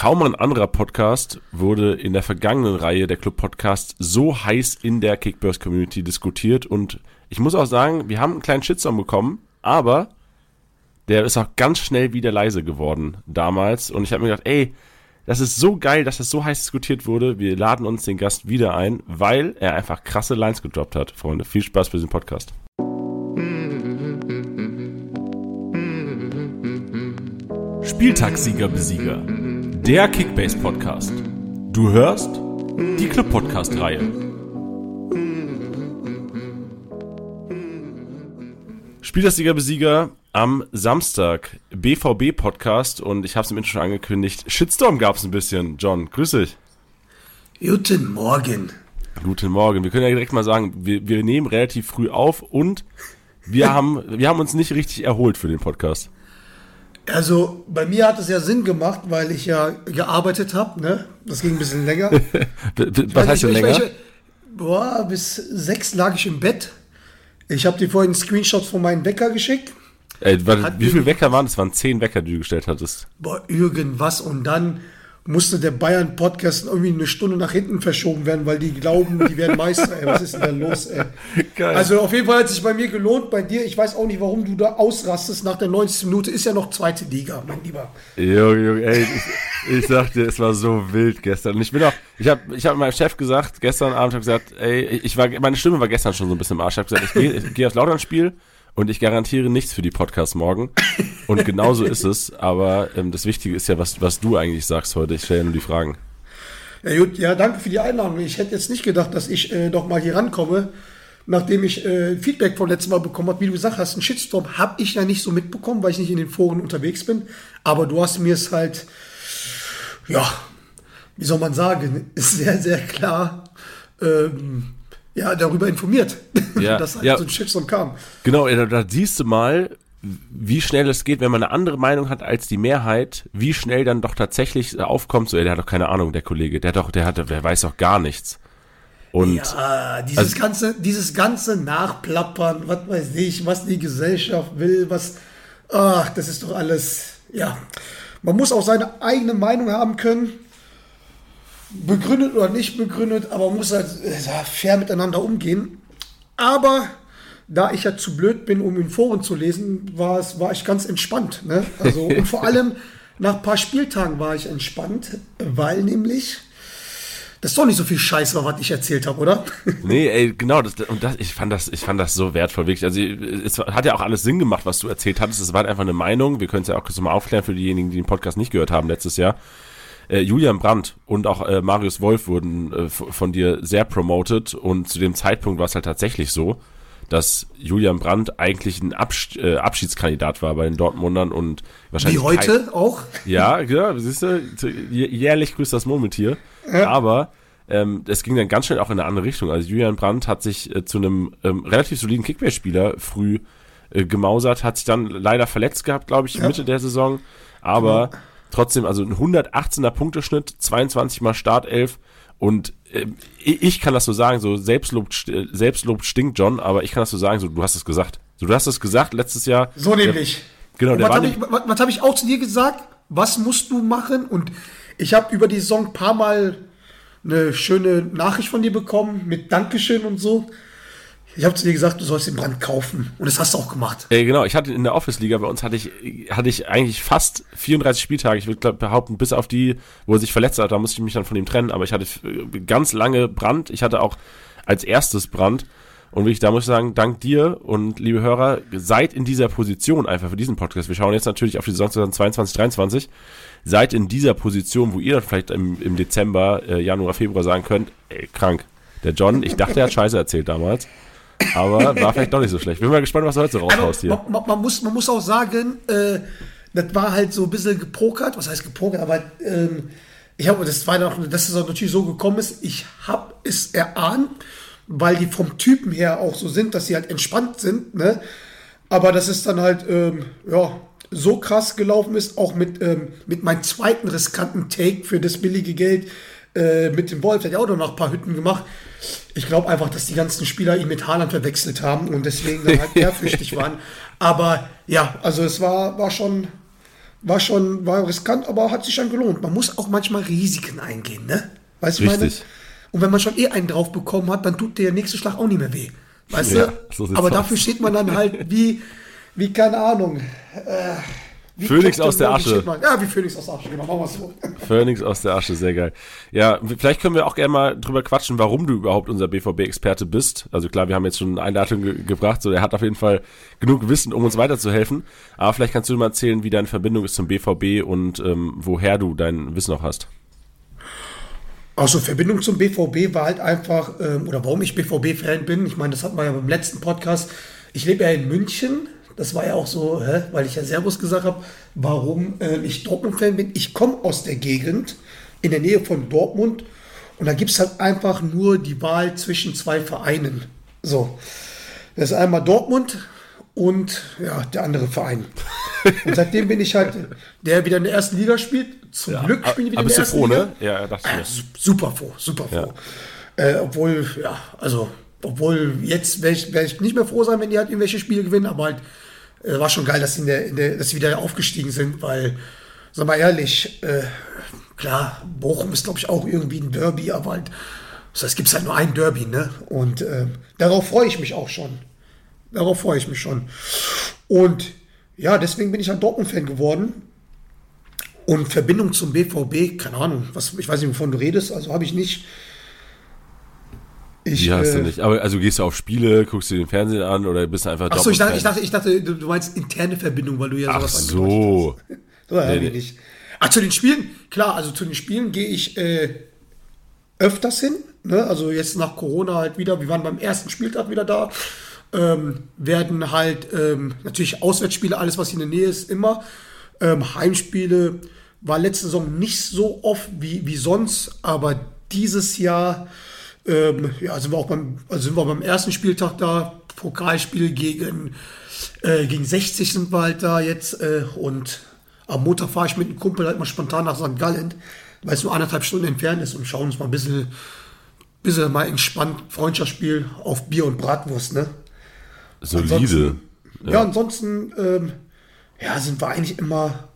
Kaum ein anderer Podcast wurde in der vergangenen Reihe der Club Podcast so heiß in der Kickburst Community diskutiert und ich muss auch sagen, wir haben einen kleinen Shitstorm bekommen, aber der ist auch ganz schnell wieder leise geworden damals und ich habe mir gedacht, ey, das ist so geil, dass das so heiß diskutiert wurde. Wir laden uns den Gast wieder ein, weil er einfach krasse Lines gedroppt hat, Freunde. Viel Spaß bei diesem Podcast. Spieltagssieger Besieger. Der Kickbase Podcast. Du hörst die Club Podcast Reihe. Spieltagssieger Besieger am Samstag BVB Podcast und ich habe es im Intro schon angekündigt. Shitstorm gab es ein bisschen. John, grüß dich. Guten Morgen. Guten Morgen. Wir können ja direkt mal sagen, wir, wir nehmen relativ früh auf und wir haben, wir haben uns nicht richtig erholt für den Podcast. Also bei mir hat es ja Sinn gemacht, weil ich ja gearbeitet habe. Ne? Das ging ein bisschen länger. Was heißt denn länger? Ich, boah, bis sechs lag ich im Bett. Ich habe dir vorhin Screenshots von meinem Wecker geschickt. Ey, warte, wie viele Wecker waren das? waren zehn Wecker, die du gestellt hattest. Boah, irgendwas. Und dann musste der Bayern-Podcast irgendwie eine Stunde nach hinten verschoben werden, weil die glauben, die werden Meister. ey, was ist denn da los, ey? Geil. Also auf jeden Fall hat es sich bei mir gelohnt, bei dir. Ich weiß auch nicht, warum du da ausrastest nach der 90. Minute. Ist ja noch zweite Liga, mein Lieber. Junge, Junge, ey, ich, ich sag dir, es war so wild gestern. Und ich bin auch, ich habe ich hab meinem Chef gesagt, gestern Abend, hab gesagt, ey, ich war, meine Stimme war gestern schon so ein bisschen im Arsch. Ich habe gesagt, ich gehe geh aufs Lauternspiel und ich garantiere nichts für die Podcasts morgen. Und genauso ist es. Aber ähm, das Wichtige ist ja, was, was du eigentlich sagst heute. Ich stelle nur die Fragen. Ja, gut, ja, danke für die Einladung. Ich hätte jetzt nicht gedacht, dass ich äh, doch mal hier rankomme, nachdem ich äh, Feedback vom letzten Mal bekommen habe. Wie du gesagt hast, einen Shitstorm habe ich ja nicht so mitbekommen, weil ich nicht in den Foren unterwegs bin. Aber du hast mir es halt, ja, wie soll man sagen, ist sehr, sehr klar ähm, ja, darüber informiert, ja, dass ja. so ein Shitstorm kam. Genau, da, da siehst du mal, wie schnell es geht, wenn man eine andere Meinung hat als die Mehrheit, wie schnell dann doch tatsächlich aufkommt, so, ey, der hat doch keine Ahnung, der Kollege, der hat doch, der hat, der weiß doch gar nichts. Und ja, dieses also, ganze, dieses ganze Nachplappern, was weiß ich, was die Gesellschaft will, was, ach, das ist doch alles, ja. Man muss auch seine eigene Meinung haben können begründet oder nicht begründet, aber man muss halt äh, fair miteinander umgehen. Aber da ich ja zu blöd bin, um in Foren zu lesen, war, es, war ich ganz entspannt. Ne? Also, und vor allem nach ein paar Spieltagen war ich entspannt, weil nämlich das ist doch nicht so viel Scheiß war, was ich erzählt habe, oder? Nee, ey, genau, das, und das, ich fand das, ich fand das so wertvoll, wirklich. Also, es hat ja auch alles Sinn gemacht, was du erzählt hattest. Es war einfach eine Meinung. Wir können es ja auch so mal aufklären für diejenigen, die den Podcast nicht gehört haben letztes Jahr äh, Julian Brandt und auch äh, Marius Wolf wurden äh, von dir sehr promoted und zu dem Zeitpunkt war es halt tatsächlich so, dass Julian Brandt eigentlich ein Abs äh, Abschiedskandidat war bei den Dortmundern und wahrscheinlich. Wie heute kein, auch? Ja, ja, siehst du, jährlich grüßt das Murmeltier. Ja. Aber ähm, es ging dann ganz schnell auch in eine andere Richtung. Also Julian Brandt hat sich äh, zu einem ähm, relativ soliden Kickbase-Spieler früh äh, gemausert, hat sich dann leider verletzt gehabt, glaube ich, ja. Mitte der Saison. Aber ja trotzdem, also ein 118er Punkteschnitt, 22 mal Startelf und äh, ich kann das so sagen, so Selbstlob, Selbstlob stinkt John, aber ich kann das so sagen, so du hast es gesagt. So, du hast es gesagt letztes Jahr. So nämlich. Der, genau, der was habe ich, was, was hab ich auch zu dir gesagt? Was musst du machen? Und ich habe über die Saison ein paar Mal eine schöne Nachricht von dir bekommen mit Dankeschön und so. Ich habe zu dir gesagt, du sollst den Brand kaufen. Und das hast du auch gemacht. Äh, genau, ich hatte in der Office-Liga, bei uns hatte ich, hatte ich eigentlich fast 34 Spieltage. Ich würde behaupten, bis auf die, wo er sich verletzt hat, da musste ich mich dann von ihm trennen. Aber ich hatte ganz lange Brand. Ich hatte auch als erstes Brand. Und wirklich, da muss ich sagen, dank dir und liebe Hörer, seid in dieser Position einfach für diesen Podcast. Wir schauen jetzt natürlich auf die Saison 2022, 2023. Seid in dieser Position, wo ihr dann vielleicht im, im Dezember, äh, Januar, Februar sagen könnt, ey, krank. Der John, ich dachte, er hat Scheiße erzählt damals. Aber war vielleicht doch nicht so schlecht. Bin mal gespannt, was du heute so raushaust hier. Man, man, muss, man muss auch sagen, äh, das war halt so ein bisschen gepokert. Was heißt gepokert? Aber ähm, ich habe, das war noch, dass es natürlich so gekommen ist. Ich habe es erahnt, weil die vom Typen her auch so sind, dass sie halt entspannt sind. Ne? Aber das ist dann halt, ähm, ja, so krass gelaufen ist, auch mit, ähm, mit meinem zweiten riskanten Take für das billige Geld äh, mit dem Wolf. Der hat ja auch noch ein paar Hütten gemacht. Ich glaube einfach, dass die ganzen Spieler ihn mit Haaland verwechselt haben und deswegen dann halt ehrfürchtig waren. Aber ja, also es war, war schon, war schon, war riskant, aber hat sich schon gelohnt. Man muss auch manchmal Risiken eingehen, ne? Weißt du, meine? Und wenn man schon eh einen drauf bekommen hat, dann tut der nächste Schlag auch nicht mehr weh. Weißt Ja, du? so aber aus. dafür steht man dann halt wie, wie keine Ahnung. Äh, wie Phönix Captain aus der Asche. man. Ja, wie Phönix aus der Asche, genau, machen wir so. Phoenix aus der Asche, sehr geil. Ja, vielleicht können wir auch gerne mal drüber quatschen, warum du überhaupt unser BVB-Experte bist. Also klar, wir haben jetzt schon eine Einladung ge gebracht, so er hat auf jeden Fall genug Wissen, um uns weiterzuhelfen. Aber vielleicht kannst du mal erzählen, wie deine Verbindung ist zum BVB und ähm, woher du dein Wissen auch hast. Also Verbindung zum BVB war halt einfach, ähm, oder warum ich BVB-Fan bin, ich meine, das hatten wir ja beim letzten Podcast. Ich lebe ja in München, das war ja auch so, hä, weil ich ja Servus gesagt habe, warum äh, ich Dortmund-Fan bin. Ich komme aus der Gegend, in der Nähe von Dortmund, und da gibt es halt einfach nur die Wahl zwischen zwei Vereinen. So, das ist einmal Dortmund und ja, der andere Verein. Und seitdem bin ich halt, der wieder in der ersten Liga spielt. Zum Glück spielen die wieder Aber in der ersten froh, Liga. ne? Ja, dachte ich Ja, mir. su- super froh, super Ja. froh. Äh, obwohl, ja, also, obwohl jetzt werde ich, werd ich nicht mehr froh sein, wenn die halt irgendwelche Spiele gewinnen, aber halt, äh, war schon geil, dass sie, in der, in der, dass sie wieder aufgestiegen sind, weil, sag mal ehrlich, äh, klar, Bochum ist, glaube ich, auch irgendwie ein Derby, aber halt, das heißt, es gibt halt nur ein Derby, ne? Und äh, darauf freue ich mich auch schon. Darauf freue ich mich schon. Und ja, deswegen bin ich ein Dortmund-Fan geworden. Und Verbindung zum BVB, keine Ahnung, was, ich weiß nicht, wovon du redest, also habe ich nicht. Ich, Die hast du äh, nicht. Aber also gehst du auf Spiele, guckst du den Fernsehen an oder bist du einfach Achso, ich dachte, ich dachte, ich dachte, du, du meinst interne Verbindung, weil du ja Ach sowas so. So, ja, Nee, nee, nee. nicht. Ach, zu den Spielen, klar, also zu den Spielen gehe ich äh, öfters hin. Ne? Also jetzt nach Corona halt wieder, wir waren beim ersten Spieltag wieder da. Ähm, werden halt ähm, natürlich Auswärtsspiele, alles was in der Nähe ist, immer. Ähm, Heimspiele war letzte Saison nicht so oft wie, wie sonst, aber dieses Jahr ähm, ja, sind wir auch beim, also sind wir beim ersten Spieltag da, Pokalspiel gegen, äh, gegen 60 sind wir halt da jetzt äh, und am Montag fahre ich mit einem Kumpel halt mal spontan nach St. Gallen, weil es nur anderthalb Stunden entfernt ist und schauen uns mal ein bisschen, bisschen mal entspannt Freundschaftsspiel auf Bier und Bratwurst, ne? Solide. Ansonsten, ja. ansonsten ähm, ja, sind wir eigentlich immer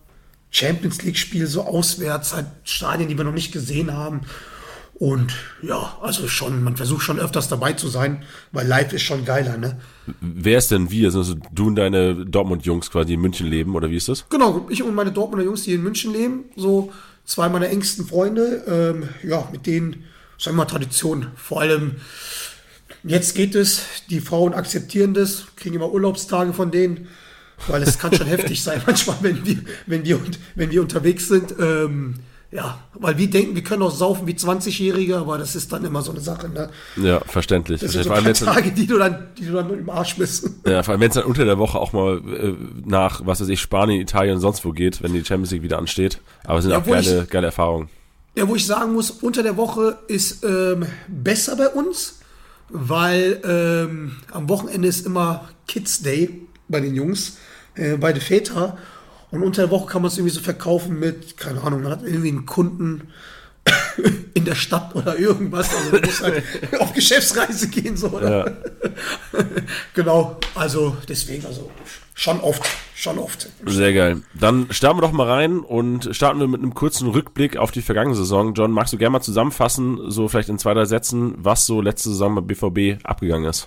Champions League-Spiel so auswärts, halt Stadien, die wir noch nicht gesehen haben. Und ja, also schon, man versucht schon öfters dabei zu sein, weil live ist schon geiler, ne? Wer ist denn wir? Also du und deine Dortmund-Jungs quasi in München leben oder wie ist das? Genau, ich und meine Dortmunder Jungs, die in München leben, so zwei meiner engsten Freunde, ähm, ja, mit denen, sagen wir mal, Tradition. Vor allem, jetzt geht es, die Frauen akzeptieren das, kriegen immer Urlaubstage von denen, weil es kann schon heftig sein manchmal, wenn wir, wenn wir, wenn wir unterwegs sind. Ähm, ja, weil wir denken, wir können auch saufen wie 20-Jährige, aber das ist dann immer so eine Sache, ne? Ja, verständlich. Das sind verständlich. so Vor Tage, die du dann, die du dann im Arsch bist. ja, vor allem, wenn es dann unter der Woche auch mal äh, nach, was weiß ich, Spanien, Italien und sonst wo geht, wenn die Champions League wieder ansteht. Aber es sind Ja, auch wo ich- geile, geile Erfahrungen. Ja, wo ich sagen muss, unter der Woche ist ähm, besser bei uns, weil ähm, am Wochenende ist immer Kids Day bei den Jungs, äh, bei den Väter. Und unter der Woche kann man es irgendwie so verkaufen mit, keine Ahnung, man hat irgendwie einen Kunden in der Stadt oder irgendwas. Also man muss halt auf Geschäftsreise gehen. So, oder? Ja, Genau, also deswegen, also schon oft, schon oft. sehr geil. Dann starten wir doch mal rein und starten wir mit einem kurzen Rückblick auf die vergangene Saison. John, magst du gerne mal zusammenfassen, so vielleicht in zwei, drei Sätzen, was so letzte Saison beim BVB abgegangen ist?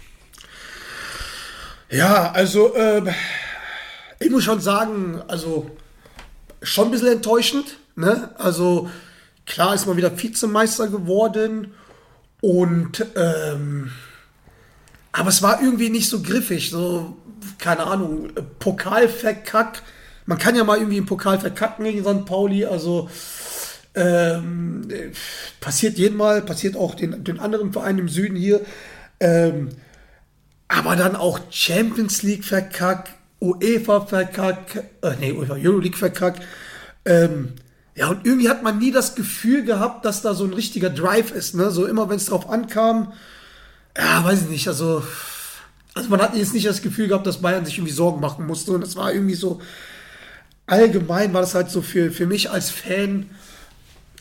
Ja, also ähm, ich muss schon sagen, also schon ein bisschen enttäuschend. Ne? Also klar ist man wieder Vizemeister geworden und ähm, aber es war irgendwie nicht so griffig, so keine Ahnung, Pokal verkackt. Man kann ja mal irgendwie im Pokal verkacken gegen St. Pauli, also ähm, äh, passiert jeden Mal, passiert auch den, den anderen Vereinen im Süden hier. Ähm, aber dann auch Champions League verkackt, UEFA verkackt, äh, nee, UEFA Euro League verkackt. Ähm, ja, und irgendwie hat man nie das Gefühl gehabt, dass da so ein richtiger Drive ist. Ne? So immer, wenn es drauf ankam, ja, weiß ich nicht, also, also man hat jetzt nicht das Gefühl gehabt, dass Bayern sich irgendwie Sorgen machen musste. Und das war irgendwie so, allgemein war das halt so für, für mich als Fan,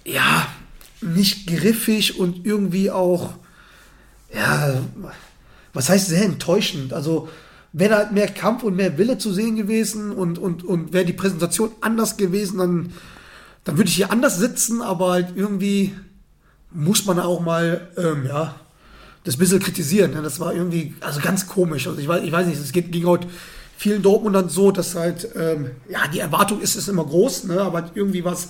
ja, nicht griffig und irgendwie auch, ja, was heißt sehr enttäuschend. Also wäre halt mehr Kampf und mehr Wille zu sehen gewesen und, und, und wäre die Präsentation anders gewesen, dann, dann würde ich hier anders sitzen, aber halt irgendwie muss man auch mal, ähm, ja, das bisschen kritisieren. Ne? Das war irgendwie, also ganz komisch. Also ich weiß, ich weiß nicht, es geht, ging heute vielen Dortmundern so, dass halt, ähm, ja, die Erwartung ist, ist immer groß, ne? aber irgendwie was,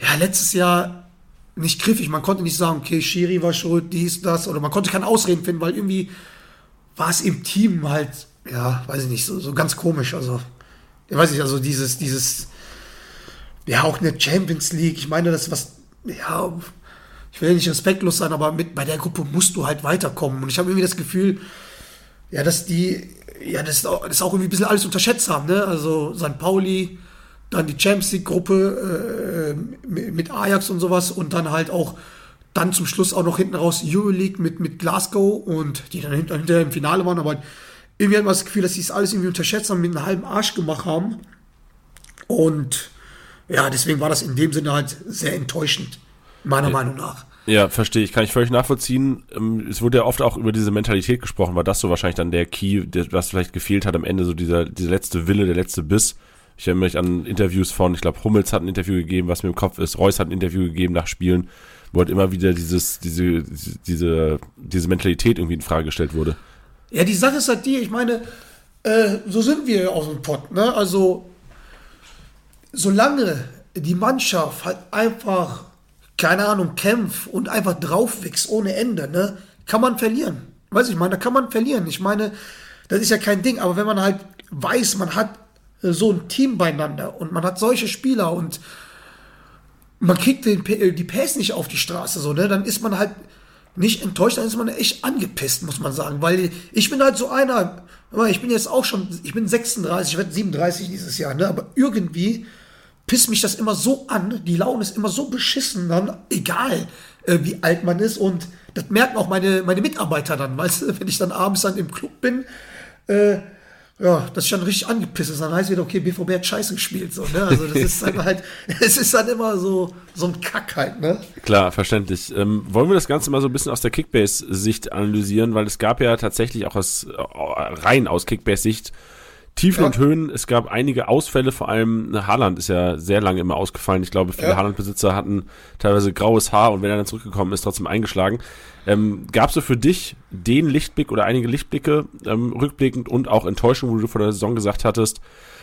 ja, letztes Jahr nicht griffig. Man konnte nicht sagen, okay, Schiri war schuld, dies, das, oder man konnte keine Ausreden finden, weil irgendwie war es im Team halt, ja, weiß ich nicht, so, so ganz komisch. Also, ich weiß nicht, also dieses, dieses, ja, auch in der Champions League, ich meine, das was, ja, ich will nicht respektlos sein, aber mit, bei der Gruppe musst du halt weiterkommen. Und ich habe irgendwie das Gefühl, ja, dass die, ja, das, das auch irgendwie ein bisschen alles unterschätzt haben, ne? Also St. Pauli, dann die Champions League-Gruppe äh, mit Ajax und sowas und dann halt auch dann zum Schluss auch noch hinten raus Euroleague mit, mit Glasgow und die dann hinter, hinterher im Finale waren, aber irgendwie hat man das Gefühl, dass sie es alles irgendwie unterschätzt haben, mit einem halben Arsch gemacht haben. Und ja, deswegen war das in dem Sinne halt sehr enttäuschend, meiner ja. Meinung nach. Ja, verstehe ich. Kann ich völlig nachvollziehen. Ähm, es wurde ja oft auch über diese Mentalität gesprochen. War das so wahrscheinlich dann der Key, was vielleicht gefehlt hat am Ende, so dieser, dieser letzte Wille, der letzte Biss? Ich erinnere mich an Interviews von, ich glaube, Hummels hat ein Interview gegeben, was mir im Kopf ist. Reus hat ein Interview gegeben nach Spielen, wo halt immer wieder dieses, diese, diese, diese Mentalität irgendwie in Frage gestellt wurde. Ja, die Sache ist halt die, ich meine, äh, so sind wir aus dem Pott, ne? Also, solange die Mannschaft halt einfach keine Ahnung, kämpft und einfach draufwächst ohne Ende, ne, kann man verlieren. Weiß ich meine, da kann man verlieren. Ich meine, das ist ja kein Ding, aber wenn man halt weiß, man hat äh, so ein Team beieinander und man hat solche Spieler und man kriegt den, äh, die PS nicht auf die Straße, so, ne, dann ist man halt nicht enttäuscht, dann ist man echt angepisst, muss man sagen, weil ich bin halt so einer, ich bin jetzt auch schon, ich bin 36, ich werde 37 dieses Jahr, ne, aber irgendwie pisst mich das immer so an. Die Laune ist immer so beschissen dann, egal äh, wie alt man ist. Und das merken auch meine, meine Mitarbeiter dann, weißt du, wenn ich dann abends dann im Club bin, äh, ja, das ist schon richtig angepisst ist. Dann heißt wieder, okay, BVB hat Scheiße gespielt. So, ne? Also das ist dann halt, es ist dann immer so, so ein Kack halt, ne? Klar, verständlich. Ähm, wollen wir das Ganze mal so ein bisschen aus der Kickbase-Sicht analysieren, weil es gab ja tatsächlich auch aus, äh, rein aus Kickbase-Sicht Tiefen ja. und Höhen. Es gab einige Ausfälle, vor allem Haaland ist ja sehr lange immer ausgefallen. Ich glaube, viele ja. Haaland-Besitzer hatten teilweise graues Haar und wenn er dann zurückgekommen ist, trotzdem eingeschlagen. Ähm, Gab es so für dich den Lichtblick oder einige Lichtblicke ähm, rückblickend und auch Enttäuschung, wo du vor der Saison gesagt hattest,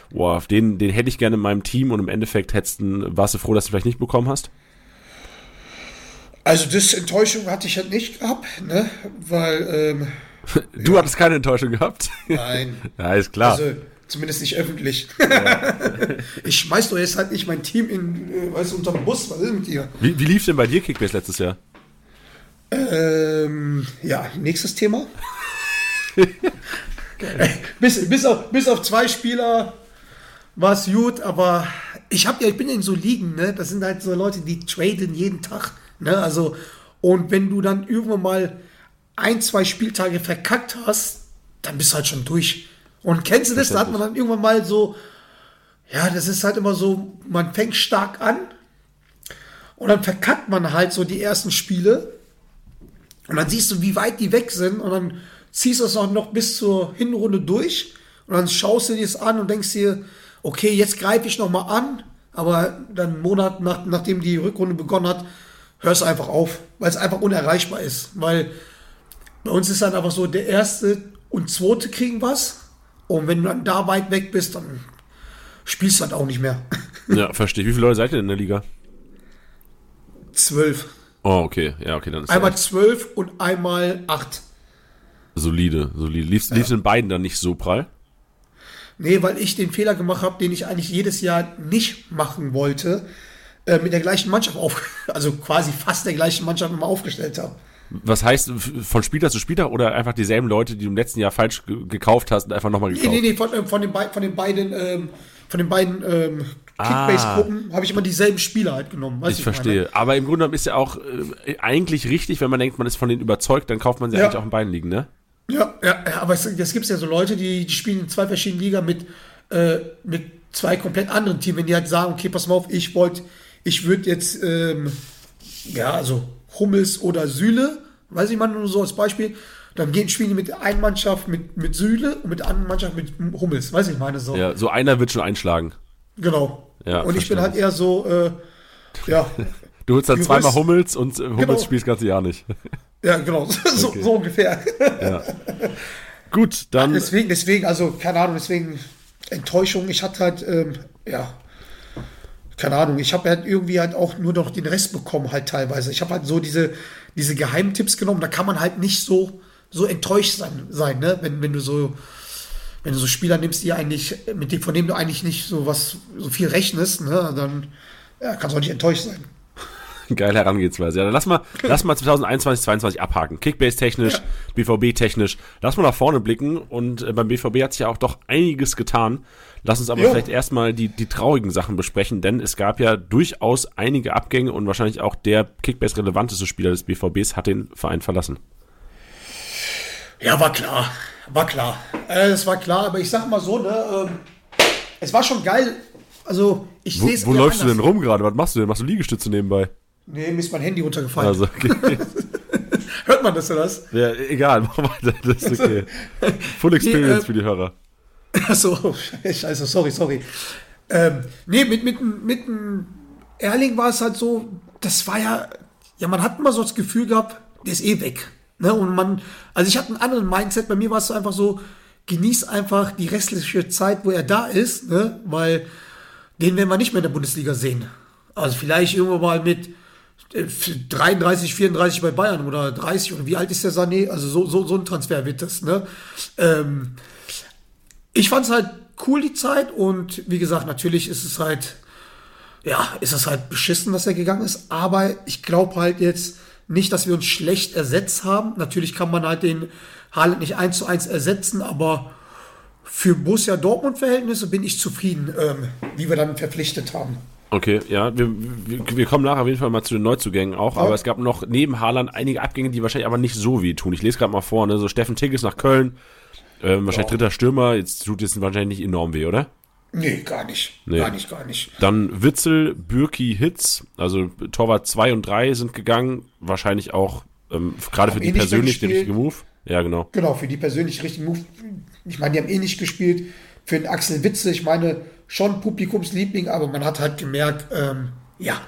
boah, den, den hätte ich gerne in meinem Team und im Endeffekt hättest du, warst du froh, dass du vielleicht nicht bekommen hast? Also das Enttäuschung hatte ich halt nicht gehabt, ne? Weil ähm, Du ja. hattest keine Enttäuschung gehabt? Nein. ja, ist klar. Also, zumindest nicht öffentlich. Ja. ich schmeiß doch jetzt halt nicht mein Team in, äh, weißt du, unter den Bus. Was ist mit dir? Wie, wie lief denn bei dir Kickbase letztes Jahr? Ähm, ja, nächstes Thema. bis, bis, auf, bis auf zwei Spieler war es gut, aber ich habe ja, ich bin ja in so Ligen, ne? Das sind halt so Leute, die traden jeden Tag, ne? Also, und wenn du dann irgendwann mal ein, zwei Spieltage verkackt hast, dann bist du halt schon durch. Und kennst du das? Da hat man dann irgendwann mal so, ja, das ist halt immer so, man fängt stark an und dann verkackt man halt so die ersten Spiele. Und dann siehst du, wie weit die weg sind und dann ziehst du es auch noch bis zur Hinrunde durch. Und dann schaust du dir es an und denkst dir, okay, jetzt greife ich nochmal an, aber dann einen Monat nach, nachdem die Rückrunde begonnen hat, hörst du einfach auf, weil es einfach unerreichbar ist, weil bei uns ist dann einfach so, der erste und zweite kriegen was. Und wenn du dann da weit weg bist, dann spielst du halt auch nicht mehr. Ja, verstehe. Wie viele Leute seid ihr in der Liga? Zwölf. Oh, okay. Ja, okay, dann ist Einmal zwölf und einmal acht. Solide, solide. Liefst, ja. in beiden dann nicht so prall? Nee, weil ich den Fehler gemacht habe, den ich eigentlich jedes Jahr nicht machen wollte, äh, mit der gleichen Mannschaft auf, also quasi fast der gleichen Mannschaft immer aufgestellt habe. Was heißt von Spieler zu Spieler oder einfach dieselben Leute, die du im letzten Jahr falsch gekauft hast und einfach nochmal gekauft? Nee, nee, nee, von, äh, von, den, von den beiden, ähm, von den beiden ähm, Kickbase-Gruppen ah. habe ich immer dieselben Spieler halt genommen. ich, ich verstehe. Meine? Aber im Grunde genommen ist ja auch äh, eigentlich richtig, wenn man denkt, man ist von denen überzeugt, dann kauft man sie ja. eigentlich auch in beiden Ligen, ne? Ja, ja, ja aber es, es gibt ja so Leute, die, die spielen in zwei verschiedenen Ligen mit, äh, mit zwei komplett anderen Teams. Wenn die halt sagen, okay, pass mal auf, ich wollte, ich würde jetzt, ähm, ja, also Hummels oder Sühle, weiß ich mal nur so als Beispiel, Dann gehen spielen die mit der einen Mannschaft mit, mit Süle und mit der anderen Mannschaft mit Hummels. Weiß ich meine so. Ja, so einer wird schon einschlagen. Genau. Ja, und ich bin halt eher so, äh, ja. Du holst dann Jurist. zweimal Hummels und äh, Hummels Genau. spielt das ganze Jahr nicht. Ja, genau. So, Okay. so ungefähr. Ja. Gut, dann. Deswegen, deswegen, also, keine Ahnung, deswegen Enttäuschung. Ich hatte halt, ähm, ja, keine Ahnung, ich habe halt irgendwie halt auch nur noch den Rest bekommen, halt teilweise. Ich habe halt so diese, diese Geheimtipps genommen, da kann man halt nicht so, so enttäuscht sein, sein ne? wenn, wenn du so, wenn du so Spieler nimmst, die eigentlich, mit dem, von dem du eigentlich nicht so was, so viel rechnest, ne? dann ja, kannst du auch nicht enttäuscht sein. Geile Herangehensweise. Ja, dann lass mal, lass mal 2021, 2022 abhaken. Kickbase-technisch, BVB-technisch. Lass mal nach vorne blicken und äh, beim BVB hat sich ja auch doch einiges getan. Lass uns aber Jo. vielleicht erstmal die, die traurigen Sachen besprechen, denn es gab ja durchaus einige Abgänge und wahrscheinlich auch der Kickbase-relevanteste Spieler des BVBs hat den Verein verlassen. Ja, war klar. War klar. Äh, Es war klar, aber ich sag mal so, ne, ähm, es war schon geil. Also, ich Wo, sehe es wo eher läufst du denn anders. rum gerade? Was machst du denn? Machst du Liegestütze nebenbei? Nee, mir ist mein Handy runtergefallen. Also, okay. Hört man das oder was? ja, egal, mach weiter, das ist okay. Full Experience Nee, äh, für die Hörer. Achso, scheiße, sorry, sorry. Ähm, nee, mit, mit, mit dem Erling war es halt so, das war ja, ja, man hat immer so das Gefühl gehabt, der ist eh weg. Ne? Und man, also ich hatte einen anderen Mindset, bei mir war es so einfach so, genieß einfach die restliche Zeit, wo er da ist, ne? weil den werden wir nicht mehr in der Bundesliga sehen. Also vielleicht irgendwann mal mit 33, 34 bei Bayern oder 30 oder wie alt ist der Sané? Also so, so, so ein Transfer wird das. Ne? Ähm, ich fand es halt cool, die Zeit. Und wie gesagt, natürlich ist es halt, ja, ist es halt beschissen, dass er gegangen ist. Aber ich glaube halt jetzt nicht, dass wir uns schlecht ersetzt haben. Natürlich kann man halt den Haaland nicht eins zu eins ersetzen, aber für Borussia Dortmund-Verhältnisse bin ich zufrieden, ähm, wie wir dann verpflichtet haben. Okay, ja, wir, wir, wir kommen nachher auf jeden Fall mal zu den Neuzugängen auch, aber es gab noch neben Haaland einige Abgänge, die wahrscheinlich aber nicht so weh tun. Ich lese gerade mal vor, ne, so Steffen Tigges nach Köln, ähm, wahrscheinlich dritter Stürmer, jetzt tut es wahrscheinlich nicht enorm weh, oder? Nee, gar nicht. Nee. Gar nicht, gar nicht. Dann Witzel, Bürki, Hitz, also Torwart 2 und 3 sind gegangen, wahrscheinlich auch ähm, gerade für die eh persönlich der gespielt. richtige Move. Ja, genau. Genau, für die persönlich richtigen Move. Ich meine, die haben eh nicht gespielt. Für den Axel Witze, ich meine, schon Publikumsliebling, aber man hat halt gemerkt, ähm, ja,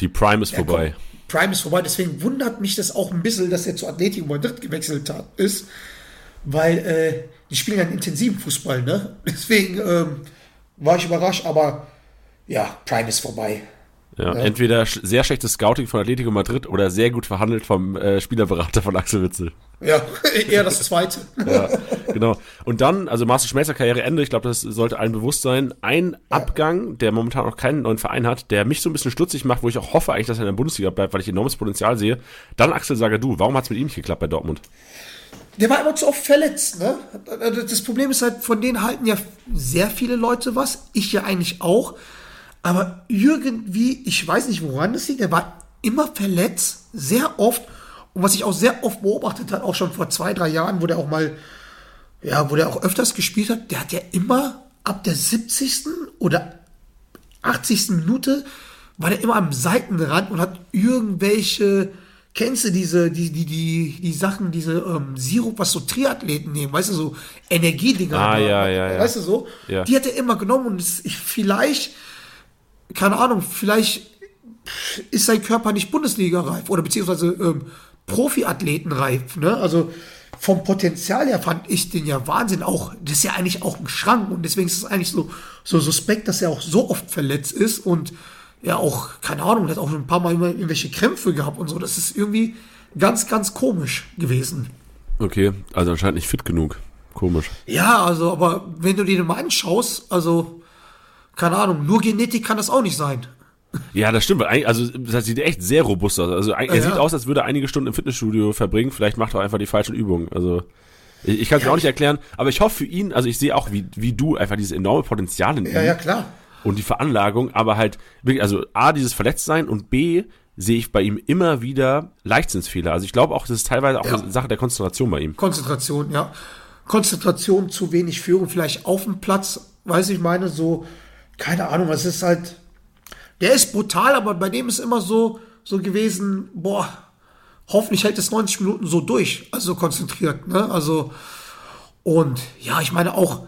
Die Prime ist vorbei. Prime ist vorbei. Deswegen wundert mich das auch ein bisschen, dass er zu Atletico Madrid gewechselt hat, ist, weil äh, die spielen ja einen intensiven Fußball, ne? Deswegen ähm, war ich überrascht, aber ja, Prime ist vorbei. Ja, entweder sch sehr schlechtes Scouting von Atletico Madrid oder sehr gut verhandelt vom äh, Spielerberater von Axel Witzel. Ja, eher das zweite. Ja, genau. Und dann, also Marcel Schmelzer Karriereende, ich glaube, das sollte allen bewusst sein. Ein Abgang, der momentan noch keinen neuen Verein hat, der mich so ein bisschen stutzig macht, wo ich auch hoffe eigentlich, dass er in der Bundesliga bleibt, weil ich enormes Potenzial sehe. Dann Axel Sagadou. Warum hat es mit ihm nicht geklappt bei Dortmund? Der war immer zu oft verletzt, ne? Das Problem ist halt, von denen halten ja sehr viele Leute was. Ich ja eigentlich auch. Aber irgendwie, ich weiß nicht, woran das liegt, der war immer verletzt, sehr oft. Und was ich auch sehr oft beobachtet hat, auch schon vor zwei, drei Jahren, wo der auch mal, ja, wo der auch öfters gespielt hat, der hat ja immer ab der 70. oder 80. Minute war der immer am Seitenrand und hat irgendwelche, kennst du diese, die, die, die, die Sachen, diese ähm, Sirup, was so Triathleten nehmen, weißt du, so Energiedinger. Ah, ja, ja, ja. Weißt du so? Ja. Die hat er immer genommen und es, ich, vielleicht, keine Ahnung, vielleicht ist sein Körper nicht Bundesliga-reif oder beziehungsweise ähm, Profiathletenreif. Ne? Also vom Potenzial her fand ich den ja Wahnsinn. Auch das ist ja eigentlich auch ein Schrank und deswegen ist es eigentlich so so suspekt, dass er auch so oft verletzt ist und ja auch keine Ahnung, hat auch ein paar Mal immer irgendwelche Krämpfe gehabt und so. Das ist irgendwie ganz ganz komisch gewesen. Okay, also anscheinend nicht fit genug. Komisch. Ja, also aber wenn du dir den mal anschaust, also keine Ahnung, nur Genetik kann das auch nicht sein. Ja, das stimmt. Also, das sieht echt sehr robust aus. Also, er Ja, sieht ja. aus, als würde er einige Stunden im Fitnessstudio verbringen. Vielleicht macht er einfach die falschen Übungen. Also, ich, ich kann es mir auch nicht erklären. Aber ich hoffe für ihn, also ich sehe auch, wie, wie du, einfach dieses enorme Potenzial in ihm. Ja, ja, klar. und die Veranlagung, aber halt wirklich, also A, dieses Verletztsein und B, sehe ich bei ihm immer wieder Leichtsinnsfehler. Also ich glaube auch, das ist teilweise auch Ja. eine Sache der Konzentration bei ihm. Konzentration, ja. Konzentration, zu wenig Führung, vielleicht auf dem Platz, weiß ich meine, so, keine Ahnung, es ist halt, der ist brutal, aber bei dem ist immer so, so gewesen, boah, hoffentlich hält es 90 Minuten so durch, also konzentriert, ne? Also, und ja, ich meine auch,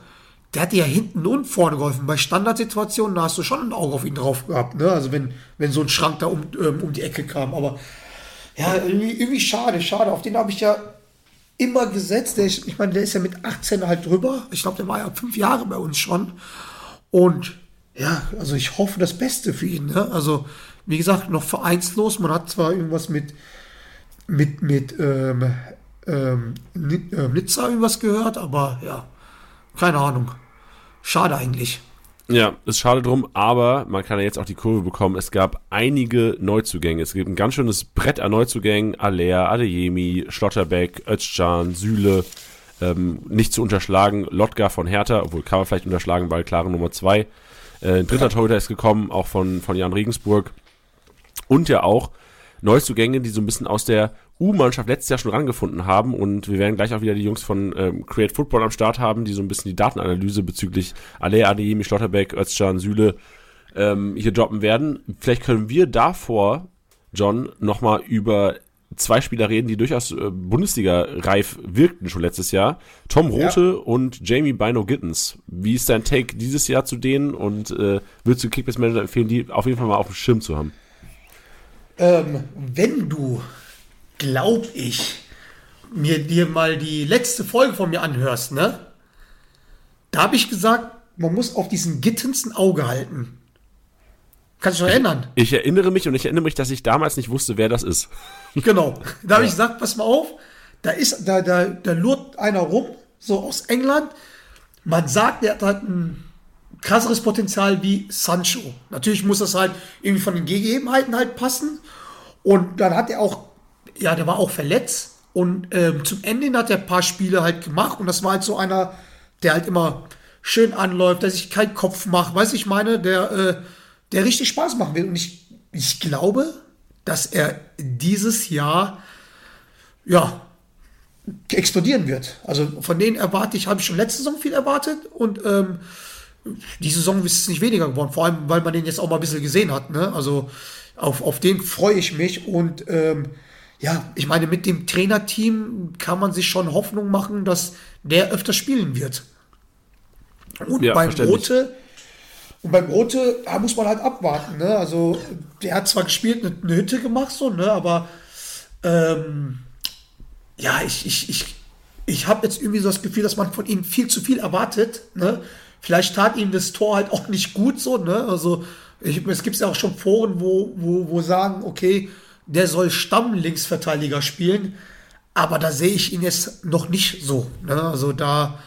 der hat dir ja hinten und vorne geholfen. Bei Standardsituationen, da hast du schon ein Auge auf ihn drauf gehabt, ne? Also wenn, wenn so ein Schrank da um, ähm, um die Ecke kam. Aber ja, irgendwie, irgendwie schade, schade. Auf den habe ich ja immer gesetzt. Der ist, ich meine, der ist ja mit 18 halt drüber. Ich glaube, der war ja fünf Jahre bei uns schon. Und ja, also ich hoffe das Beste für ihn. Ne? Also, wie gesagt, noch vereinslos. Man hat zwar irgendwas mit, mit, mit ähm, ähm, äh, Nizza irgendwas gehört, aber ja, keine Ahnung. Schade eigentlich. Ja, ist schade drum, aber man kann ja jetzt auch die Kurve bekommen. Es gab einige Neuzugänge. Es gibt ein ganz schönes Brett an Neuzugängen. Alea, Adeyemi, Schlotterbeck, Özcan, Süle. Ähm, nicht zu unterschlagen, Lotka von Hertha, obwohl kann man vielleicht unterschlagen, weil klare Nummer zwei. Äh, dritter Torhüter ist gekommen, auch von, von Jan Regensburg. Und ja auch Neuzugänge, die so ein bisschen aus der U-Mannschaft letztes Jahr schon rangefunden haben und wir werden gleich auch wieder die Jungs von ähm, Create Football am Start haben, die so ein bisschen die Datenanalyse bezüglich Alea, Adeyemi, Schlotterbeck, Özcan, Süle ähm, hier droppen werden. Vielleicht können wir davor, John, nochmal über zwei Spieler reden, die durchaus äh, Bundesliga-reif wirkten schon letztes Jahr. Tom Rote ja. und Jamie Bino Gittens. Wie ist dein Take dieses Jahr zu denen und äh, würdest du Kickbase Manager empfehlen, die auf jeden Fall mal auf dem Schirm zu haben? Ähm, wenn du glaube ich, mir dir mal die letzte Folge von mir anhörst, ne? Da habe ich gesagt, man muss auf diesen Gittens ein Auge halten. Kannst du dich noch erinnern? Ich erinnere mich und ich erinnere mich, dass ich damals nicht wusste, wer das ist. Genau. Da habe ich gesagt, pass mal auf, da ist, da, da, da lurt einer rum, so aus England. Man sagt, der hat halt ein krasseres Potenzial wie Sancho. Natürlich muss das halt irgendwie von den Gegebenheiten halt passen. Und dann hat er auch ja, der war auch verletzt und ähm, zum Ende hat er ein paar Spiele halt gemacht und das war halt so einer, der halt immer schön anläuft, der sich keinen Kopf macht, weiß ich meine, der, äh, der richtig Spaß machen will. Und ich, ich glaube, dass er dieses Jahr, ja, explodieren wird. Also von denen erwarte ich, habe ich schon letzte Saison viel erwartet und ähm, die Saison ist es nicht weniger geworden, vor allem, weil man den jetzt auch mal ein bisschen gesehen hat. Ne? Also auf, auf den freue ich mich und ähm, ja, ich meine, mit dem Trainerteam kann man sich schon Hoffnung machen, dass der öfter spielen wird. Und ja, beim Rote, und beim Rote da muss man halt abwarten. Ne? Also, der hat zwar gespielt, eine, eine Hütte gemacht, so, ne? aber ähm, ja, ich, ich, ich, ich habe jetzt irgendwie so das Gefühl, dass man von ihm viel zu viel erwartet. Ne? Vielleicht tat ihm das Tor halt auch nicht gut so. Ne? Also, ich, es gibt ja auch schon Foren, wo, wo, wo sagen, okay, der soll Stammlinksverteidiger spielen, aber da sehe ich ihn jetzt noch nicht so. Ne? Also da,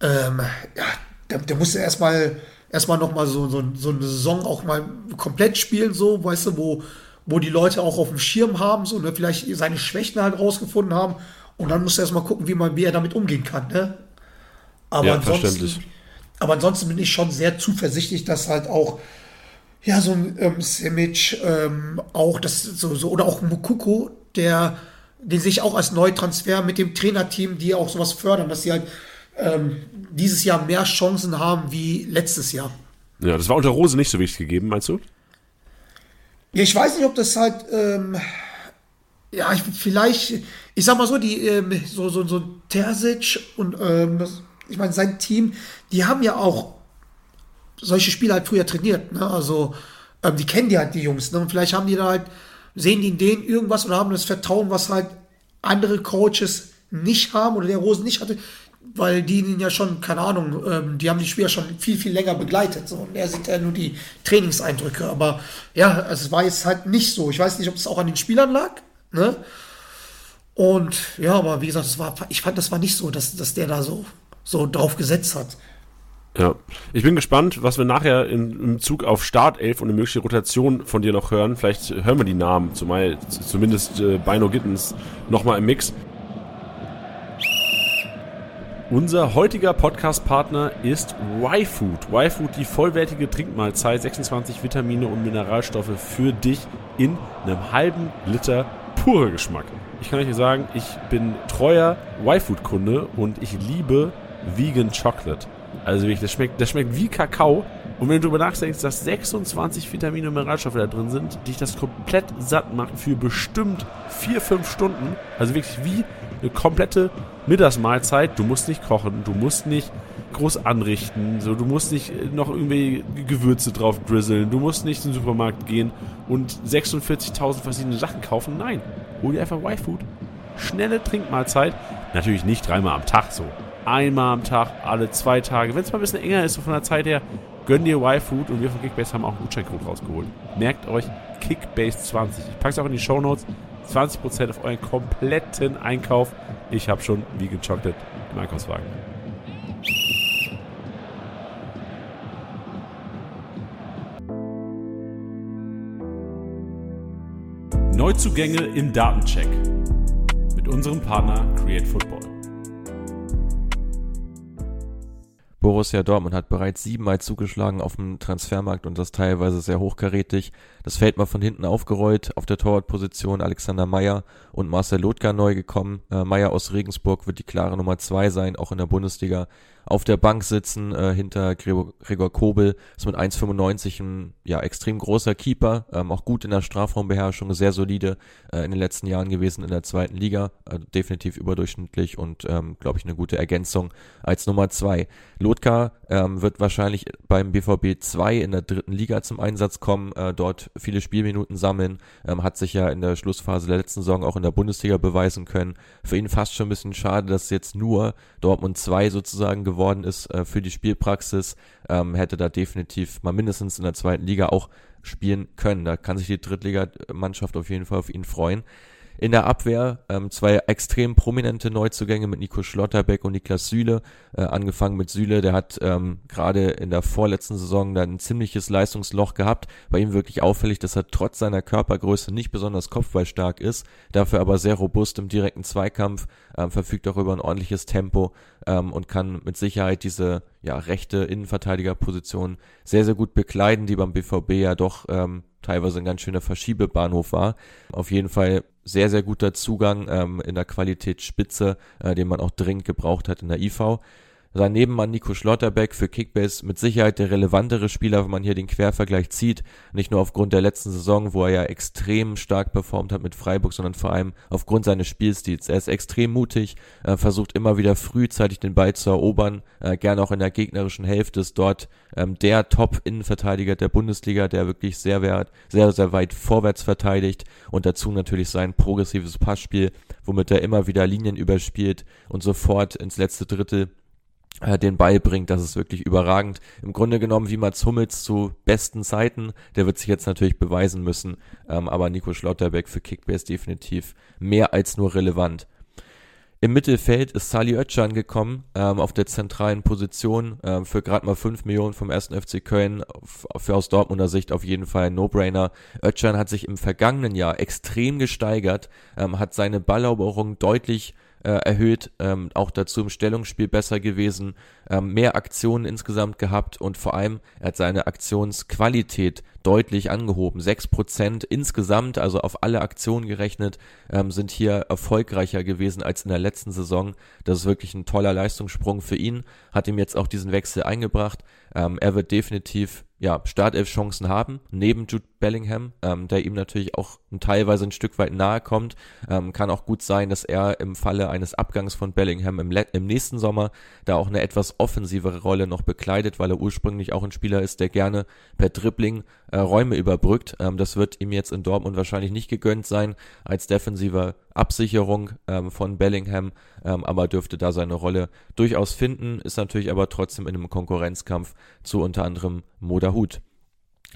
ähm, ja, der, der muss erstmal erstmal noch mal so, so, so eine Saison auch mal komplett spielen, so, weißt du, wo, wo die Leute auch auf dem Schirm haben, so, ne, vielleicht seine Schwächen halt rausgefunden haben und dann muss er erstmal gucken, wie man, wie er damit umgehen kann, ne? Aber ja, ansonsten, aber ansonsten bin ich schon sehr zuversichtlich, dass halt auch ja, so ein ähm, Simic, ähm, auch das so, so, oder auch Mukuko, der, den sehe ich auch als Neutransfer mit dem Trainerteam, die auch sowas fördern, dass sie halt ähm, dieses Jahr mehr Chancen haben wie letztes Jahr. Ja, das war unter Rose nicht so wichtig gegeben, meinst du? Ja, ich weiß nicht, ob das halt, ähm, ja, ich, vielleicht, ich sag mal so, die, ähm, so, so, so Terzic und, ähm, ich meine, sein Team, die haben ja auch solche Spieler halt früher trainiert. Ne? Also ähm, die kennen die halt, die Jungs. Ne? Und vielleicht haben die da halt, sehen die in denen irgendwas oder haben das Vertrauen, was halt andere Coaches nicht haben oder der Rosen nicht hatte, weil die ihn ja schon, keine Ahnung, ähm, die haben die Spieler schon viel, viel länger begleitet. So. Und er sieht ja nur die Trainingseindrücke. Aber ja, also es war jetzt halt nicht so. Ich weiß nicht, ob es auch an den Spielern lag. Ne? Und ja, aber wie gesagt, es war, ich fand, das war nicht so, dass, dass der da so, so drauf gesetzt hat. Ja, ich bin gespannt, was wir nachher in, im Zug auf Startelf und eine mögliche Rotation von dir noch hören. Vielleicht hören wir die Namen, zumal zumindest äh, Bino Gittens nochmal im Mix. Unser heutiger Podcast-Partner ist Y-Food. Y-Food, die vollwertige Trinkmahlzeit, 26 Vitamine und Mineralstoffe für dich in einem halben Liter pure Geschmack. Ich kann euch sagen, ich bin treuer Y-Food-Kunde und ich liebe Vegan Chocolate. Also wirklich, das schmeckt, das schmeckt wie Kakao. Und wenn du darüber nachdenkst, dass 26 Vitamine und Mineralstoffe da drin sind, dich das komplett satt macht für bestimmt 4-5 Stunden, also wirklich wie eine komplette Mittagsmahlzeit. Du musst nicht kochen, du musst nicht groß anrichten, so, du musst nicht noch irgendwie Gewürze drauf drizzeln, du musst nicht in den Supermarkt gehen und 46.000 verschiedene Sachen kaufen. Nein, hol dir einfach Y-Food. Schnelle Trinkmahlzeit. Natürlich nicht dreimal am Tag so. Einmal am Tag, alle zwei Tage. Wenn es mal ein bisschen enger ist, so von der Zeit her, gönn dir Y-Food und wir von Kickbase haben auch einen Gutscheincode rausgeholt. Merkt euch Kickbase20. Ich packe es auch in die Show Notes. 20% auf euren kompletten Einkauf. Ich habe schon Vegan Chocolate im Einkaufswagen. Neuzugänge im Datencheck mit unserem Partner Create Football. Borussia Dortmund hat bereits siebenmal zugeschlagen auf dem Transfermarkt und das teilweise sehr hochkarätig. Das Feld mal von hinten aufgerollt. Auf der Torwartposition Alexander Meyer und Marcel Lothgar neu gekommen. Äh, Meyer aus Regensburg wird die klare Nummer zwei sein, auch in der Bundesliga auf der Bank sitzen äh, hinter Gregor, Gregor Kobel. Ist mit 1,95 ein ja, extrem großer Keeper, ähm, auch gut in der Strafraumbeherrschung, sehr solide äh, in den letzten Jahren gewesen in der zweiten Liga, äh, definitiv überdurchschnittlich und ähm, glaube ich eine gute Ergänzung als Nummer zwei. Lotka ähm, wird wahrscheinlich beim BVB 2 in der dritten Liga zum Einsatz kommen, äh, dort viele Spielminuten sammeln, ähm, hat sich ja in der Schlussphase der letzten Saison auch in der Bundesliga beweisen können. Für ihn fast schon ein bisschen schade, dass jetzt nur Dortmund 2 sozusagen geworden ist äh, für die Spielpraxis, ähm, hätte da definitiv mal mindestens in der zweiten Liga auch spielen können. Da kann sich die Drittligamannschaft auf jeden Fall auf ihn freuen. In der Abwehr ähm, zwei extrem prominente Neuzugänge mit Nico Schlotterbeck und Niklas Süle. Äh, angefangen mit Süle, der hat ähm, gerade in der vorletzten Saison dann ein ziemliches Leistungsloch gehabt. Bei ihm wirklich auffällig, dass er trotz seiner Körpergröße nicht besonders kopfballstark ist, dafür aber sehr robust im direkten Zweikampf, ähm, verfügt auch über ein ordentliches Tempo ähm, und kann mit Sicherheit diese ja, rechte Innenverteidigerposition sehr, sehr gut bekleiden, die beim BVB ja doch ähm, teilweise ein ganz schöner Verschiebebahnhof war. Auf jeden Fall sehr, sehr guter Zugang ähm, in der Qualitätsspitze, äh, den man auch dringend gebraucht hat in der IV. Sein Nebenmann Nico Schlotterbeck für Kickbase mit Sicherheit der relevantere Spieler, wenn man hier den Quervergleich zieht. Nicht nur aufgrund der letzten Saison, wo er ja extrem stark performt hat mit Freiburg, sondern vor allem aufgrund seines Spielstils. Er ist extrem mutig, äh, versucht immer wieder frühzeitig den Ball zu erobern, äh, gerne auch in der gegnerischen Hälfte ist dort ähm, der Top-Innenverteidiger der Bundesliga, der wirklich sehr, weit, sehr, sehr weit vorwärts verteidigt und dazu natürlich sein progressives Passspiel, womit er immer wieder Linien überspielt und sofort ins letzte Drittel äh, den bringt, das ist wirklich überragend. Im Grunde genommen wie Mats Hummels zu besten Zeiten, der wird sich jetzt natürlich beweisen müssen, ähm, aber Nico Schlotterbeck für Kickbase definitiv mehr als nur relevant. Im Mittelfeld ist Sali Özcan gekommen, ähm, auf der zentralen Position, ähm, für gerade mal 5 Millionen vom 1. FC Köln, für aus Dortmunder Sicht auf jeden Fall ein No-Brainer. Özcan hat sich im vergangenen Jahr extrem gesteigert, ähm, hat seine Balleroberung deutlich äh, erhöht, ähm, auch dazu im Stellungsspiel besser gewesen, ähm, mehr Aktionen insgesamt gehabt und vor allem er hat seine Aktionsqualität deutlich angehoben. Sechs Prozent insgesamt, also auf alle Aktionen gerechnet, ähm, sind hier erfolgreicher gewesen als in der letzten Saison. Das ist wirklich ein toller Leistungssprung für ihn, hat ihm jetzt auch diesen Wechsel eingebracht. Ähm, er wird definitiv ja, Startelf-Chancen haben, neben Jude Bellingham, ähm, der ihm natürlich auch teilweise ein Stück weit nahe kommt. Ähm, kann auch gut sein, dass er im Falle eines Abgangs von Bellingham im, im nächsten Sommer da auch eine etwas offensivere Rolle noch bekleidet, weil er ursprünglich auch ein Spieler ist, der gerne per Dribbling äh, Räume überbrückt. Ähm, das wird ihm jetzt in Dortmund wahrscheinlich nicht gegönnt sein als defensiver Absicherung ähm, von Bellingham, ähm, aber dürfte da seine Rolle durchaus finden, ist natürlich aber trotzdem in einem Konkurrenzkampf zu unter anderem Moderhut.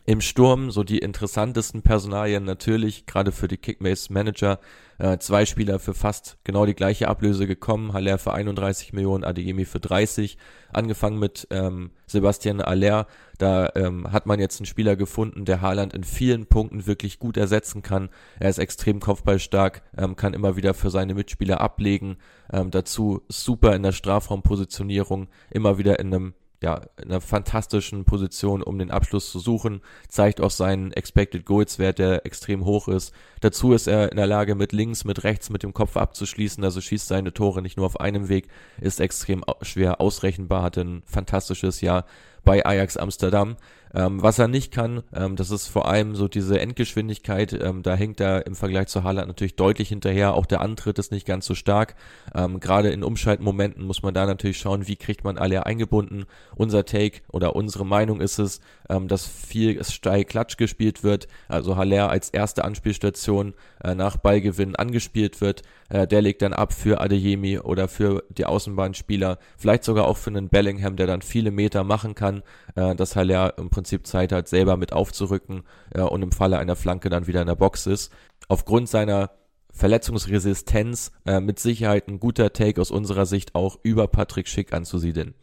Im Sturm so die interessantesten Personalien natürlich, gerade für die Kickbase Manager. Äh, zwei Spieler für fast genau die gleiche Ablöse gekommen. Haller für 31 Millionen, Adeyemi für 30. Angefangen mit ähm, Sebastian Aller. Da ähm, hat man jetzt einen Spieler gefunden, der Haaland in vielen Punkten wirklich gut ersetzen kann. Er ist extrem kopfballstark, ähm, kann immer wieder für seine Mitspieler ablegen. Ähm, dazu super in der Strafraumpositionierung, immer wieder in einem ja, in einer fantastischen Position, um den Abschluss zu suchen, zeigt auch seinen Expected Goals Wert, der extrem hoch ist. Dazu ist er in der Lage, mit links, mit rechts, mit dem Kopf abzuschließen, also schießt seine Tore nicht nur auf einem Weg, ist extrem schwer ausrechenbar, hatte ein fantastisches Jahr bei Ajax Amsterdam. Ähm, was er nicht kann, ähm, das ist vor allem so diese Endgeschwindigkeit, ähm, da hängt er im Vergleich zu Haaland natürlich deutlich hinterher. Auch der Antritt ist nicht ganz so stark. Ähm, Gerade in Umschaltmomenten muss man da natürlich schauen, wie kriegt man alle eingebunden. Unser Take oder unsere Meinung ist es, ähm, dass viel steil Klatsch gespielt wird, also Haller als erste Anspielstation äh, nach Ballgewinn angespielt wird. Äh, der legt dann ab für Adeyemi oder für die Außenbahnspieler, vielleicht sogar auch für einen Bellingham, der dann viele Meter machen kann, äh, dass Haller im Prinzip Zeit hat, selber mit aufzurücken äh, und im Falle einer Flanke dann wieder in der Box ist. Aufgrund seiner Verletzungsresistenz äh, mit Sicherheit ein guter Take aus unserer Sicht auch über Patrick Schick anzusiedeln.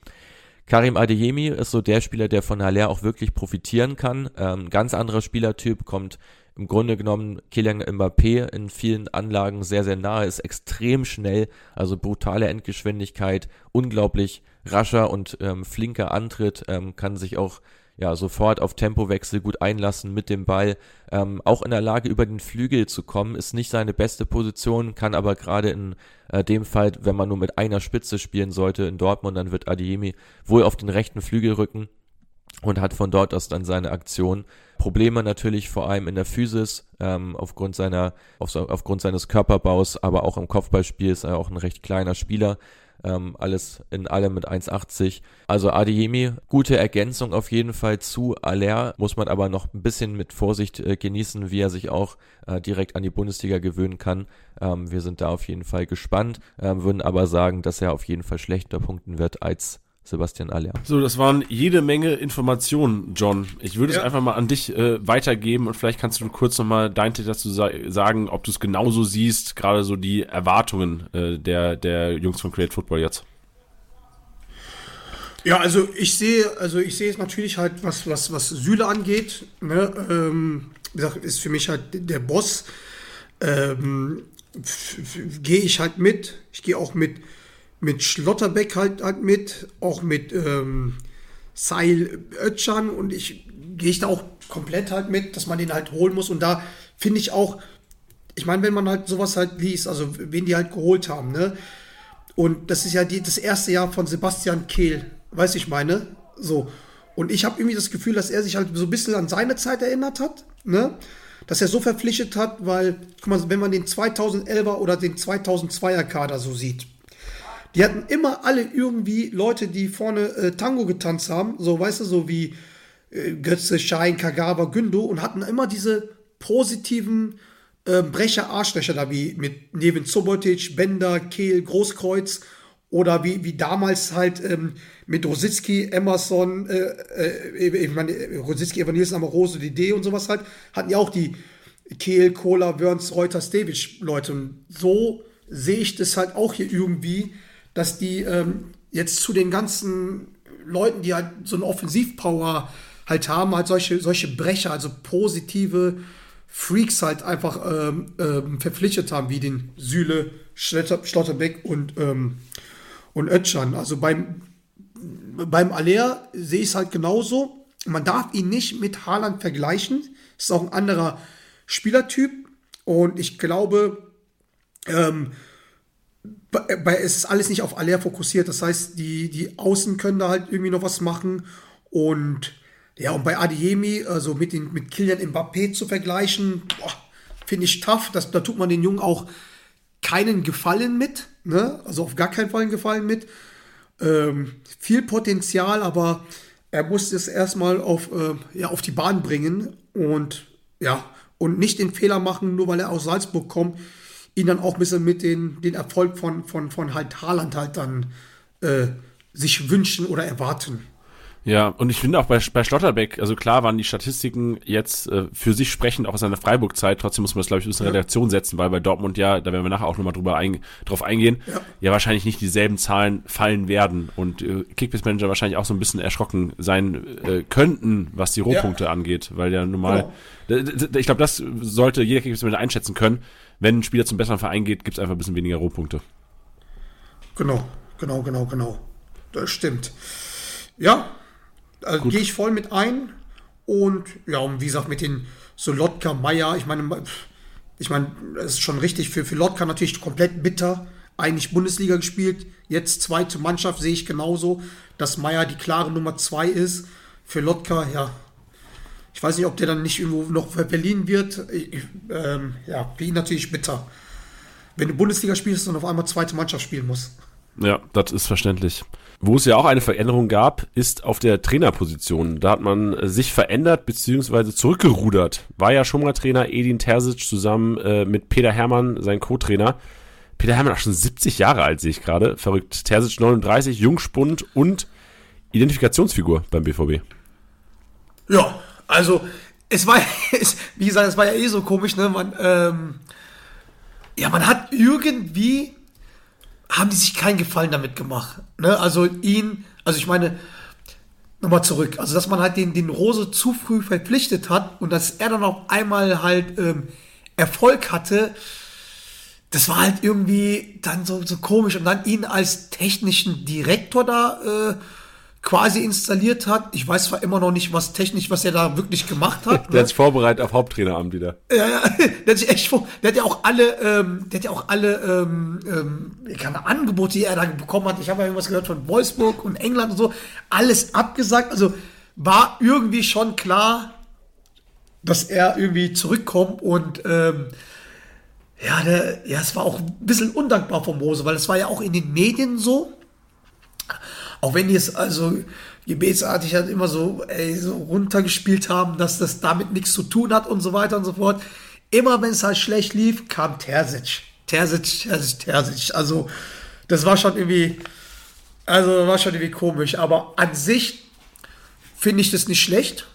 Karim Adeyemi ist so der Spieler, der von Haller auch wirklich profitieren kann. Ähm, ganz anderer Spielertyp, kommt im Grunde genommen Kylian Mbappé in vielen Anlagen sehr, sehr nahe, ist extrem schnell, also brutale Endgeschwindigkeit, unglaublich rascher und ähm, flinker Antritt, ähm, kann sich auch ja sofort auf Tempowechsel gut einlassen mit dem Ball. Ähm, auch in der Lage, über den Flügel zu kommen, ist nicht seine beste Position, kann aber gerade in äh, dem Fall, wenn man nur mit einer Spitze spielen sollte in Dortmund, dann wird Adiemi wohl auf den rechten Flügel rücken und hat von dort aus dann seine Aktion. Probleme natürlich vor allem in der Physis, ähm, aufgrund seiner, auf, aufgrund seines Körperbaus, aber auch im Kopfballspiel ist er auch ein recht kleiner Spieler. Ähm, alles in allem mit 1,80. Also Adeyemi, gute Ergänzung auf jeden Fall zu Aller, muss man aber noch ein bisschen mit Vorsicht äh, genießen, wie er sich auch äh, direkt an die Bundesliga gewöhnen kann. Ähm, wir sind da auf jeden Fall gespannt, ähm, würden aber sagen, dass er auf jeden Fall schlechter punkten wird als Sebastian Aller. So, das waren jede Menge Informationen, John. Ich würde ja. es einfach mal an dich äh, weitergeben und vielleicht kannst du kurz nochmal dein Take dazu sa sagen, ob du es genauso siehst, gerade so die Erwartungen äh, der, der Jungs von Create Football jetzt. Ja, also ich sehe, also ich sehe es natürlich halt, was, was, was Süle angeht, ne, ähm, wie gesagt, ist für mich halt der Boss. Ähm, gehe ich halt mit. Ich gehe auch mit mit Schlotterbeck halt, halt mit, auch mit ähm, Seil Ötschan und ich gehe ich da auch komplett halt mit, dass man den halt holen muss und da finde ich auch, ich meine, wenn man halt sowas halt liest, also wen die halt geholt haben, ne? Und das ist ja die, das erste Jahr von Sebastian Kehl, weiß ich meine, so. Und ich habe irgendwie das Gefühl, dass er sich halt so ein bisschen an seine Zeit erinnert hat, ne? Dass er so verpflichtet hat, weil, guck mal, wenn man den 2011er oder den 2002er Kader so sieht, die hatten immer alle irgendwie Leute, die vorne äh, Tango getanzt haben, so weißt du, so wie äh, Götze, Schein, Kagawa, Gündo und hatten immer diese positiven äh, Brecher-Arschlöcher da, wie mit Nevin Sobotic, Bender, Kehl, Großkreuz oder wie, wie damals halt ähm, mit Rositzky, Emerson, äh, äh, ich meine, Rositzky, Evangelisten, Amorose, D und sowas halt, hatten ja auch die Kehl, Kohler, Wörns, Reuters, David Leute. Und so sehe ich das halt auch hier irgendwie, dass die ähm, jetzt zu den ganzen Leuten, die halt so eine Offensivpower halt haben, halt solche, solche Brecher, also positive Freaks halt einfach ähm, ähm, verpflichtet haben, wie den Süle, Schlotterbeck und, ähm, und Ötschan. Also beim, beim Aller sehe ich es halt genauso. Man darf ihn nicht mit Haaland vergleichen. Ist auch ein anderer Spielertyp. Und ich glaube, ähm, bei, es ist alles nicht auf Aller fokussiert. Das heißt, die, die Außen können da halt irgendwie noch was machen. Und ja, und bei Adiemi, also mit, den, mit Kilian Mbappé zu vergleichen, finde ich tough. Das, da tut man den Jungen auch keinen Gefallen mit. Ne? Also auf gar keinen Fall einen Gefallen mit. Ähm, viel Potenzial, aber er muss es erstmal auf, äh, ja, auf die Bahn bringen und ja, und nicht den Fehler machen, nur weil er aus Salzburg kommt ihn dann auch ein bisschen mit den, den Erfolg von, von, von halt Haaland halt dann äh, sich wünschen oder erwarten. Ja, und ich finde auch bei, bei Schlotterbeck, also klar waren die Statistiken jetzt äh, für sich sprechend auch aus seiner Freiburg-Zeit, trotzdem muss man das, glaube ich, ein bisschen ja. Redaktion setzen, weil bei Dortmund ja, da werden wir nachher auch nochmal drüber ein, drauf eingehen, ja. ja. wahrscheinlich nicht dieselben Zahlen fallen werden und äh, Kickbase-Manager wahrscheinlich auch so ein bisschen erschrocken sein äh, könnten, was die Rohpunkte ja. angeht, weil ja normal, genau. ich glaube, das sollte jeder Kickbase-Manager einschätzen können, wenn ein Spieler zum besseren Verein geht, gibt es einfach ein bisschen weniger Rohpunkte. Genau, genau, genau, genau. Das stimmt. Ja, also gehe ich voll mit ein. Und ja, und wie gesagt, mit den Solotka, Meier, ich meine, ich meine, das ist schon richtig für, für Lotka natürlich komplett bitter. eigentlich Bundesliga gespielt, jetzt zweite Mannschaft sehe ich genauso, dass Meier die klare Nummer zwei ist. Für Lotka, ja. Ich weiß nicht, ob der dann nicht irgendwo noch verliehen wird. Ich, ähm, ja, für ihn natürlich bitter. Wenn du Bundesliga spielst und auf einmal zweite Mannschaft spielen musst. Ja, das ist verständlich. Wo es ja auch eine Veränderung gab, ist auf der Trainerposition. Da hat man sich verändert bzw. zurückgerudert. War ja schon mal Trainer Edin Terzic zusammen äh, mit Peter Hermann, sein Co-Trainer. Peter Hermann auch schon 70 Jahre alt, sehe ich gerade. Verrückt. Terzic 39, Jungspund und Identifikationsfigur beim BVB. Ja, also es war, es, wie gesagt, es war ja eh so komisch, ne? Man, ähm, ja, man hat irgendwie haben die sich keinen Gefallen damit gemacht. Ne? Also ihn, also ich meine, nochmal zurück, also dass man halt den, den Rose zu früh verpflichtet hat und dass er dann auf einmal halt ähm, Erfolg hatte, das war halt irgendwie dann so, so komisch. Und dann ihn als technischen Direktor da äh, quasi installiert hat. Ich weiß zwar immer noch nicht, was technisch, was er da wirklich gemacht hat. der ne? ist vorbereitet auf Haupttraineramt wieder. Ja, ja, der hat sich echt vor, der hat ja auch alle, ähm, der hat ja auch alle ähm, ähm, keine Angebote, die er da bekommen hat. Ich habe ja irgendwas gehört von Wolfsburg und England und so, alles abgesagt. Also war irgendwie schon klar, dass er irgendwie zurückkommt und ähm, ja, der, ja, es war auch ein bisschen undankbar von Mose, weil es war ja auch in den Medien so, auch wenn die es also gebetsartig halt immer so, ey, so runtergespielt haben, dass das damit nichts zu tun hat und so weiter und so fort. Immer wenn es halt schlecht lief, kam Terzic. Terzic, Terzic, Terzic. Also, das war schon irgendwie, also war schon irgendwie komisch. Aber an sich finde ich das nicht schlecht,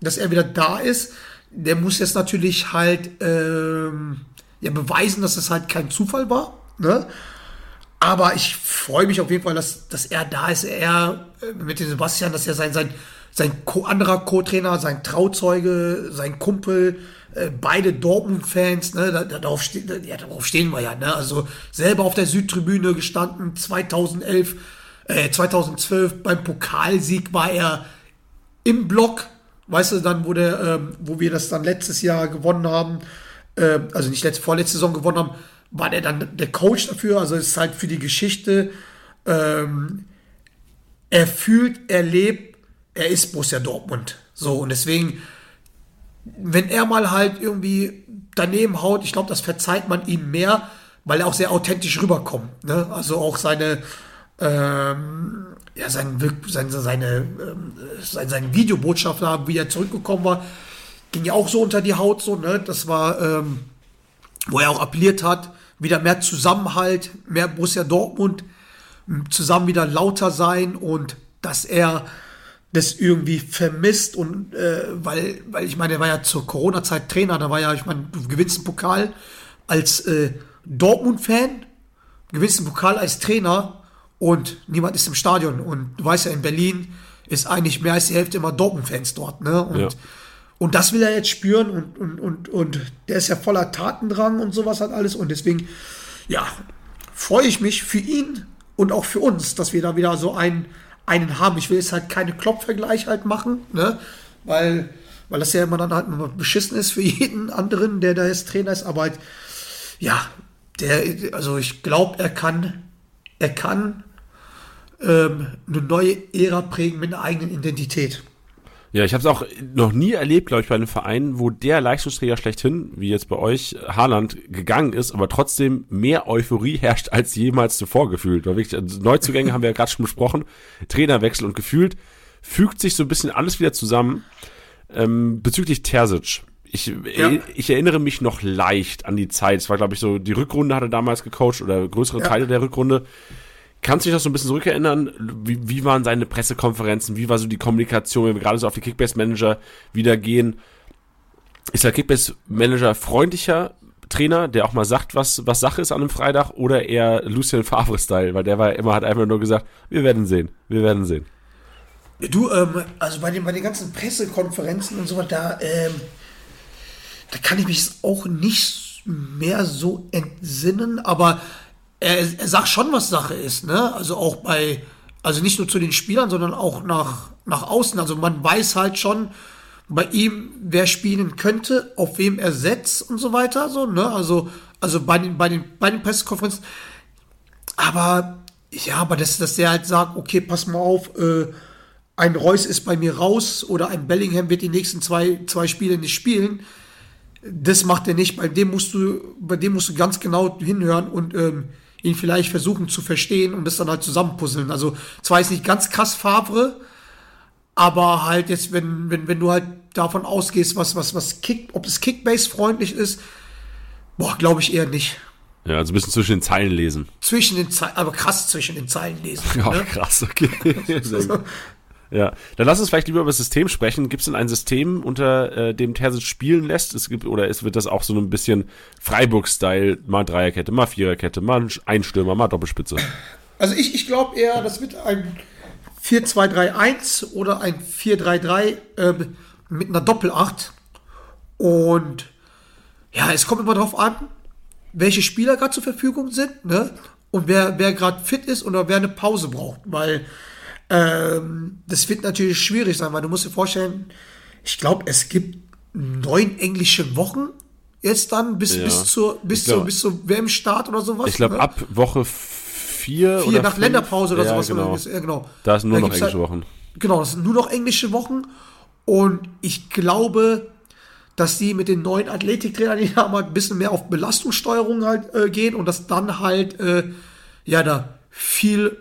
dass er wieder da ist. Der muss jetzt natürlich halt ähm, ja, beweisen, dass es halt kein Zufall war. Ne? Aber ich freue mich auf jeden Fall, dass, dass er da ist. Er äh, mit dem Sebastian, dass er sein, sein, sein Co anderer Co-Trainer, sein Trauzeuge, sein Kumpel, äh, beide Dortmund-Fans, ne, da, darauf, ste ja, darauf stehen wir ja. Ne? Also selber auf der Südtribüne gestanden, 2011, äh, 2012 beim Pokalsieg war er im Block. Weißt du, dann, wo, der, ähm, wo wir das dann letztes Jahr gewonnen haben, äh, also nicht letzte, vorletzte Saison gewonnen haben, war der dann der Coach dafür, also ist halt für die Geschichte. Ähm, er fühlt, er lebt, er ist Borussia Dortmund. So, und deswegen, wenn er mal halt irgendwie daneben haut, ich glaube, das verzeiht man ihm mehr, weil er auch sehr authentisch rüberkommt. Ne? Also auch seine, ähm, ja, sein, seine, seine, ähm, seine, seine Videobotschaft, wie er zurückgekommen war, ging ja auch so unter die Haut, so, ne? Das war, ähm, wo er auch appelliert hat, wieder mehr Zusammenhalt, mehr Borussia Dortmund, zusammen wieder lauter sein und dass er das irgendwie vermisst und äh, weil, weil ich meine, er war ja zur Corona-Zeit Trainer, da war ja, ich meine, du gewinnst einen Pokal als äh, Dortmund-Fan, gewinnst einen Pokal als Trainer und niemand ist im Stadion und du weißt ja, in Berlin ist eigentlich mehr als die Hälfte immer Dortmund-Fans dort, ne? Und ja. Und das will er jetzt spüren und, und, und, und der ist ja voller Tatendrang und sowas hat alles. Und deswegen, ja, freue ich mich für ihn und auch für uns, dass wir da wieder so einen, einen haben. Ich will jetzt halt keine Klopfvergleich halt machen, ne? Weil, weil das ja immer dann halt beschissen ist für jeden anderen, der da jetzt Trainer ist. Aber halt, ja, der, also ich glaube, er kann, er kann ähm, eine neue Ära prägen mit einer eigenen Identität. Ja, ich habe es auch noch nie erlebt, glaube ich, bei einem Verein, wo der Leistungsträger schlechthin, wie jetzt bei euch, Haaland, gegangen ist, aber trotzdem mehr Euphorie herrscht als jemals zuvor gefühlt. Weil wirklich, also Neuzugänge haben wir ja gerade schon besprochen, Trainerwechsel und gefühlt fügt sich so ein bisschen alles wieder zusammen. Ähm, bezüglich Terzic. Ich, ja. ich erinnere mich noch leicht an die Zeit. Es war, glaube ich, so, die Rückrunde hatte damals gecoacht oder größere ja. Teile der Rückrunde. Kannst du dich noch so ein bisschen zurückerinnern? Wie, wie waren seine Pressekonferenzen? Wie war so die Kommunikation, wenn wir gerade so auf die Kickbase-Manager wieder gehen? Ist der Kickbase-Manager freundlicher Trainer, der auch mal sagt, was, was Sache ist an einem Freitag, oder eher Lucien Favre-Style? Weil der war immer, hat einfach nur gesagt, wir werden sehen, wir werden sehen. Du, ähm, also bei den, bei den ganzen Pressekonferenzen und so da, ähm, da kann ich mich auch nicht mehr so entsinnen, aber er, er sagt schon, was Sache ist, ne? Also auch bei, also nicht nur zu den Spielern, sondern auch nach, nach außen. Also man weiß halt schon bei ihm, wer spielen könnte, auf wem er setzt und so weiter, so, ne? Also, also bei den, bei den, bei den Pressekonferenzen, Aber ja, aber dass, dass der halt sagt, okay, pass mal auf, äh, ein Reus ist bei mir raus oder ein Bellingham wird die nächsten zwei, zwei Spiele nicht spielen. Das macht er nicht. Bei dem musst du, bei dem musst du ganz genau hinhören und ähm, ihn vielleicht versuchen zu verstehen und das dann halt zusammenpuzzeln. Also zwar ist nicht ganz krass Favre, aber halt jetzt, wenn, wenn, wenn du halt davon ausgehst, was, was, was Kick, ob es Kickbase-freundlich ist, boah, glaube ich eher nicht. Ja, also ein bisschen zwischen den Zeilen lesen. Zwischen den Zeilen, aber krass zwischen den Zeilen lesen. Ja, ne? krass, okay. Ja, dann lass uns vielleicht lieber über das System sprechen. Gibt es denn ein System, unter äh, dem Terzic spielen lässt? Es gibt, oder es wird das auch so ein bisschen Freiburg-Style, mal Dreierkette, mal Viererkette, mal ein Stürmer, mal Doppelspitze. Also ich, ich glaube eher, das wird ein 4-2-3-1 oder ein 4-3-3 äh, mit einer Doppelacht. Und ja, es kommt immer darauf an, welche Spieler gerade zur Verfügung sind, ne? Und wer, wer gerade fit ist oder wer eine Pause braucht. Weil ähm, das wird natürlich schwierig sein, weil du musst dir vorstellen, ich glaube, es gibt neun englische Wochen jetzt dann bis, Ja. bis zur bis glaub- zur bis zur WM-Start oder sowas. Ich glaube, ne? ab Woche vier, vier oder nach fünf, Länderpause oder ja, sowas. Genau. Oder, ja, genau. Da ist nur noch gibt's englische halt- Wochen. Genau, das sind nur noch englische Wochen. Und ich glaube, dass die mit den neuen Athletiktrainern die haben halt ein bisschen mehr auf Belastungssteuerung halt äh, gehen und dass dann halt äh, ja da viel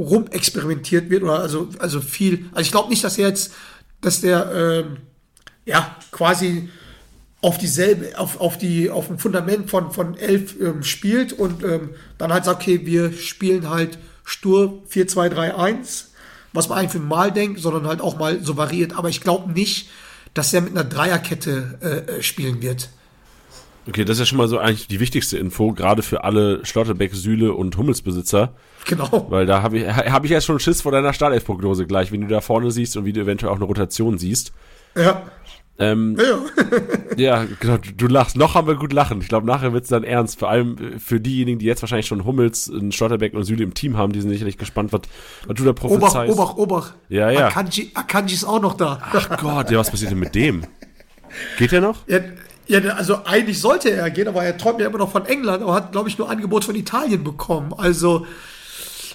rumexperimentiert wird oder also also viel. Also ich glaube nicht, dass er jetzt, dass der ähm, ja quasi auf dieselbe, auf, auf die, auf ein Fundament von, von elf ähm, spielt und ähm, dann halt sagt, okay, wir spielen halt stur 4-2-3-1, was man eigentlich für Mal denkt, sondern halt auch mal so variiert. Aber ich glaube nicht, dass er mit einer Dreierkette äh, äh, spielen wird. Okay, das ist ja schon mal so eigentlich die wichtigste Info, gerade für alle Schlotterbeck, Süle und Hummelsbesitzer. Genau. Weil da habe ich, hab ich erst schon Schiss vor deiner Startelf-Prognose gleich, wenn du da vorne siehst und wie du eventuell auch eine Rotation siehst. Ja. Ähm, ja. ja, genau, du, du lachst. Noch haben wir gut lachen. Ich glaube, nachher wird's dann ernst. Vor allem äh, für diejenigen, die jetzt wahrscheinlich schon Hummels, einen Schlotterbeck und Süle im Team haben, die sind sicherlich gespannt, was, was du da Obach, prophezeist. Obach, Obach. Ja, ja. Akanji, Akanji ist auch noch da. Ach Gott, ja, was passiert denn mit dem? Geht der noch? Ja, ja, also eigentlich sollte er gehen, aber er träumt ja immer noch von England, aber hat, glaube ich, nur Angebot von Italien bekommen. Also,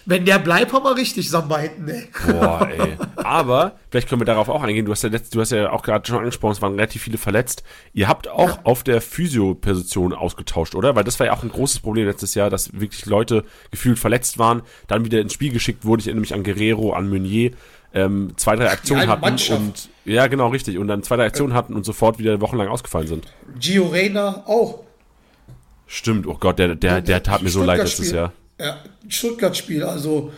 wenn der bleibt, haben wir richtig Samba hinten, ey. Boah, ey. Aber vielleicht können wir darauf auch eingehen. Du hast ja, letzt, du hast ja auch gerade schon angesprochen, es waren relativ viele verletzt. Ihr habt auch Ja. auf der Physio-Position ausgetauscht, oder? Weil das war ja auch ein großes Problem letztes Jahr, dass wirklich Leute gefühlt verletzt waren, dann wieder ins Spiel geschickt wurden. Ich erinnere mich an Guerrero, an Meunier, ähm, zwei, drei Aktionen hatten Mannschaft. und ja, genau, richtig. Und dann zwei, drei Aktionen hatten und sofort wieder wochenlang ausgefallen sind. Gio Reyna auch. Stimmt, oh Gott, der, der, der tat mir so leid letztes Jahr. Ja, Stuttgart-Spiel, also,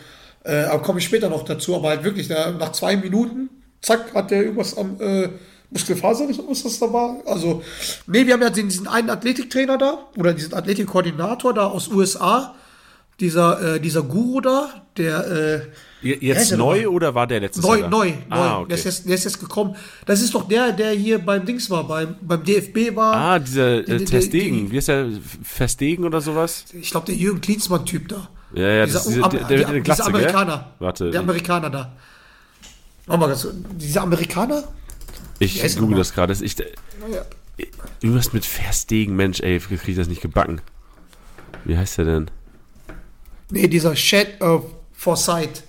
äh, aber komme ich später noch dazu, aber halt wirklich, der, nach zwei Minuten, zack, hat der irgendwas am äh, Muskelfaser, nicht, was das da war. Also, nee, wir haben ja diesen, diesen einen Athletiktrainer da, oder diesen Athletikkoordinator da aus USA, dieser, äh, dieser Guru da, der, äh, Jetzt neu war- oder war der letztes Neu, Jahr? neu, neu. Ah, okay. der, ist jetzt, der ist jetzt gekommen. Das ist doch der, der hier beim Dings war, beim, beim DFB war. Ah, dieser Die- äh, Testegen. Wie ist der? Verstegen oder sowas? Ich glaube, der Jürgen Klinsmann-Typ da. Ja, ja, dieser, das ist, Am- der, der, der, Glatze, dieser Amerikaner. Gell? Warte, Der Amerikaner da. Mach mal ganz. Dieser Amerikaner? ich google das gerade. Ich, Ja. irgendwas mit Verstegen, Mensch, ey, krieg ich das nicht gebacken. Wie heißt der denn? Nee, dieser Chad äh, Forsyth.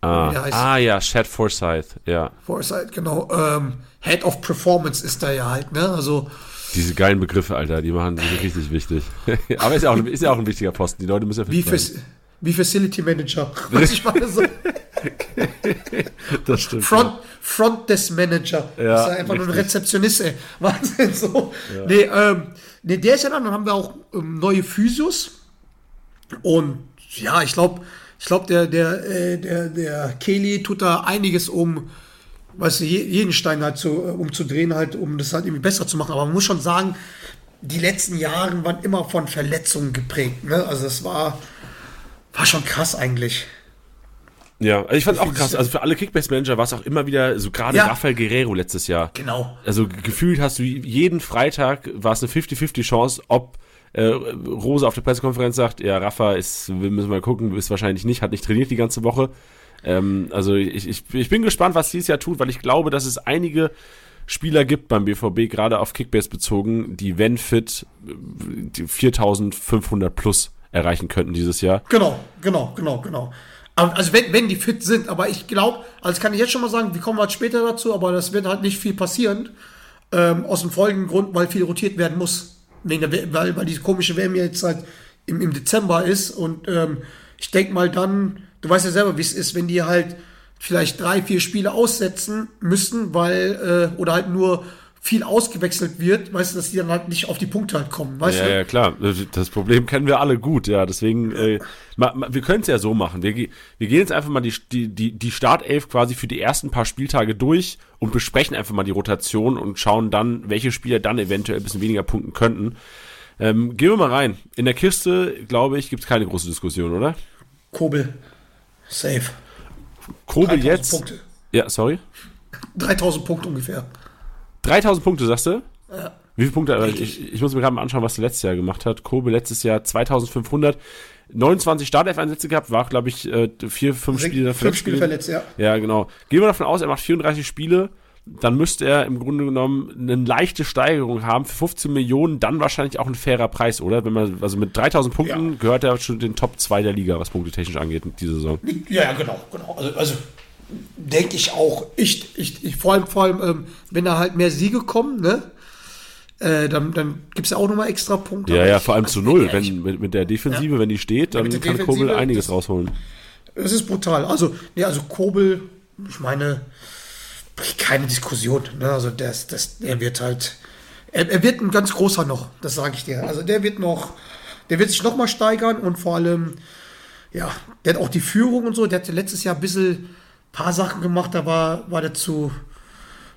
Ah, ah ja, Chad Forsyth, ja. Forsyth, genau. Ähm, Head of Performance ist da ja halt, ne? Also, Diese geilen Begriffe, Alter, die machen die sind richtig wichtig. Aber ist ja, auch, ist ja auch ein wichtiger Posten. Die Leute müssen ja wie, Fac- wie Facility Manager. Was ich meine, so. Das stimmt. Front, Front Desk Manager. Ja, das ist ja einfach nur ein richtig. Rezeptionist, ey. Wahnsinn, so. Nee, ähm, nee, der ist ja dann, dann haben wir auch ähm, neue Physios. Und ja, ich glaube, ich glaube, der, der, äh, der, der Kelly tut da einiges um, weißt du, je- jeden Stein halt zu, äh, umzudrehen, halt, um das halt irgendwie besser zu machen. Aber man muss schon sagen, die letzten Jahre waren immer von Verletzungen geprägt. Ne? Also es war, war schon krass eigentlich. Ja, also ich fand auch krass. Also für alle Kickbase-Manager war es auch immer wieder, so gerade Ja. Rafael Guerrero letztes Jahr. Genau. Also ge- gefühlt hast du jeden Freitag war es eine 50-50 Chance, ob äh, Rose auf der Pressekonferenz sagt, ja, Rafa ist, wir müssen mal gucken, ist wahrscheinlich nicht, hat nicht trainiert die ganze Woche. Ähm, also ich, ich, ich bin gespannt, was dieses Jahr tut, weil ich glaube, dass es einige Spieler gibt beim BVB, gerade auf Kickbase bezogen, die, wenn fit, die 4500 plus erreichen könnten dieses Jahr. Genau, genau, genau, genau. Also wenn, wenn die fit sind, aber ich glaube, also kann ich jetzt schon mal sagen, wir kommen halt später dazu, aber das wird halt nicht viel passieren. Ähm, aus dem folgenden Grund, weil viel rotiert werden muss. Wegen der, weil, weil diese komische WM jetzt halt im, im Dezember ist. Und ähm, ich denke mal dann, du weißt ja selber, wie es ist, wenn die halt vielleicht drei, vier Spiele aussetzen müssen, weil, äh, oder halt nur viel ausgewechselt wird, weißt du, dass die dann halt nicht auf die Punkte halt kommen, weißt Ja, du? ja, klar. Das Problem kennen wir alle gut, ja. Deswegen, äh, ma, ma, wir können es ja so machen. Wir, wir gehen jetzt einfach mal die, die, die, die Startelf quasi für die ersten paar Spieltage durch und besprechen einfach mal die Rotation und schauen dann, welche Spieler dann eventuell ein bisschen weniger punkten könnten. Ähm, gehen wir mal rein. In der Kiste, glaube ich, gibt es keine große Diskussion, oder? Kobel, safe. Kobel 3000 jetzt. Punkte. Ja, sorry. 3000 Punkte ungefähr. 3000 Punkte, sagst du? Ja. Wie viele Punkte? Ich, ich muss mir gerade mal anschauen, was er letztes Jahr gemacht hat. Kobe letztes Jahr 2500. 29 Startelf-Einsätze gehabt, war, glaube ich, äh, vier, fünf Spiele dafür. Fünf Spiele verletzt, ja. Ja, genau. Gehen wir davon aus, er macht 34 Spiele, dann müsste er im Grunde genommen eine leichte Steigerung haben für 15 Millionen, dann wahrscheinlich auch ein fairer Preis, oder? Wenn man, also mit 3000 Punkten Ja. gehört er schon den Top 2 der Liga, was Punkte technisch angeht, diese Saison. Ja, ja, genau, genau. Also, also denke ich auch. Ich, ich, ich vor allem, vor allem, ähm, wenn da halt mehr Siege kommen, ne? Äh, dann dann gibt es ja auch nochmal extra Punkte. Ja, ja, vor allem zu null. ja, Wenn, mit, mit der Defensive, wenn die steht, dann der kann Defensive, Kobel einiges das- rausholen. Es ist brutal. Also, nee, also Kobel, ich meine, keine Diskussion. Ne? Also das, das, er wird halt, er, er wird ein ganz großer noch, das sage ich dir. Also der wird noch, der wird sich noch mal steigern und vor allem, ja, der hat auch die Führung und so. Der hat letztes Jahr ein bisschen paar Sachen gemacht, da war, war der zu,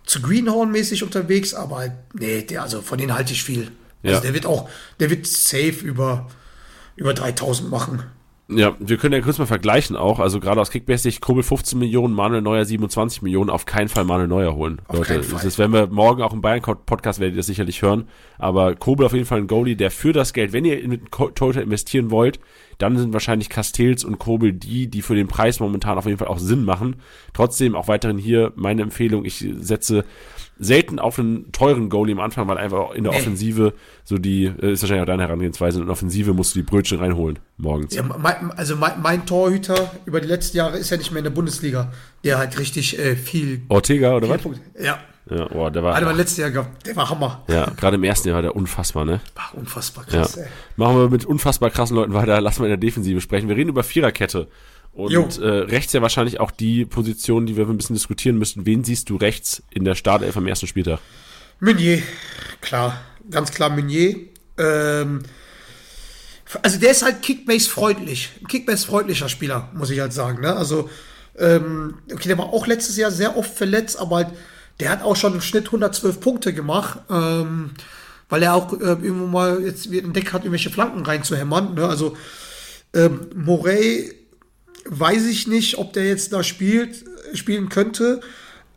zu Greenhorn-mäßig unterwegs, aber halt, nee, der, also von denen halte ich viel. Ja. Also der wird auch, der wird safe über, über 3000 machen. Ja, wir können ja kurz mal vergleichen auch. Also gerade aus Kickbase-Sicht, Kobel 15 Millionen, Manuel Neuer 27 Millionen. Auf keinen Fall Manuel Neuer holen. Auf Fall. Das ist, wenn wir morgen auch im Bayern-Podcast werdet ihr das sicherlich hören. Aber Kobel auf jeden Fall ein Goalie, der für das Geld, wenn ihr in Torhüter investieren wollt, dann sind wahrscheinlich Castells und Kobel die, die für den Preis momentan auf jeden Fall auch Sinn machen. Trotzdem auch weiterhin hier meine Empfehlung. Ich setze selten auf einen teuren Goalie am Anfang, weil einfach in der. Offensive so die, äh, ist wahrscheinlich auch deine Herangehensweise, in der Offensive musst du die Brötchen reinholen morgens. Ja, mein, also mein, mein Torhüter über die letzten Jahre ist ja nicht mehr in der Bundesliga, der halt richtig äh, viel, Ortega oder viel was? Punkte. Ja, Ja, boah, der war. hatte man letztes Jahr gehabt. Der war Hammer. ja, gerade im ersten Jahr war der unfassbar, ne? War unfassbar Ja. krass, ey. Machen wir mit unfassbar krassen Leuten weiter. Lassen wir in der Defensive sprechen. Wir reden über Viererkette. Und äh, rechts ja wahrscheinlich auch die Position, die wir ein bisschen diskutieren müssten. Wen siehst du rechts in der Startelf am ersten Spieltag? Meunier, klar, ganz klar Meunier. Ähm, also der ist halt Kickbase-freundlich. Kickbase-freundlicher Spieler, muss ich halt sagen. Ne? Also, ähm, okay, der war auch letztes Jahr sehr oft verletzt, aber halt, der hat auch schon im Schnitt 112 Punkte gemacht, ähm, weil er auch äh, irgendwo mal jetzt entdeckt hat, irgendwelche Flanken reinzuhämmern. Ne? Also, ähm, Morey weiß ich nicht, ob der jetzt da spielt, spielen könnte.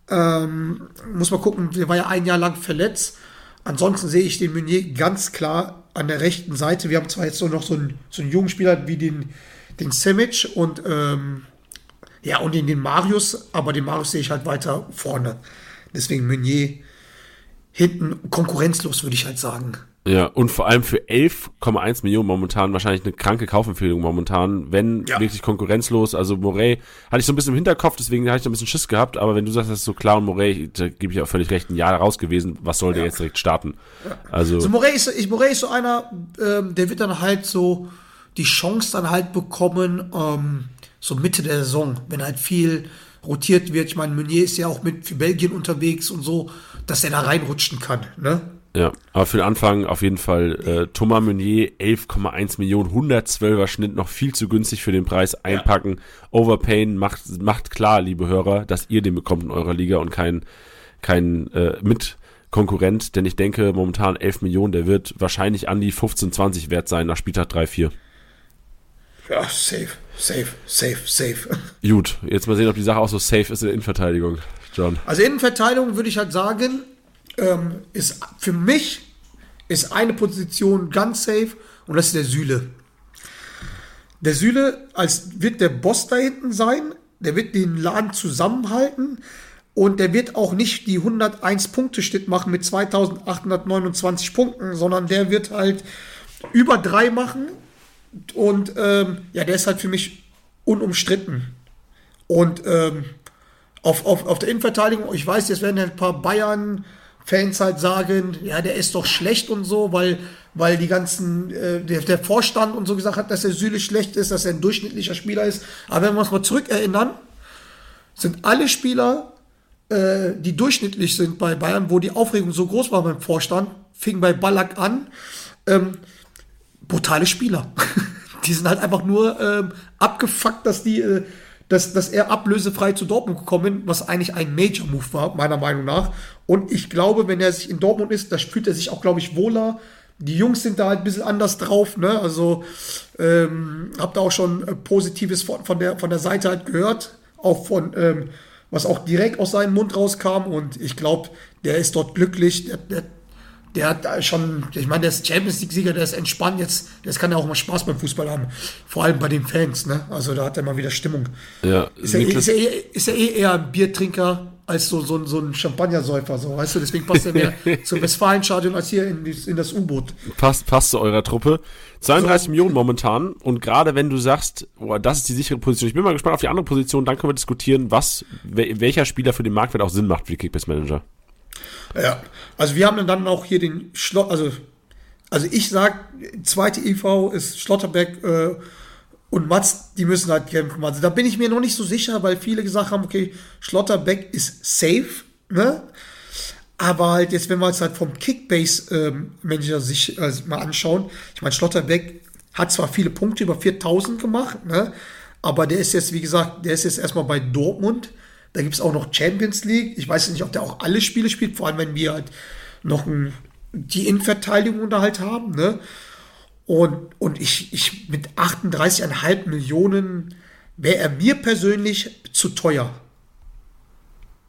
Ähm, muss mal gucken, der war ja ein Jahr lang verletzt. Ansonsten sehe ich den Meunier ganz klar an der rechten Seite. Wir haben zwar jetzt so noch so einen, so einen jungen Spieler wie den, den Simic und ähm, ja, und den, den Marius, aber den Marius sehe ich halt weiter vorne. Deswegen Meunier hinten konkurrenzlos, würde ich halt sagen. Ja, und vor allem für 11,1 Millionen momentan wahrscheinlich eine kranke Kaufempfehlung momentan, wenn Ja. wirklich konkurrenzlos. Also Morey hatte ich so ein bisschen im Hinterkopf, deswegen hatte ich da ein bisschen Schiss gehabt, aber wenn du sagst, das ist so klar und Morey, da gebe ich auch völlig recht, ein Jahr raus gewesen, was soll der jetzt direkt starten? Also, Also Morey ist, ich, Morey ist so einer, ähm, der wird dann halt so die Chance dann halt bekommen, ähm, so Mitte der Saison, wenn halt viel rotiert wird. Ich meine, Meunier ist ja auch mit für Belgien unterwegs und so, dass er da reinrutschen kann. Ne? Ja, aber für den Anfang auf jeden Fall äh, Thomas Meunier, 11,1 Millionen, 112er Schnitt, noch viel zu günstig für den Preis, einpacken. Overpayen macht, macht klar, liebe Hörer, dass ihr den bekommt in eurer Liga und kein, kein äh, mit Konkurrent, denn ich denke momentan 11 Millionen, der wird wahrscheinlich an die 15, 20 wert sein nach Spieltag 3, 4. Ja, safe, safe, safe, safe. Gut, jetzt mal sehen, ob die Sache auch so safe ist in der Innenverteidigung, John. Also Innenverteidigung würde ich halt sagen, ähm, ist für mich ist eine Position ganz safe und das ist der Süle. Der Süle als wird der Boss da hinten sein, der wird den Laden zusammenhalten und der wird auch nicht die 101 Punkte Schnitt machen mit 2829 Punkten, sondern der wird halt über drei machen Und ähm, ja, der ist halt für mich unumstritten. Und ähm, auf, auf, auf der Innenverteidigung, ich weiß, jetzt werden ein paar Bayern-Fans halt sagen, ja, der ist doch schlecht und so, weil, weil die ganzen, äh, der, der Vorstand und so gesagt hat, dass der Süle schlecht ist, dass er ein durchschnittlicher Spieler ist. Aber wenn wir uns mal zurückerinnern, sind alle Spieler, äh, die durchschnittlich sind bei Bayern, wo die Aufregung so groß war beim Vorstand, fing bei Ballack an, ähm, brutale Spieler. die sind halt einfach nur ähm, abgefuckt, dass die, äh, dass, dass er ablösefrei zu Dortmund gekommen ist, was eigentlich ein Major Move war, meiner Meinung nach. Und ich glaube, wenn er sich in Dortmund ist, da fühlt er sich auch, glaube ich, wohler. Die Jungs sind da halt ein bisschen anders drauf, ne? Also ähm, hab da auch schon äh, Positives von, von, der, von der Seite halt gehört, auch von, ähm, was auch direkt aus seinem Mund rauskam. Und ich glaube, der ist dort glücklich. Der, der, der hat schon, ich meine, der ist Champions League-Sieger, der ist entspannt jetzt, das kann ja auch mal Spaß beim Fußball haben. Vor allem bei den Fans, ne? Also da hat er mal wieder Stimmung. Ja, Ist ja, eh, ist, ja eh, ist ja eh eher ein Biertrinker als so, so, so ein Champagnersäufer, so, weißt du? Deswegen passt er mehr zum Westfalenstadion als hier in, in das U-Boot. passt, passt zu eurer Truppe. 32 Millionen momentan. Und gerade wenn du sagst, boah, das ist die sichere Position. Ich bin mal gespannt auf die andere Position. Dann können wir diskutieren, was, wel- welcher Spieler für den Marktwert auch Sinn macht für die Kickbase Manager. Ja, also wir haben dann auch hier den Schlott, also, also ich sag, zweite IV ist Schlotterbeck äh, und Mats, die müssen halt kämpfen. Also da bin ich mir noch nicht so sicher, weil viele gesagt haben, okay, Schlotterbeck ist safe, ne? Aber halt jetzt, wenn wir uns halt vom Kickbase-Manager sich äh, mal anschauen, ich meine, Schlotterbeck hat zwar viele Punkte über 4000 gemacht, ne? aber der ist jetzt, wie gesagt, der ist jetzt erstmal bei Dortmund. Da gibt es auch noch Champions League. Ich weiß nicht, ob der auch alle Spiele spielt, vor allem wenn wir halt noch ein, die Innenverteidigung da halt haben. Ne? Und, und ich, ich mit 38,5 Millionen wäre er mir persönlich zu teuer.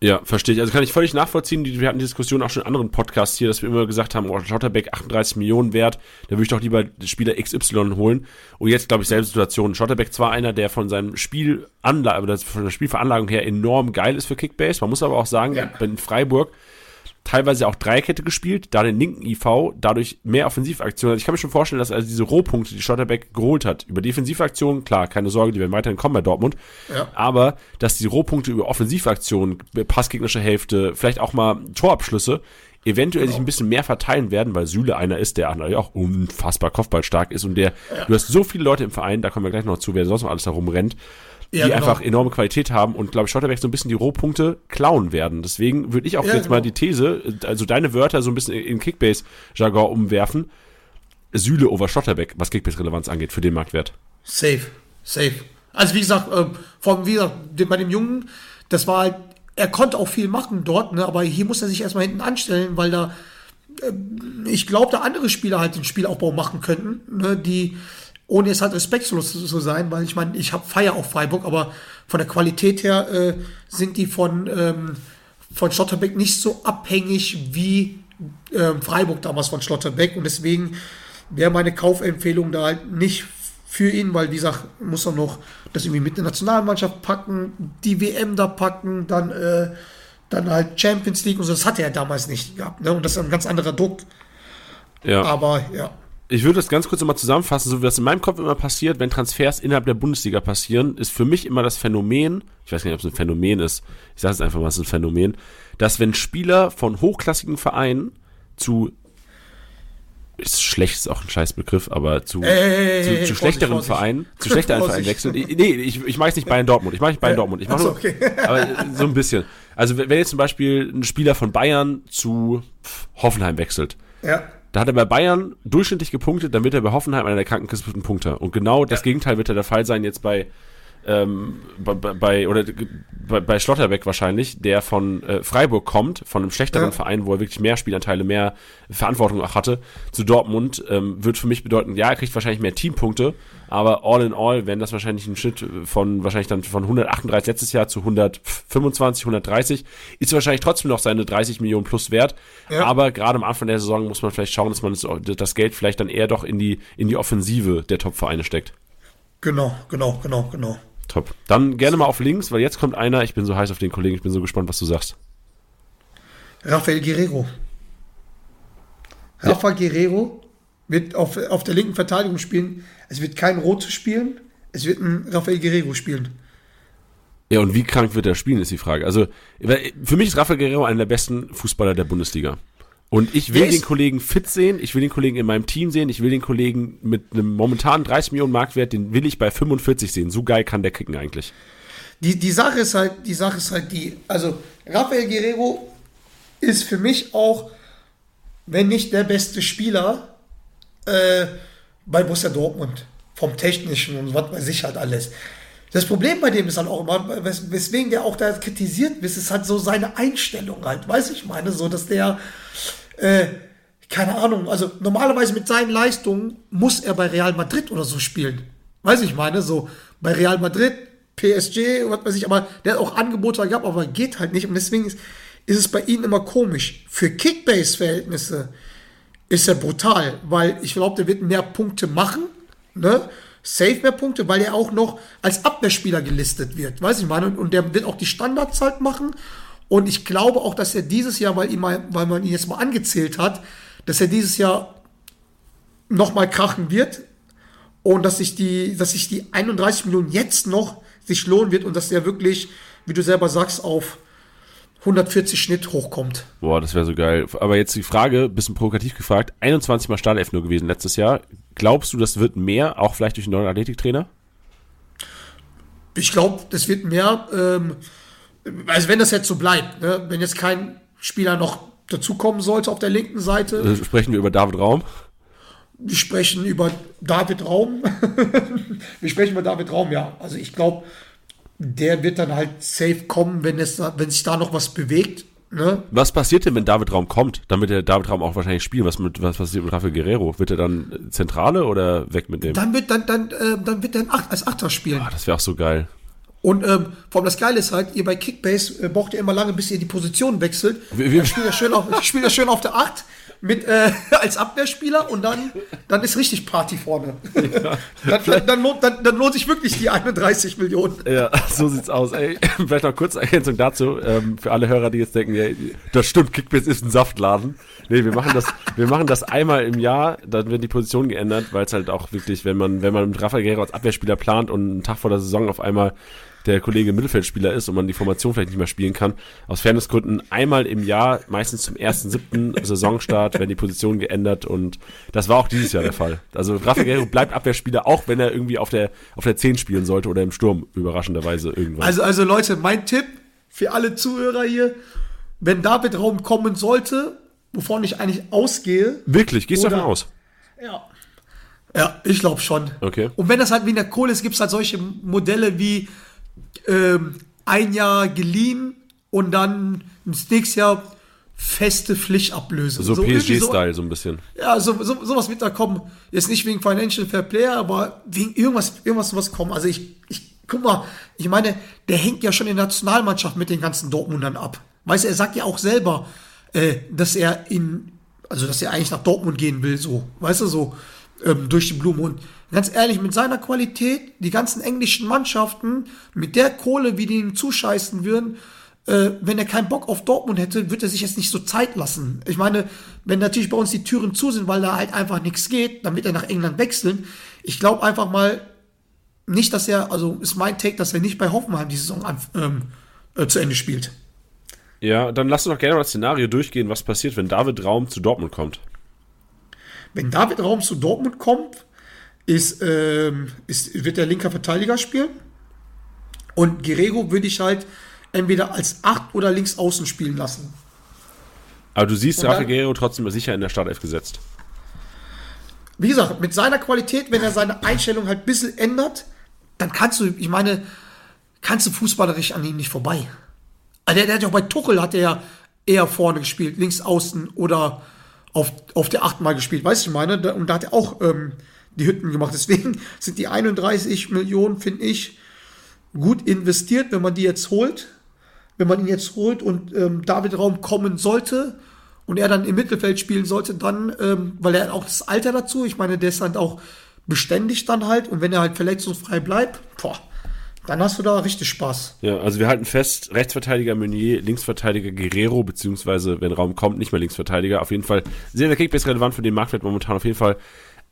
Ja, verstehe ich. Also kann ich völlig nachvollziehen. Die- Wir hatten die Diskussion auch schon in anderen Podcasts hier, dass wir immer gesagt haben, oh, Schotterbeck 38 Millionen wert, da würde ich doch lieber Spieler XY holen. Und jetzt glaube ich selbe Situation. Schotterbeck zwar einer, der von seinem Spiel oder von der Spielveranlagung her enorm geil ist für Kickbase. Man muss aber auch sagen, Ja. in Freiburg teilweise auch Dreierkette gespielt, da den linken IV, dadurch mehr Offensivaktionen. Also ich kann mir schon vorstellen, dass also diese Rohpunkte, die Schotterbeck geholt hat, über Defensivaktionen, klar, keine Sorge, die werden weiterhin kommen bei Dortmund, Ja. aber dass die Rohpunkte über Offensivaktionen, passgegnerische Hälfte, vielleicht auch mal Torabschlüsse, eventuell sich ein bisschen mehr verteilen werden, weil Süle einer ist, der natürlich auch unfassbar kopfballstark ist und der, du hast so viele Leute im Verein, da kommen wir gleich noch zu, wer sonst noch alles herumrennt, die Ja, genau. einfach enorme Qualität haben und glaube ich Schotterbeck so ein bisschen die Rohpunkte klauen werden. Deswegen würde ich auch Ja, jetzt mal genau. die These, also deine Wörter so ein bisschen in Kickbase-Jargon umwerfen. Süle over Schotterbeck, was Kickbase-Relevanz angeht für den Marktwert. Safe, safe. Also wie gesagt, ähm, vom, wie gesagt, bei dem Jungen, das war halt, er konnte auch viel machen dort, ne, aber hier muss er sich erstmal hinten anstellen, weil da, ähm, ich glaube, da andere Spieler halt den Spielaufbau machen könnten, ne, die, ohne jetzt halt respektlos zu, zu sein, weil ich meine, ich habe Feier auf Freiburg, aber von der Qualität her äh, sind die von, ähm, von Schlotterbeck nicht so abhängig wie ähm, Freiburg damals von Schlotterbeck und deswegen wäre meine Kaufempfehlung da halt nicht für ihn, weil wie gesagt, muss er noch das irgendwie mit der Nationalmannschaft packen, die WM da packen, dann, äh, dann halt Champions League und so. Das hatte er damals nicht gehabt. Ne? Und das ist ein ganz anderer Druck. Ja. Aber ja, Ich würde das ganz kurz nochmal zusammenfassen, so wie das in meinem Kopf immer passiert, wenn Transfers innerhalb der Bundesliga passieren, ist für mich immer das Phänomen, ich weiß nicht, ob es ein Phänomen ist, ich sage es einfach mal, es ist ein Phänomen, dass wenn Spieler von hochklassigen Vereinen zu ist schlecht, ist auch ein Scheißbegriff, aber zu, Ey, zu, zu Vorsicht, schlechteren Vorsicht. Vereinen, zu schlechteren Vereinen Vorsicht. wechseln. Nee, ich, ich mache es nicht Bayern Dortmund, ich mache nicht Bayern Dortmund, ich mache Ach so, nur, okay. aber so ein bisschen. Also wenn jetzt zum Beispiel ein Spieler von Bayern zu Hoffenheim wechselt, ja, da hat er bei Bayern durchschnittlich gepunktet, dann wird er bei Hoffenheim einer der krankenkriegsten Punkte. Und genau das Gegenteil wird ja der Fall sein jetzt bei, ähm, bei, bei- oder bei, bei Schlotterbeck wahrscheinlich, der von äh, Freiburg kommt, von einem schlechteren Ja. Verein, wo er wirklich mehr Spielanteile, mehr Verantwortung auch hatte, zu Dortmund, ähm, wird für mich bedeuten, ja, er kriegt wahrscheinlich mehr Teampunkte, aber all in all werden das wahrscheinlich ein Schritt von, wahrscheinlich dann von 138 letztes Jahr zu 125, 130, ist wahrscheinlich trotzdem noch seine 30 Millionen plus wert, Ja. aber gerade am Anfang der Saison muss man vielleicht schauen, dass man das, das Geld vielleicht dann eher doch in die, in die Offensive der Top-Vereine steckt. genau, genau, genau, genau. Top. Dann gerne mal auf links, weil jetzt kommt einer, ich bin so heiß auf den Kollegen, ich bin so gespannt, was du sagst. Rafael Guerrero. Rafa Guerrero wird auf, auf der linken Verteidigung spielen. Es wird kein Rote spielen. Es wird ein Rafael Guerrero spielen. Ja, und wie krank wird er spielen, ist die Frage. Also, für mich ist Rafael Guerrero einer der besten Fußballer der Bundesliga. Und ich will den Kollegen fit sehen, ich will den Kollegen in meinem Team sehen, ich will den Kollegen mit einem momentanen 30 Millionen Marktwert, den will ich bei 45 sehen. So geil kann der kicken eigentlich. Die, die Sache ist halt, die Sache ist halt die, also Rafael Guerrero ist für mich auch, wenn nicht der beste Spieler äh, bei Borussia Dortmund. Vom Technischen und was weiß ich halt alles. Das Problem bei dem ist halt auch immer, wes weswegen der auch da kritisiert wird, ist halt so seine Einstellung halt, weiß ich meine, so dass der, äh, keine Ahnung, also normalerweise mit seinen Leistungen muss er bei Real Madrid oder so spielen. Weiß ich meine, so bei Real Madrid, PSG, was weiß ich, aber der hat auch Angebote gehabt, aber geht halt nicht und deswegen ist, ist es bei ihnen immer komisch. Für Kickbase-Verhältnisse ist er brutal, weil ich glaube, der wird mehr Punkte machen, ne? Safe mehr Punkte, weil er auch noch als Abwehrspieler gelistet wird, weiß ich meine, und, der wird auch die Standards halt machen. Und ich glaube auch, dass er dieses Jahr, weil, ihn mal, weil man ihn jetzt mal angezählt hat, dass er dieses Jahr nochmal krachen wird und dass sich die, dass sich die 31 Millionen jetzt noch sich lohnen wird und dass der wirklich, wie du selber sagst, auf 140 Schnitt hochkommt. Boah, das wäre so geil. Aber jetzt die Frage, bisschen provokativ gefragt, 21 Mal Startelf nur gewesen letztes Jahr. Glaubst du, das wird mehr, auch vielleicht durch den neuen Athletiktrainer? Ich glaube, das wird mehr, ähm, also wenn das jetzt so bleibt, ne? wenn jetzt kein Spieler noch dazukommen sollte auf der linken Seite, Äh, Sprechen wir über David Raum? wir sprechen über David Raum. wir sprechen über David Raum, ja. Also ich glaube, der wird dann halt safe kommen, wenn, es, da- wenn sich da noch was bewegt. Ne? Was passiert denn, wenn David Raum kommt? Dann wird der David Raum auch wahrscheinlich spielen. Was, mit, was passiert mit Rafael Guerrero? Wird er dann Zentrale oder weg mit dem? Dann wird dann, dann, äh, dann wird er Acht, als Achter spielen. Ah, das wäre auch so geil. Und ähm, vor allem das Geile ist halt, ihr bei Kickbase äh, braucht ihr immer lange, bis ihr die Position wechselt. Wir- wir- Dann spielt er schön auf, spielt er schön auf der 8 mit, äh, als Abwehrspieler und dann, dann ist richtig Party vorne. dann, dann, dann, lohnt, dann, dann lohnt sich wirklich die 31 Millionen. Ja, so sieht's aus. Ey, vielleicht noch kurz Ergänzung dazu, ähm, für alle Hörer, die jetzt denken, ja, das stimmt, Kickbase ist ein Saftladen. Nee, wir machen das, wir machen das einmal im Jahr, dann wird die Position geändert, weil es halt auch wirklich, wenn man, wenn man mit Rafael Guerrero als Abwehrspieler plant und einen Tag vor der Saison auf einmal der Kollege Mittelfeldspieler ist und man die Formation vielleicht nicht mehr spielen kann, aus Fairnessgründen einmal im Jahr, meistens zum ersten, siebten Saisonstart, werden die Positionen geändert und das war auch dieses Jahr der Fall. Also Rafael Guerrero bleibt Abwehrspieler, auch wenn er irgendwie auf der, auf der 10 spielen sollte oder im Sturm, überraschenderweise irgendwann. Also, also Leute, mein Tipp für alle Zuhörer hier, wenn David Raum kommen sollte, wovon ich eigentlich ausgehe, Wirklich, gehst du davon aus? Ja. Ja, ich glaube schon. Okay. Und wenn das halt wie in der Kohle ist, gibt es halt solche Modelle wie ähm, ein Jahr geliehen und dann das nächste Jahr feste Pflichtablöse. So, irgendwie PSG-Style, so ein bisschen. Ja, so, so, sowas wird da kommen. Jetzt nicht wegen Financial Fair Play, aber wegen irgendwas, irgendwas was kommen. Also ich, ich, guck mal, ich meine, der hängt ja schon in der Nationalmannschaft mit den ganzen Dortmundern ab. Weißt du, er sagt ja auch selber, äh, dass er in, also dass er eigentlich nach Dortmund gehen will, so, weißt du, so, ähm, durch die Blume. Und ganz ehrlich, mit seiner Qualität, die ganzen englischen Mannschaften, mit der Kohle, wie die ihm zuscheißen würden, äh, wenn er keinen Bock auf Dortmund hätte, wird er sich jetzt nicht so Zeit lassen. Ich meine, wenn natürlich bei uns die Türen zu sind, weil da halt einfach nichts geht, wird er nach England wechseln. Ich glaube einfach mal nicht, dass er, also ist mein Take, dass er nicht bei Hoffenheim die Saison an, ähm, äh, zu Ende spielt. Ja, dann lass uns doch gerne mal das Szenario durchgehen, was passiert, wenn David Raum zu Dortmund kommt. Wenn David Raum zu Dortmund kommt, ist, ähm, ist, wird der linker Verteidiger spielen. Und Guerrero würde ich halt entweder als Acht oder links außen spielen lassen. Aber du siehst Rafael Guerrero trotzdem sicher in der Startelf gesetzt. Wie gesagt, mit seiner Qualität, wenn er seine Einstellung halt ein bisschen ändert, dann kannst du, ich meine, kannst du fußballerisch an ihm nicht vorbei. Also der, der hat ja auch bei Tuchel hat er ja eher vorne gespielt, links außen oder auf, auf der Acht mal gespielt, weißt du, ich meine? Da- Und da hat er auch ähm, die Hütten gemacht. Deswegen sind die 31 Millionen, finde ich, gut investiert, wenn man die jetzt holt. Wenn man ihn jetzt holt und ähm, David Raum kommen sollte und er dann im Mittelfeld spielen sollte, dann, ähm, weil er hat auch das Alter dazu, ich meine, der ist dann auch beständig dann halt und wenn er halt verletzungsfrei bleibt, boah, dann hast du da richtig Spaß. Ja, also wir halten fest, Rechtsverteidiger Meunier, Linksverteidiger Guerrero, beziehungsweise wenn Raum kommt, nicht mehr Linksverteidiger. Auf jeden Fall sehr, sehr Kickbase relevant für den Marktwert momentan. Auf jeden Fall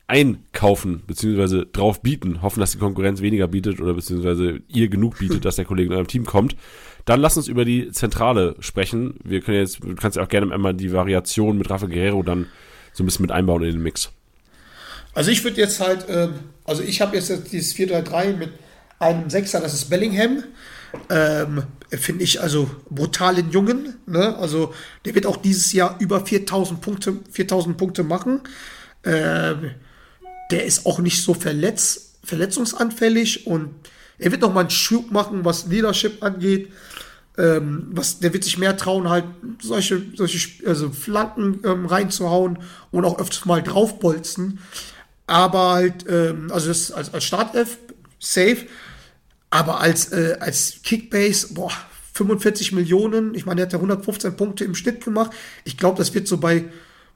einkaufen, beziehungsweise drauf bieten. Hoffen, dass die Konkurrenz weniger bietet oder beziehungsweise ihr genug bietet, dass der Kollege in eurem Team kommt. Dann lass uns über die Zentrale sprechen. Wir können jetzt, du kannst ja auch gerne einmal die Variation mit Rafa Guerrero dann so ein bisschen mit einbauen in den Mix. Also ich würde jetzt halt, ähm, also ich habe jetzt dieses 4-3-3 mit einem Sechser, das ist Bellingham. Ähm, Finde ich also brutalen Jungen. Ne? Also der wird auch dieses Jahr über 4000 Punkte, 4000 Punkte machen. Ähm, der ist auch nicht so verletz, verletzungsanfällig und er wird noch mal einen Schub machen, was Leadership angeht. Ähm, was, der wird sich mehr trauen, halt solche, solche also Flanken ähm, reinzuhauen und auch öfters mal draufbolzen. Aber halt, ähm, also das als, als Startelf safe, aber als, äh, als Kickbase, boah, 45 Millionen. Ich meine, er hat ja 115 Punkte im Schnitt gemacht. Ich glaube, das wird so bei,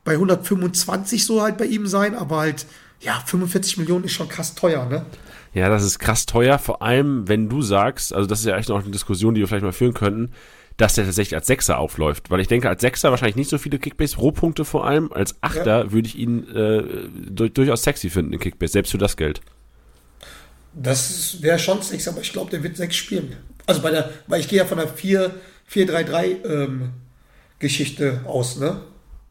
bei 125 so halt bei ihm sein, aber halt, ja, 45 Millionen ist schon krass teuer, ne? Ja, das ist krass teuer, vor allem wenn du sagst, also das ist ja echt noch eine Diskussion, die wir vielleicht mal führen könnten, dass der tatsächlich als Sechser aufläuft. Weil ich denke, als Sechser wahrscheinlich nicht so viele Kickbase-Rohpunkte vor allem. Als Achter ja. würde ich ihn äh, durch, durchaus sexy finden in Kickbase, selbst für das Geld. Das wäre schon sexy, aber ich glaube, der wird sechs spielen. Also bei der, weil ich gehe ja von der 4-3-3 ähm, Geschichte aus, ne?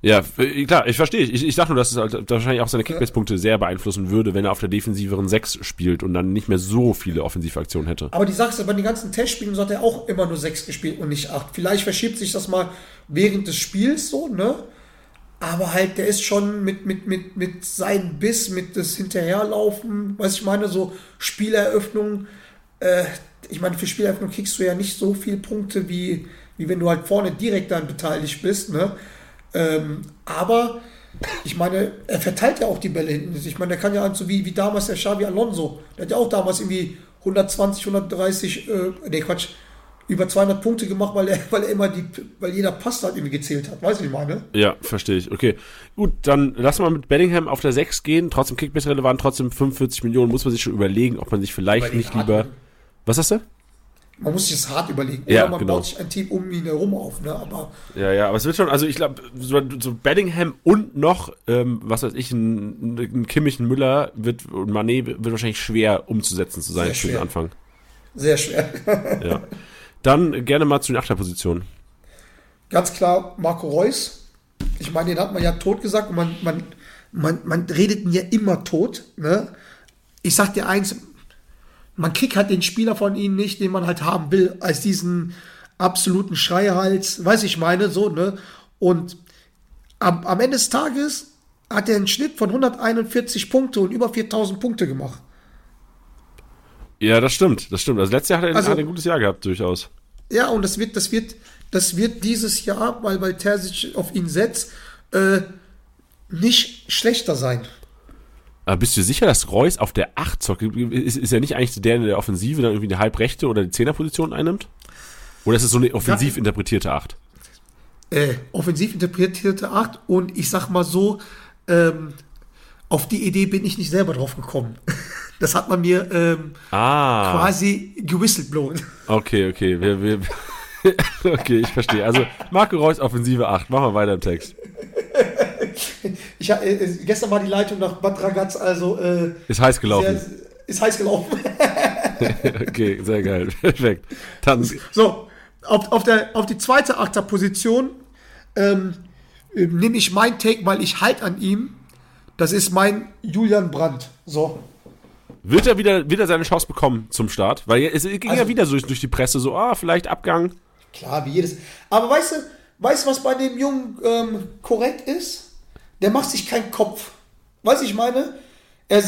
Ja, äh, klar, ich verstehe. Ich, ich dachte nur, dass es halt wahrscheinlich auch seine Kickbase-Punkte sehr beeinflussen würde, wenn er auf der defensiveren 6 spielt und dann nicht mehr so viele Offensivaktionen hätte. Aber die Sache ist, bei den ganzen Testspielen so hat er auch immer nur 6 gespielt und nicht 8. Vielleicht verschiebt sich das mal während des Spiels so, ne? Aber halt, der ist schon mit, mit, mit, mit seinem Biss, mit das Hinterherlaufen, was ich meine, so Spieleröffnung. Äh, ich meine, für Spieleröffnung kriegst du ja nicht so viele Punkte, wie, wie wenn du halt vorne direkt dann beteiligt bist, ne? Ähm, aber ich meine, er verteilt ja auch die Bälle hinten. Ich meine, der kann ja so wie, wie damals der Xavi Alonso. Der hat ja auch damals irgendwie 120, 130, äh, nee, Quatsch, über 200 Punkte gemacht, weil er, weil er immer die, weil jeder Pass halt irgendwie gezählt hat. Weißt du, wie ich meine? Ja, verstehe ich. Okay. Gut, dann lassen wir mit Bellingham auf der 6 gehen. Trotzdem Kickbase relevant, trotzdem 45 Millionen. Muss man sich schon überlegen, ob man sich vielleicht nicht lieber. Was hast du? man muss sich das hart überlegen. Ja, Oder man genau. baut sich ein Team um ihn herum auf, ne? Aber ja, ja, aber es wird schon, also ich glaube, so, so Bellingham und noch, ähm, was weiß ich, ein, ein Kimmich, ein Müller wird, und Mané wird wahrscheinlich schwer umzusetzen zu sein für den Anfang. Sehr schwer. ja. Dann gerne mal zu den Achterpositionen. Ganz klar Marco Reus. Ich meine, den hat man ja tot gesagt und man, man, man, man redet ihn ja immer tot. Ne? Ich sag dir eins, man kriegt halt den Spieler von ihnen nicht, den man halt haben will, als diesen absoluten Schreihals, weiß ich meine, so, ne? Und am, am Ende des Tages hat er einen Schnitt von 141 Punkte und über 4000 Punkte gemacht. Ja, das stimmt, das stimmt. Also letztes Jahr hat er, also, hat er ein gutes Jahr gehabt, durchaus. Ja, und das wird, das wird, das wird dieses Jahr, weil, weil Terzic auf ihn setzt, äh, nicht schlechter sein. Aber bist du sicher, dass Reus auf der 8 zockt? Ist, ist er nicht eigentlich der in der Offensive dann irgendwie eine halbrechte oder die Zehnerposition einnimmt? Oder ist es so eine offensiv ja, interpretierte 8? Äh, offensiv interpretierte 8 und ich sag mal so, ähm, auf die Idee bin ich nicht selber drauf gekommen. Das hat man mir ähm, ah. quasi gewhistleblown. Okay, okay. Wir, wir, okay, ich verstehe. Also Marco Reus, Offensive 8. Machen wir weiter im Text. Ich, äh, gestern war die Leitung nach Bad Ragaz, also. Äh, ist heiß gelaufen. Sehr, ist heiß gelaufen. okay, sehr geil. Perfekt. Dann. So, auf, auf, der, auf die zweite Achterposition ähm, nehme ich mein Take, weil ich halt an ihm. Das ist mein Julian Brandt. So. Wird er wieder, wieder seine Chance bekommen zum Start? Weil es ging also, ja wieder so durch die Presse, so, ah, vielleicht Abgang. Klar, wie jedes. Aber weißt du, weißt du, was bei dem Jungen ähm, korrekt ist? der macht sich keinen Kopf. Weiß ich meine? Er,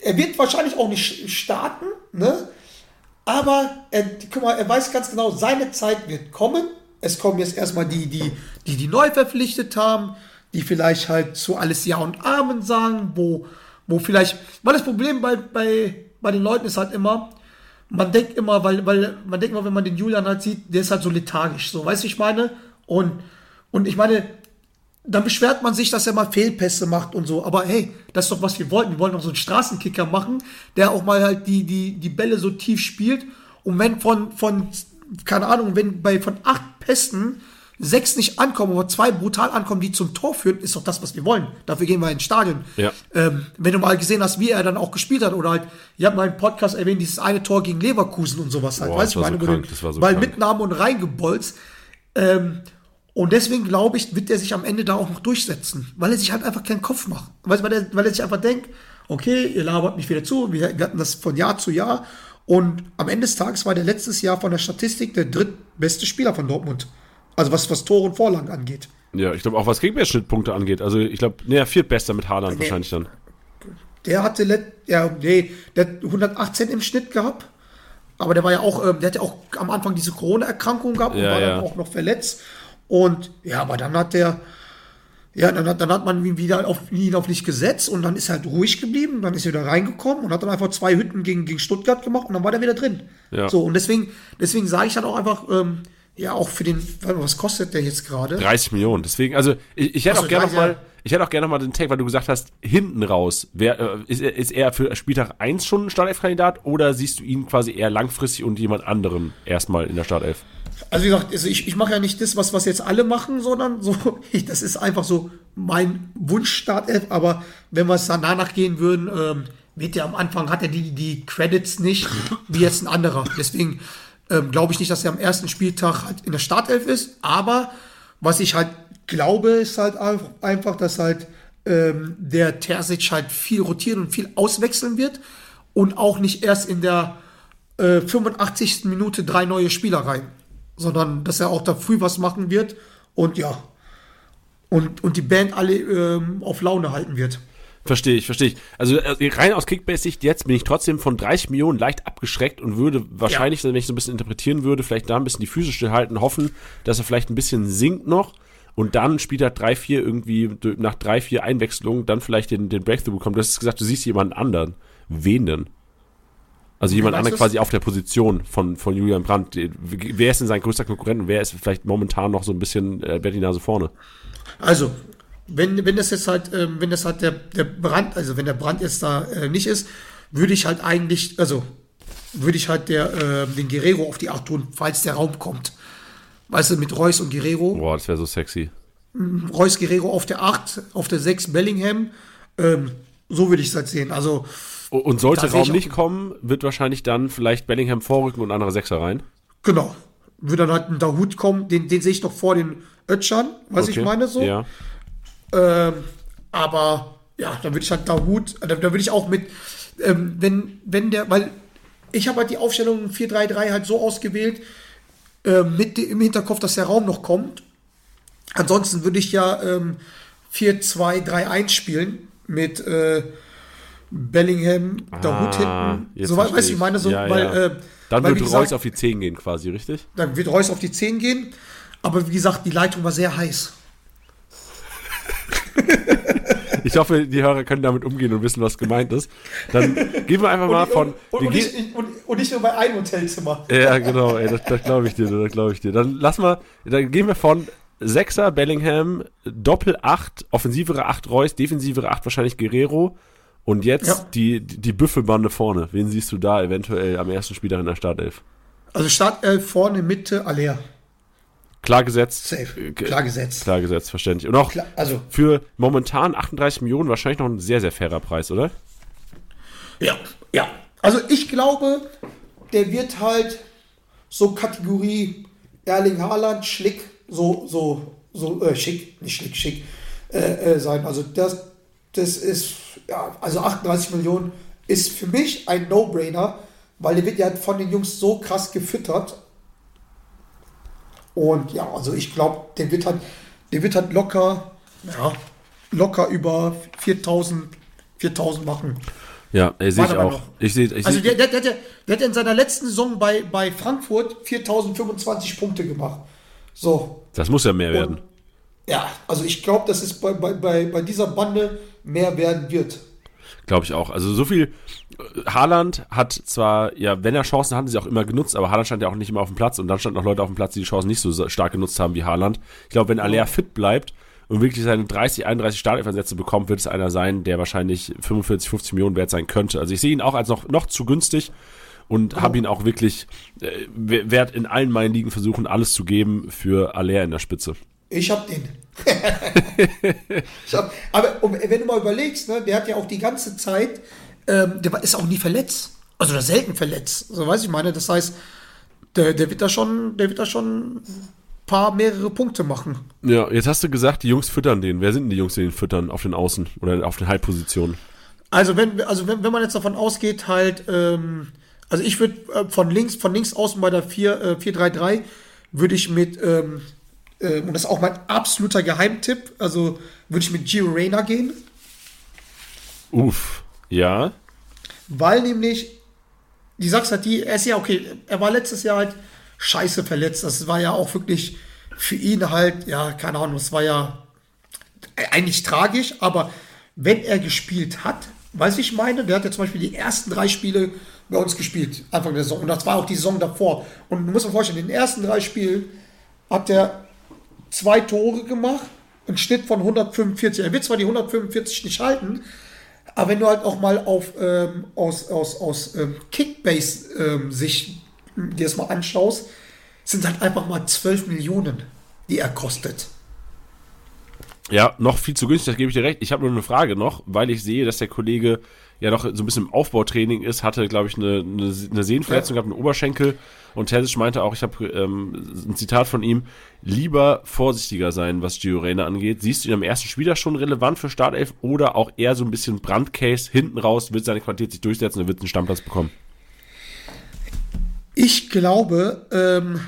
er wird wahrscheinlich auch nicht starten, ne? Aber er, guck mal, er weiß ganz genau, seine Zeit wird kommen. Es kommen jetzt erstmal die, die, die, die neu verpflichtet haben, die vielleicht halt zu alles Ja und Amen sagen, wo, wo vielleicht, weil das Problem bei, bei, bei den Leuten ist halt immer, man denkt immer, weil, weil man denkt immer, wenn man den Julian halt sieht, der ist halt so lethargisch, so, weißt du, ich meine? Und, und ich meine, dann beschwert man sich, dass er mal Fehlpässe macht und so. Aber hey, das ist doch, was wir wollten. Wir wollten doch so einen Straßenkicker machen, der auch mal halt die, die, die Bälle so tief spielt. Und wenn von, von, keine Ahnung, wenn bei von acht Pässen sechs nicht ankommen, aber zwei brutal ankommen, die zum Tor führen, ist doch das, was wir wollen. Dafür gehen wir ins Stadion. Ja. Ähm, wenn du mal gesehen hast, wie er dann auch gespielt hat, oder halt, ihr habt mal im Podcast erwähnt, dieses eine Tor gegen Leverkusen und sowas halt, Boah, weißt das du, war so meine, wo krank, den war so Ball krank. mitnahm und reingebolzt. Ähm, und deswegen glaube ich, wird er sich am Ende da auch noch durchsetzen, weil er sich halt einfach keinen Kopf macht. Weißt, weil, er, weil er sich einfach denkt, okay, ihr labert mich wieder zu, wir hatten das von Jahr zu Jahr. Und am Ende des Tages war der letztes Jahr von der Statistik der drittbeste Spieler von Dortmund. Also was, was Tore und Vorlagen angeht. Ja, ich glaube auch was Gegenwehrschnittpunkte angeht. Also ich glaube, nee, viertbester mit Haaland Nee. wahrscheinlich dann. Der hatte, let, ja, nee, der hat 118 im Schnitt gehabt. Aber der war ja auch, ähm, der hat ja auch am Anfang diese Corona-Erkrankung gehabt und Ja, war ja. dann auch noch verletzt. Und ja, aber dann hat der, ja, dann hat, dann hat man ihn wieder auf ihn auf nicht gesetzt und dann ist er halt ruhig geblieben. Dann ist er wieder reingekommen und hat dann einfach zwei Hütten gegen, gegen Stuttgart gemacht und dann war der wieder drin. Ja. So, und deswegen, deswegen sage ich dann auch einfach, ähm, ja, auch für den, was kostet der jetzt gerade? 30 Millionen. Deswegen, also ich, ich hätte auch gerne noch 30, mal, ich hätte auch gerne den Take, weil du gesagt hast, hinten raus, wer, äh, ist, er- ist er für Spieltag 1 schon ein Startelf-Kandidat oder siehst du ihn quasi eher langfristig und jemand anderen erstmal in der Startelf? Also wie gesagt, also ich, ich mache ja nicht das, was, was jetzt alle machen, sondern so, ich, das ist einfach so mein Wunsch-Startelf, aber wenn wir es dann danach gehen würden, ähm, wird er am Anfang, hat er die, die Credits nicht, wie jetzt ein anderer. Deswegen ähm, glaube ich nicht, dass er am ersten Spieltag halt in der Startelf ist, aber was ich halt glaube, ist halt einfach, dass halt ähm, der Terzic halt viel rotieren und viel auswechseln wird und auch nicht erst in der äh, 85. Minute drei neue Spieler rein, sondern dass er auch da früh was machen wird und ja. Und, und die Band alle ähm, auf Laune halten wird. Verstehe ich, verstehe ich. Also äh, rein aus Kickbase-Sicht jetzt bin ich trotzdem von 30 Millionen leicht abgeschreckt und würde wahrscheinlich, wenn ich so ein bisschen interpretieren würde, vielleicht da ein bisschen die Füße stillhalten, hoffen, dass er vielleicht ein bisschen sinkt noch und dann spielt er drei, vier irgendwie d- nach drei, vier Einwechslungen dann vielleicht den, den Breakthrough bekommt. Du hast gesagt, du siehst jemanden anderen. Wen denn? Also jemand anderen quasi auf der Position von, von Julian Brandt. Wer ist denn sein größter Konkurrent und wer ist vielleicht momentan noch so ein bisschen äh, die Nase vorne? Also, wenn, wenn das jetzt halt, ähm, wenn das halt der, der Brand, also wenn der Brand jetzt da äh, nicht ist, würde ich halt eigentlich, also würde ich halt der, äh, den Guerrero auf die 8 tun, falls der Raum kommt. Weißt du, mit Reus und Guerrero. Boah, das wäre so sexy. Reus Guerrero auf der 8, auf der 6 Bellingham. Ähm, so würde ich es halt sehen. Also, Und sollte Raum ich nicht kommen, wird wahrscheinlich dann vielleicht Bellingham vorrücken und andere Sechser rein. genau. Würde dann halt ein Dahut kommen, den, den sehe ich noch vor den Ötschern, was ich Okay. meine so. Ja. Ähm, aber ja, dann würde ich halt Dahut, da, da würde ich auch mit, ähm, wenn, wenn der, weil ich habe halt die Aufstellung 4-3-3 halt so ausgewählt, ähm, mit dem, im Hinterkopf, dass der Raum noch kommt. Ansonsten würde ich ja ähm, 4-2-3-1 spielen mit äh, Bellingham, Dahut Ah, hinten. jetzt So, weißt du, ich meine so, Ja, weil, ja. Äh, Dann weil, wird wie Reus gesagt, auf die 10 gehen quasi, richtig? dann wird Reus auf die 10 gehen. Aber wie gesagt, die Leitung war sehr heiß. Ich hoffe, die Hörer können damit umgehen und wissen, was gemeint ist. Dann gehen wir einfach mal von. und, und, wir nicht, und, nicht nur bei einem Hotelzimmer. ja, genau, ey, das, das glaube ich dir, das glaube ich dir. Dann lass mal, dann gehen wir von Sechser Bellingham, Doppel 8, offensivere 8 Reus, defensivere 8 wahrscheinlich Guerrero. Und jetzt Ja. die, die, die Büffelbande vorne. Wen siehst du da eventuell am ersten Spieltag in der Startelf? Also Startelf vorne, Mitte, Alea. Klar gesetzt. Safe. Äh, Klar gesetzt. Klar gesetzt, verständlich. Und auch Klar, also, für momentan 38 Millionen wahrscheinlich noch ein sehr, sehr fairer Preis, oder? ja, ja. Also ich glaube, der wird halt so Kategorie Erling Haaland, Schlick, so, so, so, äh, schick, nicht Schlick, schick, äh, äh, sein. Also das, das ist, ja, also 38 Millionen ist für mich ein No-Brainer, weil der wird ja von den Jungs so krass gefüttert. Und ja, also ich glaube, der wird halt, der wird halt locker, ja, locker über 4000, 4000 machen. Ja, äh, sehe ich auch. noch. Ich sehe, ich Also seh, der, der, der, der, hat in seiner letzten Saison bei, bei Frankfurt 4025 Punkte gemacht. So, das muss ja mehr werden. ja, also ich glaube, dass es bei, bei, bei, bei dieser Bande mehr werden wird. Glaube ich auch. Also so viel. äh, Haaland hat zwar, ja, wenn er Chancen hatte, sie auch immer genutzt, aber Haaland stand ja auch nicht immer auf dem Platz und dann standen noch Leute auf dem Platz, die die Chancen nicht so stark genutzt haben wie Haaland. Ich glaube, wenn Aller fit bleibt und wirklich seine 30, 31 Startelf-Einsätze bekommt, wird es einer sein, der wahrscheinlich 45, 50 Millionen wert sein könnte. Also ich sehe ihn auch als noch, noch zu günstig und Oh. habe ihn auch wirklich, äh, wert in allen meinen Ligen versuchen, alles zu geben für Aller in der Spitze. Ich hab den. ich hab, aber wenn du mal überlegst, ne, der hat ja auch die ganze Zeit, ähm, der ist auch nie verletzt. Also der selten verletzt. So weiß ich meine. Das heißt, der, der wird da schon, der wird da schon ein paar mehrere Punkte machen. Ja, jetzt hast du gesagt, die Jungs füttern den. Wer sind denn die Jungs, die den füttern auf den Außen oder auf den Halbpositionen? Also wenn, also wenn, wenn man jetzt davon ausgeht, halt, ähm, also ich würde äh, von links, von links außen bei der 4, äh, 4-3-3 würde ich mit, ähm, äh, und das ist auch mein absoluter Geheimtipp, also würde ich mit Gio Reyna gehen, Uff, ja. weil nämlich, die Sachs hat die, er ist ja okay, er war letztes Jahr halt scheiße verletzt, das war ja auch wirklich für ihn halt, ja, keine Ahnung, das war ja eigentlich tragisch, aber wenn er gespielt hat, weiß ich meine, der hat ja zum Beispiel die ersten drei Spiele bei uns gespielt, Anfang der Saison. Und das war auch die Saison davor. Und du musst dir vorstellen, in den ersten drei Spielen hat er zwei Tore gemacht, einen Schnitt von 145. Er wird zwar die 145 nicht halten, aber wenn du halt auch mal auf ähm, aus, aus, aus ähm, Kickbase-Sicht dir das mal anschaust, sind halt einfach mal 12 Millionen, die er kostet. Ja, noch viel zu günstig, das gebe ich dir recht. Ich habe nur eine Frage noch, weil ich sehe, dass der Kollege ja noch so ein bisschen im Aufbautraining ist, hatte, glaube ich, eine, eine, eine Sehnenverletzung Ja. gehabt, einen Oberschenkel. Und Terzic meinte auch, ich habe ähm, ein Zitat von ihm, lieber vorsichtiger sein, was Gio Reyna angeht. Siehst du ihn am ersten Spieler schon relevant für Startelf oder auch eher so ein bisschen Brandcase hinten raus, wird seine Qualität sich durchsetzen und wird einen Stammplatz bekommen? Ich glaube, ähm,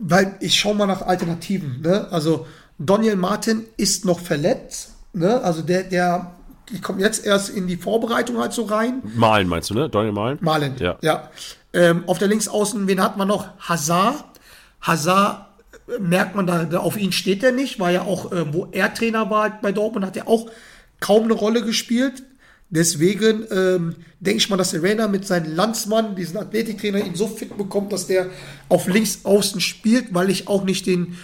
weil ich schaue mal nach Alternativen. Ne? Also Daniel Martin ist noch verletzt. Ne? Also der, der kommt jetzt erst in die Vorbereitung halt so rein. Malen meinst du, ne? Daniel Malen? Malen. Ja. ja. Ähm, auf der Linksaußen, wen hat man noch? Hazard. Hazard äh, merkt man da, da auf ihn steht er nicht, war ja auch, äh, wo er Trainer war bei Dortmund, hat er auch kaum eine Rolle gespielt. Deswegen ähm, denke ich mal, dass der Rainer mit seinem Landsmann, diesen Athletiktrainer, ihn so fit bekommt, dass der auf links außen spielt, weil ich auch nicht den,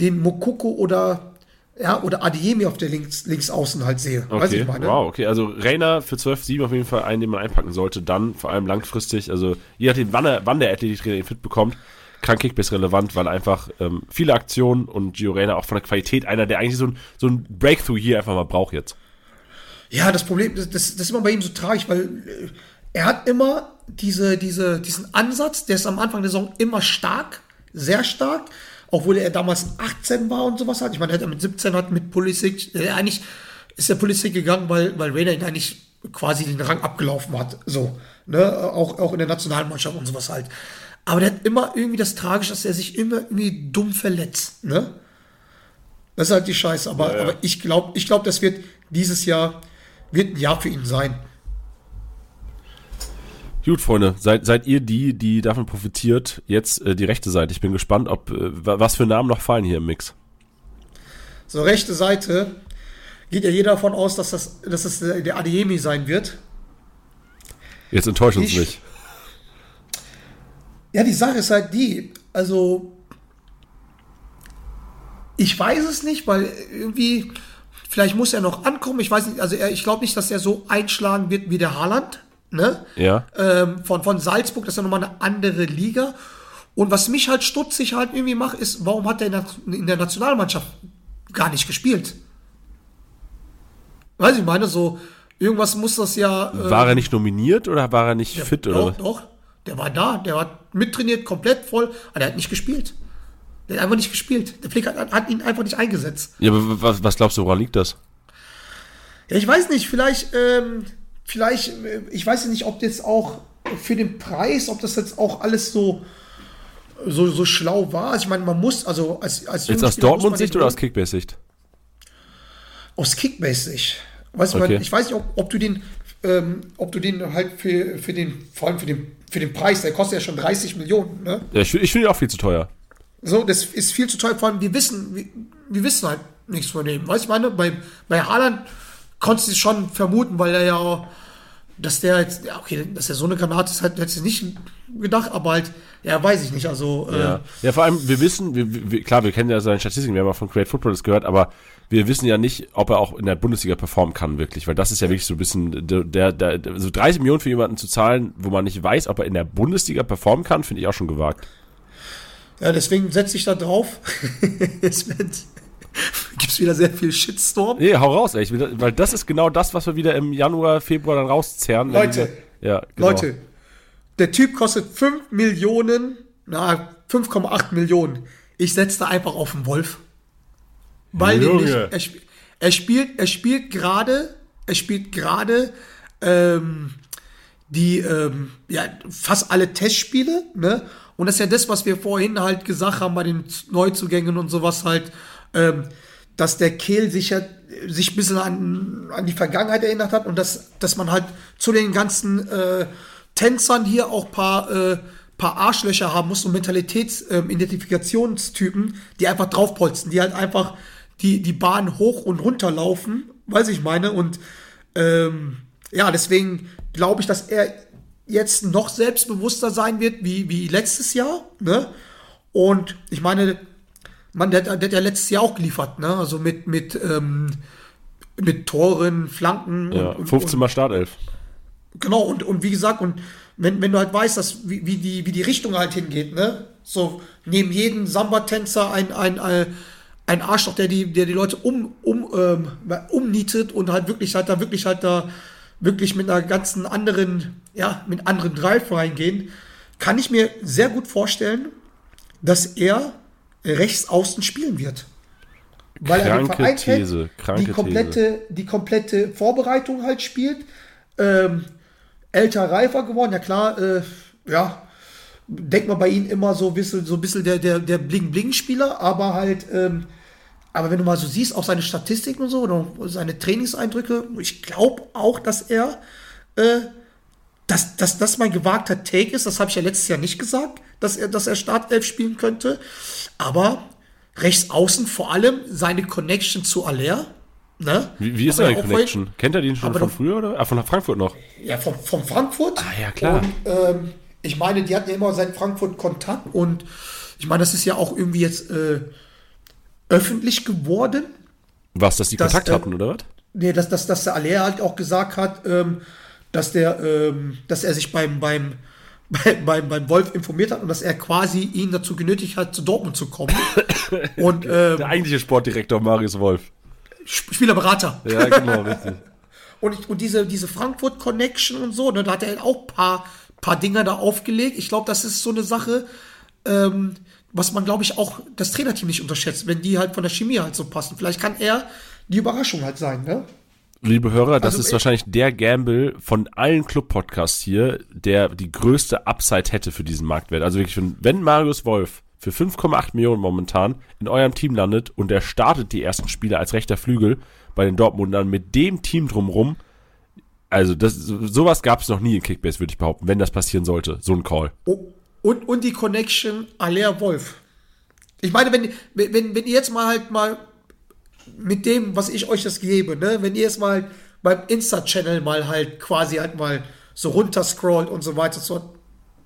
den Mokoko oder ja, oder Adiemi auf der links, links außen halt sehe. Weiß Okay, ich meine? wow, okay. Also Rainer für 12-7 auf jeden Fall einen, den man einpacken sollte. Dann vor allem langfristig, also je nachdem, wann, er, wann der Athletiktrainer ihn fit bekommt, kann Kickbase relevant, weil einfach ähm, viele Aktionen und Gio Reyna auch von der Qualität einer, der eigentlich so ein, so ein Breakthrough hier einfach mal braucht jetzt. Ja, das Problem, das, das, das ist immer bei ihm so tragisch, weil äh, er hat immer diese, diese, diesen Ansatz, der ist am Anfang der Saison immer stark, sehr stark, obwohl er damals 18 war und sowas hat. Ich meine, er hat mit 17 hat mit Pulisic, äh, eigentlich ist der Pulisic gegangen, weil, weil Rainer ihn eigentlich quasi den Rang abgelaufen hat. So, ne, auch, auch in der Nationalmannschaft und sowas halt. Aber der hat immer irgendwie das Tragische, dass er sich immer irgendwie dumm verletzt, ne? Das ist halt die Scheiße. Aber, Ja, ja. aber ich glaube, ich glaub, das wird dieses Jahr wird ein Jahr für ihn sein. Gut, Freunde, seid, seid ihr die, die davon profitiert, jetzt äh, die rechte Seite. Ich bin gespannt, ob äh, wa- was für Namen noch fallen hier im Mix. So, rechte Seite geht ja jeder davon aus, dass das, dass das der Adeyemi sein wird. Jetzt enttäuscht uns Ich- nicht. Ja, die Sache ist halt die, also ich weiß es nicht, weil irgendwie, vielleicht muss er noch ankommen. Ich weiß nicht, also er, ich glaube nicht, dass er so einschlagen wird wie der Haaland, ne? Ja. ähm, von, von Salzburg, das ist ja nochmal eine andere Liga. Und was mich halt stutzig halt irgendwie macht, ist, warum hat er in der, in der Nationalmannschaft gar nicht gespielt? Weiß ich meine, so, irgendwas muss das ja. äh, War er nicht nominiert oder war er nicht der- fit doch, oder was? Doch, der war da, der hat mittrainiert, komplett voll, aber der hat nicht gespielt. Der hat einfach nicht gespielt. Der Flick hat, hat ihn einfach nicht eingesetzt. Ja, aber was, was glaubst du, woran liegt das? Ja, ich weiß nicht, vielleicht, ähm, vielleicht, äh, ich weiß nicht, ob das auch für den Preis, ob das jetzt auch alles so, so, so schlau war. Ich meine, man muss, also als, als Jetzt aus Dortmund-Sicht oder aus. Kickbase-Sicht? Aus Kickbase-Sicht. Weißt du, Okay. man, ich weiß nicht, ob, ob du den, ähm, ob du den halt für, für den, vor allem für den, für den Preis, der kostet ja schon 30 Millionen, ne? Ja, ich, ich finde ihn auch viel zu teuer. So, das ist viel zu teuer. Vor allem, wir wissen, wir, wir wissen halt nichts von dem. Weißt du, ich meine, bei, bei Haaland konntest du es schon vermuten, weil er ja, dass der jetzt, ja, okay, dass er so eine Granate ist, hättest du nicht gedacht, aber halt, ja, weiß ich nicht. Also, Ja. äh, ja, vor allem, wir wissen, wir, wir, klar, wir kennen ja seine Statistiken, wir haben auch von Create Football das gehört, aber wir wissen ja nicht, ob er auch in der Bundesliga performen kann, wirklich, weil das ist ja wirklich so ein bisschen, der, der, der so 30 Millionen für jemanden zu zahlen, wo man nicht weiß, ob er in der Bundesliga performen kann, finde ich auch schon gewagt. Ja, deswegen setze ich da drauf. es wird, gibt's wieder sehr viel Shitstorm. Nee, hau raus, ey, will, weil das ist genau das, was wir wieder im Januar, Februar dann rauszerren. Leute, wir, ja, genau. Leute, der Typ kostet 5 Millionen, na, 5,8 Millionen. Ich setze da einfach auf den Wolf. Weil Junge. nämlich, er, er spielt, er spielt gerade, er spielt gerade ähm, die ähm, ja, fast alle Testspiele, ne? Und das ist ja das, was wir vorhin halt gesagt haben bei den Neuzugängen und sowas halt, dass der Kehl sich ja sich ein bisschen an, an die Vergangenheit erinnert hat und dass, dass man halt zu den ganzen äh, Tänzern hier auch paar, äh, paar Arschlöcher haben muss und Mentalitäts-Identifikationstypen, die einfach draufpolzen, die halt einfach die, die Bahn hoch und runter laufen, weiß ich meine. Und ähm, ja, deswegen glaube ich, dass er jetzt noch selbstbewusster sein wird wie, wie letztes Jahr. Ne? Und ich meine, man, der, der hat ja letztes Jahr auch geliefert, ne? Also mit, mit, ähm, mit Toren, Flanken Ja, und, und, 15 Mal Startelf. Genau, und, und wie gesagt, und wenn, wenn du halt weißt, dass, wie, wie, die, wie die Richtung halt hingeht, ne? So, neben jedem Samba-Tänzer ein, ein, ein, ein Arschloch, der die, der die Leute um, um, ähm, umnietet und halt wirklich halt da wirklich halt da wirklich mit einer ganzen anderen, ja, mit anderen Drive reingehen, kann ich mir sehr gut vorstellen, dass er rechts außen spielen wird. Weil er Kranke Verein These, kranke die komplette, die komplette Vorbereitung halt spielt. Ähm, älter, reifer geworden, ja klar, äh, ja, denkt man bei ihm immer so ein bisschen, so ein bisschen der, der, der Bling-Bling-Spieler, aber halt, ähm, aber wenn du mal so siehst, auch seine Statistiken und so, oder seine Trainingseindrücke, ich glaube auch, dass er, äh, dass, dass das mein gewagter Take ist, das habe ich ja letztes Jahr nicht gesagt, dass er, dass er Startelf spielen könnte, aber rechts außen vor allem seine Connection zu Aller, ne? Wie, wie ist seine Connection? Kennt er den schon von doch- früher oder? Ah, von Frankfurt noch. Ja, von, von Frankfurt. Ah, ja, klar. Und, ähm, ich meine, die hatten ja immer seit Frankfurt Kontakt und ich meine, das ist ja auch irgendwie jetzt äh, öffentlich geworden. Was, dass die Das, Kontakt äh, hatten, oder was? Nee, dass, dass, dass der Aller halt auch gesagt hat, ähm, dass der, ähm, dass er sich beim, beim, beim, beim, beim Wolf informiert hat und dass er quasi ihn dazu genötigt hat, zu Dortmund zu kommen. und ähm, Der eigentliche Sportdirektor Marius Wolf. Sp- Spielerberater. Ja, genau, richtig. Und, ich, und diese, diese Frankfurt-Connection und so, ne, da hat er auch ein paar, paar Dinger da aufgelegt. Ich glaube, das ist so eine Sache, ähm, was man, glaube ich, auch das Trainerteam nicht unterschätzt, wenn die halt von der Chemie halt so passen. Vielleicht kann er die Überraschung halt sein, ne? Liebe Hörer, das Also, ist äh, wahrscheinlich der Gamble von allen Club-Podcasts hier, der die größte Upside hätte für diesen Marktwert. Also wirklich, wenn- Marius Wolf für 5,8 Millionen momentan in eurem Team landet und er startet die ersten Spiele als rechter Flügel bei den Dortmundern mit dem Team drumrum, also das, so- sowas gab es noch nie in Kickbase, würde ich behaupten, wenn das passieren sollte, so ein Call. Oh, und, und die Connection Aller Wolf. Ich meine, wenn, wenn, wenn ihr jetzt mal halt mal mit dem, was ich euch das gebe, ne, wenn ihr jetzt mal beim Insta-Channel mal halt quasi halt mal so runterscrollt und so weiter, so,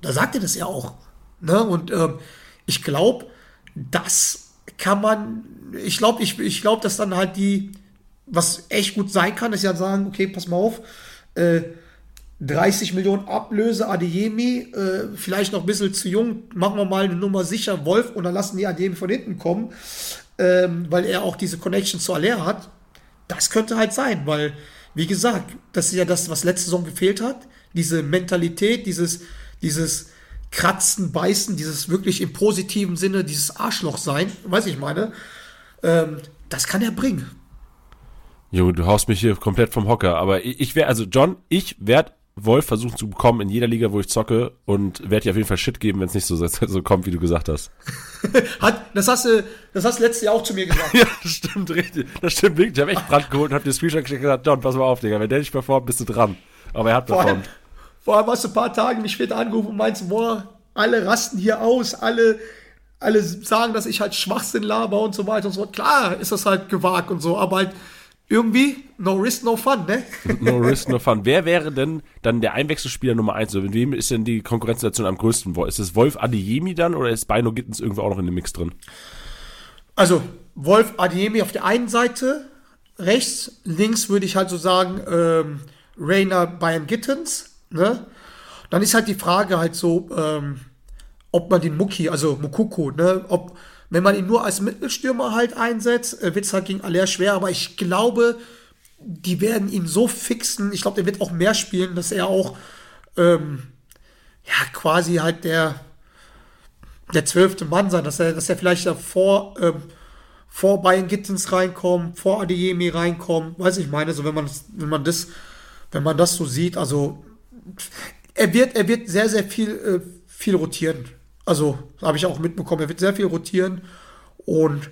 da sagt ihr das ja auch. Ne? Und ähm, ich glaube, das kann man, ich glaube, ich, ich glaube, dass dann halt die, was echt gut sein kann, ist ja sagen, okay, pass mal auf, äh, 30 Millionen Ablöse, Adeyemi, äh, vielleicht noch ein bisschen zu jung, machen wir mal eine Nummer sicher, Wolf, und dann lassen die Adeyemi von hinten kommen, ähm, weil er auch diese Connection zu Aller hat. Das könnte halt sein, weil, wie gesagt, das ist ja das, was letzte Saison gefehlt hat. Diese Mentalität, dieses, dieses Kratzen, Beißen, dieses wirklich im positiven Sinne, dieses Arschloch sein, weiß ich meine, ähm, das kann er bringen. Junge, du haust mich hier komplett vom Hocker. Aber ich, ich wäre, also John, ich werde Wolf versuchen zu bekommen in jeder Liga, wo ich zocke und werde dir auf jeden Fall Shit geben, wenn es nicht so, so kommt, wie du gesagt hast. Hat, das hast du, das hast du letztes Jahr auch zu mir gesagt. Ja, das stimmt richtig. Das stimmt wirklich. Ich habe echt Brand geholt und habe dir Screenshot geschickt und gesagt, John, pass mal auf, Digga. Wenn der nicht performt, bist du dran. Aber er hat Vor allem, performt. vor allem hast du ein paar Tage mich später angerufen und meinst, boah, alle rasten hier aus, alle, alle sagen, dass ich halt Schwachsinn laber und so weiter und so fort. Klar ist das halt gewagt und so, aber halt irgendwie no risk, no fun, ne? No risk, no fun. Wer wäre denn dann der Einwechselspieler Nummer eins? Also, mit wem ist denn die Konkurrenzsituation am größten? Ist es Wolf Adeyemi dann oder ist Bino Gittens irgendwo auch noch in dem Mix drin? Also, Wolf Adiemi auf der einen Seite, rechts, links würde ich halt so sagen, ähm, Rainer Bayern Gittens, ne? Dann ist halt die Frage halt so, ähm, ob man den Muki, also Mukuku, ne, ob, wenn man ihn nur als Mittelstürmer halt einsetzt, äh, wird es halt gegen Aller schwer, aber ich glaube, die werden ihn so fixen, ich glaube, der wird auch mehr spielen, dass er auch, ähm, ja, quasi halt der, der zwölfte Mann sein, dass er, dass er vielleicht davor, ähm, vor Bayern Gittens reinkommt, vor Adeyemi reinkommt, weiß ich meine, so wenn man, wenn man das, wenn man das so sieht, also er wird, er wird sehr, sehr viel, äh, viel rotieren. Also habe ich auch mitbekommen, er wird sehr viel rotieren und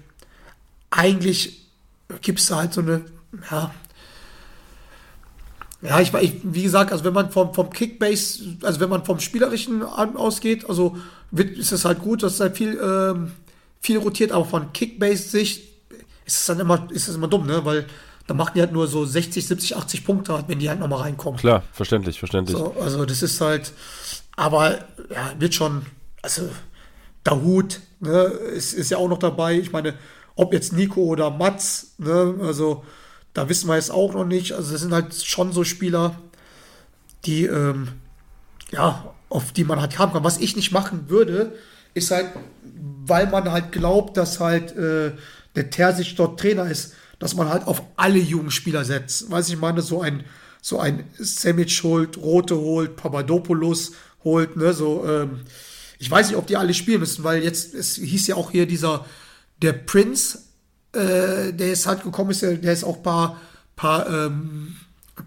eigentlich gibt es da halt so eine, ja, ja, ich, ich, wie gesagt, also wenn man vom, vom Kickbase, also wenn man vom Spielerischen ausgeht, also wird, ist es halt gut, dass da viel, ähm, viel rotiert, aber von Kickbase-Sicht ist es dann immer, ist es immer dumm, ne? Weil da machen die halt nur so 60, 70, 80 Punkte, wenn die halt nochmal reinkommen. Klar, verständlich, verständlich. So, also das ist halt, aber ja, wird schon, also Dahut, ne, ist, ist ja auch noch dabei. Ich meine, ob jetzt Nico oder Mats, ne, also da wissen wir jetzt auch noch nicht. Also das sind halt schon so Spieler, die, ähm, ja, auf die man halt haben kann. Was ich nicht machen würde, ist halt, weil man halt glaubt, dass halt äh, der Terzic dort Trainer ist, dass man halt auf alle jungen Spieler setzt. Weiß ich meine, so ein, so ein Semic holt, Rote holt, Papadopoulos holt, ne, so, ähm, ich weiß nicht, ob die alle spielen müssen, weil jetzt, es hieß ja auch hier dieser, der Prince, äh, der ist halt gekommen ist, der ist auch ein paar, paar, ähm,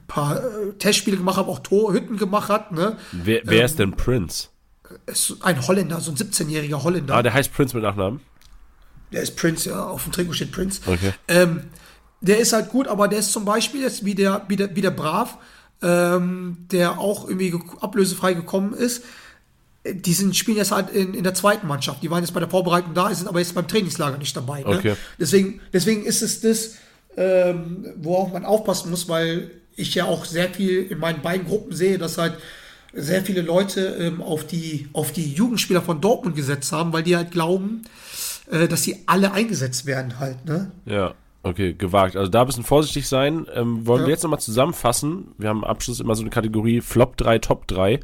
paar äh, Testspiele gemacht hat, auch Torhütten gemacht hat. Ne? Wer, wer ähm, ist denn Prince? Ist ein Holländer, so ein 17-jähriger Holländer. Ah, der heißt Prince mit Nachnamen? Der ist Prince, ja, auf dem Trikot steht Prince. Okay. Ähm, der ist halt gut, aber der ist zum Beispiel jetzt wie der, wie der, wie der Brav, ähm, der auch irgendwie ablösefrei gekommen ist. Die sind, spielen jetzt halt in, in der zweiten Mannschaft. Die waren jetzt bei der Vorbereitung da, sind aber jetzt beim Trainingslager nicht dabei. Ne? Okay. Deswegen, deswegen ist es das, ähm, worauf man aufpassen muss, weil ich ja auch sehr viel in meinen beiden Gruppen sehe, dass halt sehr viele Leute ähm, auf, die, auf die Jugendspieler von Dortmund gesetzt haben, weil die halt glauben, äh, dass sie alle eingesetzt werden halt. Ne? Ja. Okay, gewagt. Also da ein bisschen vorsichtig sein. Ähm, wollen ja. wir jetzt nochmal zusammenfassen? Wir haben am Abschluss immer so eine Kategorie Flop 3, Top 3.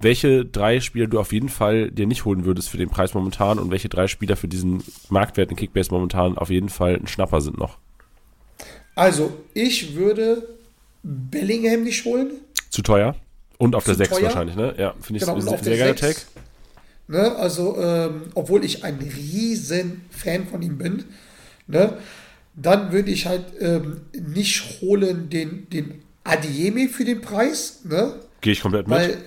Welche drei Spieler du auf jeden Fall dir nicht holen würdest für den Preis momentan und welche drei Spieler für diesen Marktwert in Kickbase momentan auf jeden Fall ein Schnapper sind noch? Also, ich würde Bellingham nicht holen. Zu teuer. Und auf Zu der 6 wahrscheinlich, ne? Ja, finde ich genau, ein sehr geiler Tag. Ne, also, ähm, obwohl ich ein riesen Fan von ihm bin, ne, dann würde ich halt ähm, nicht holen den, den Adiemi für den Preis. Ne? Gehe ich komplett mit. Weil,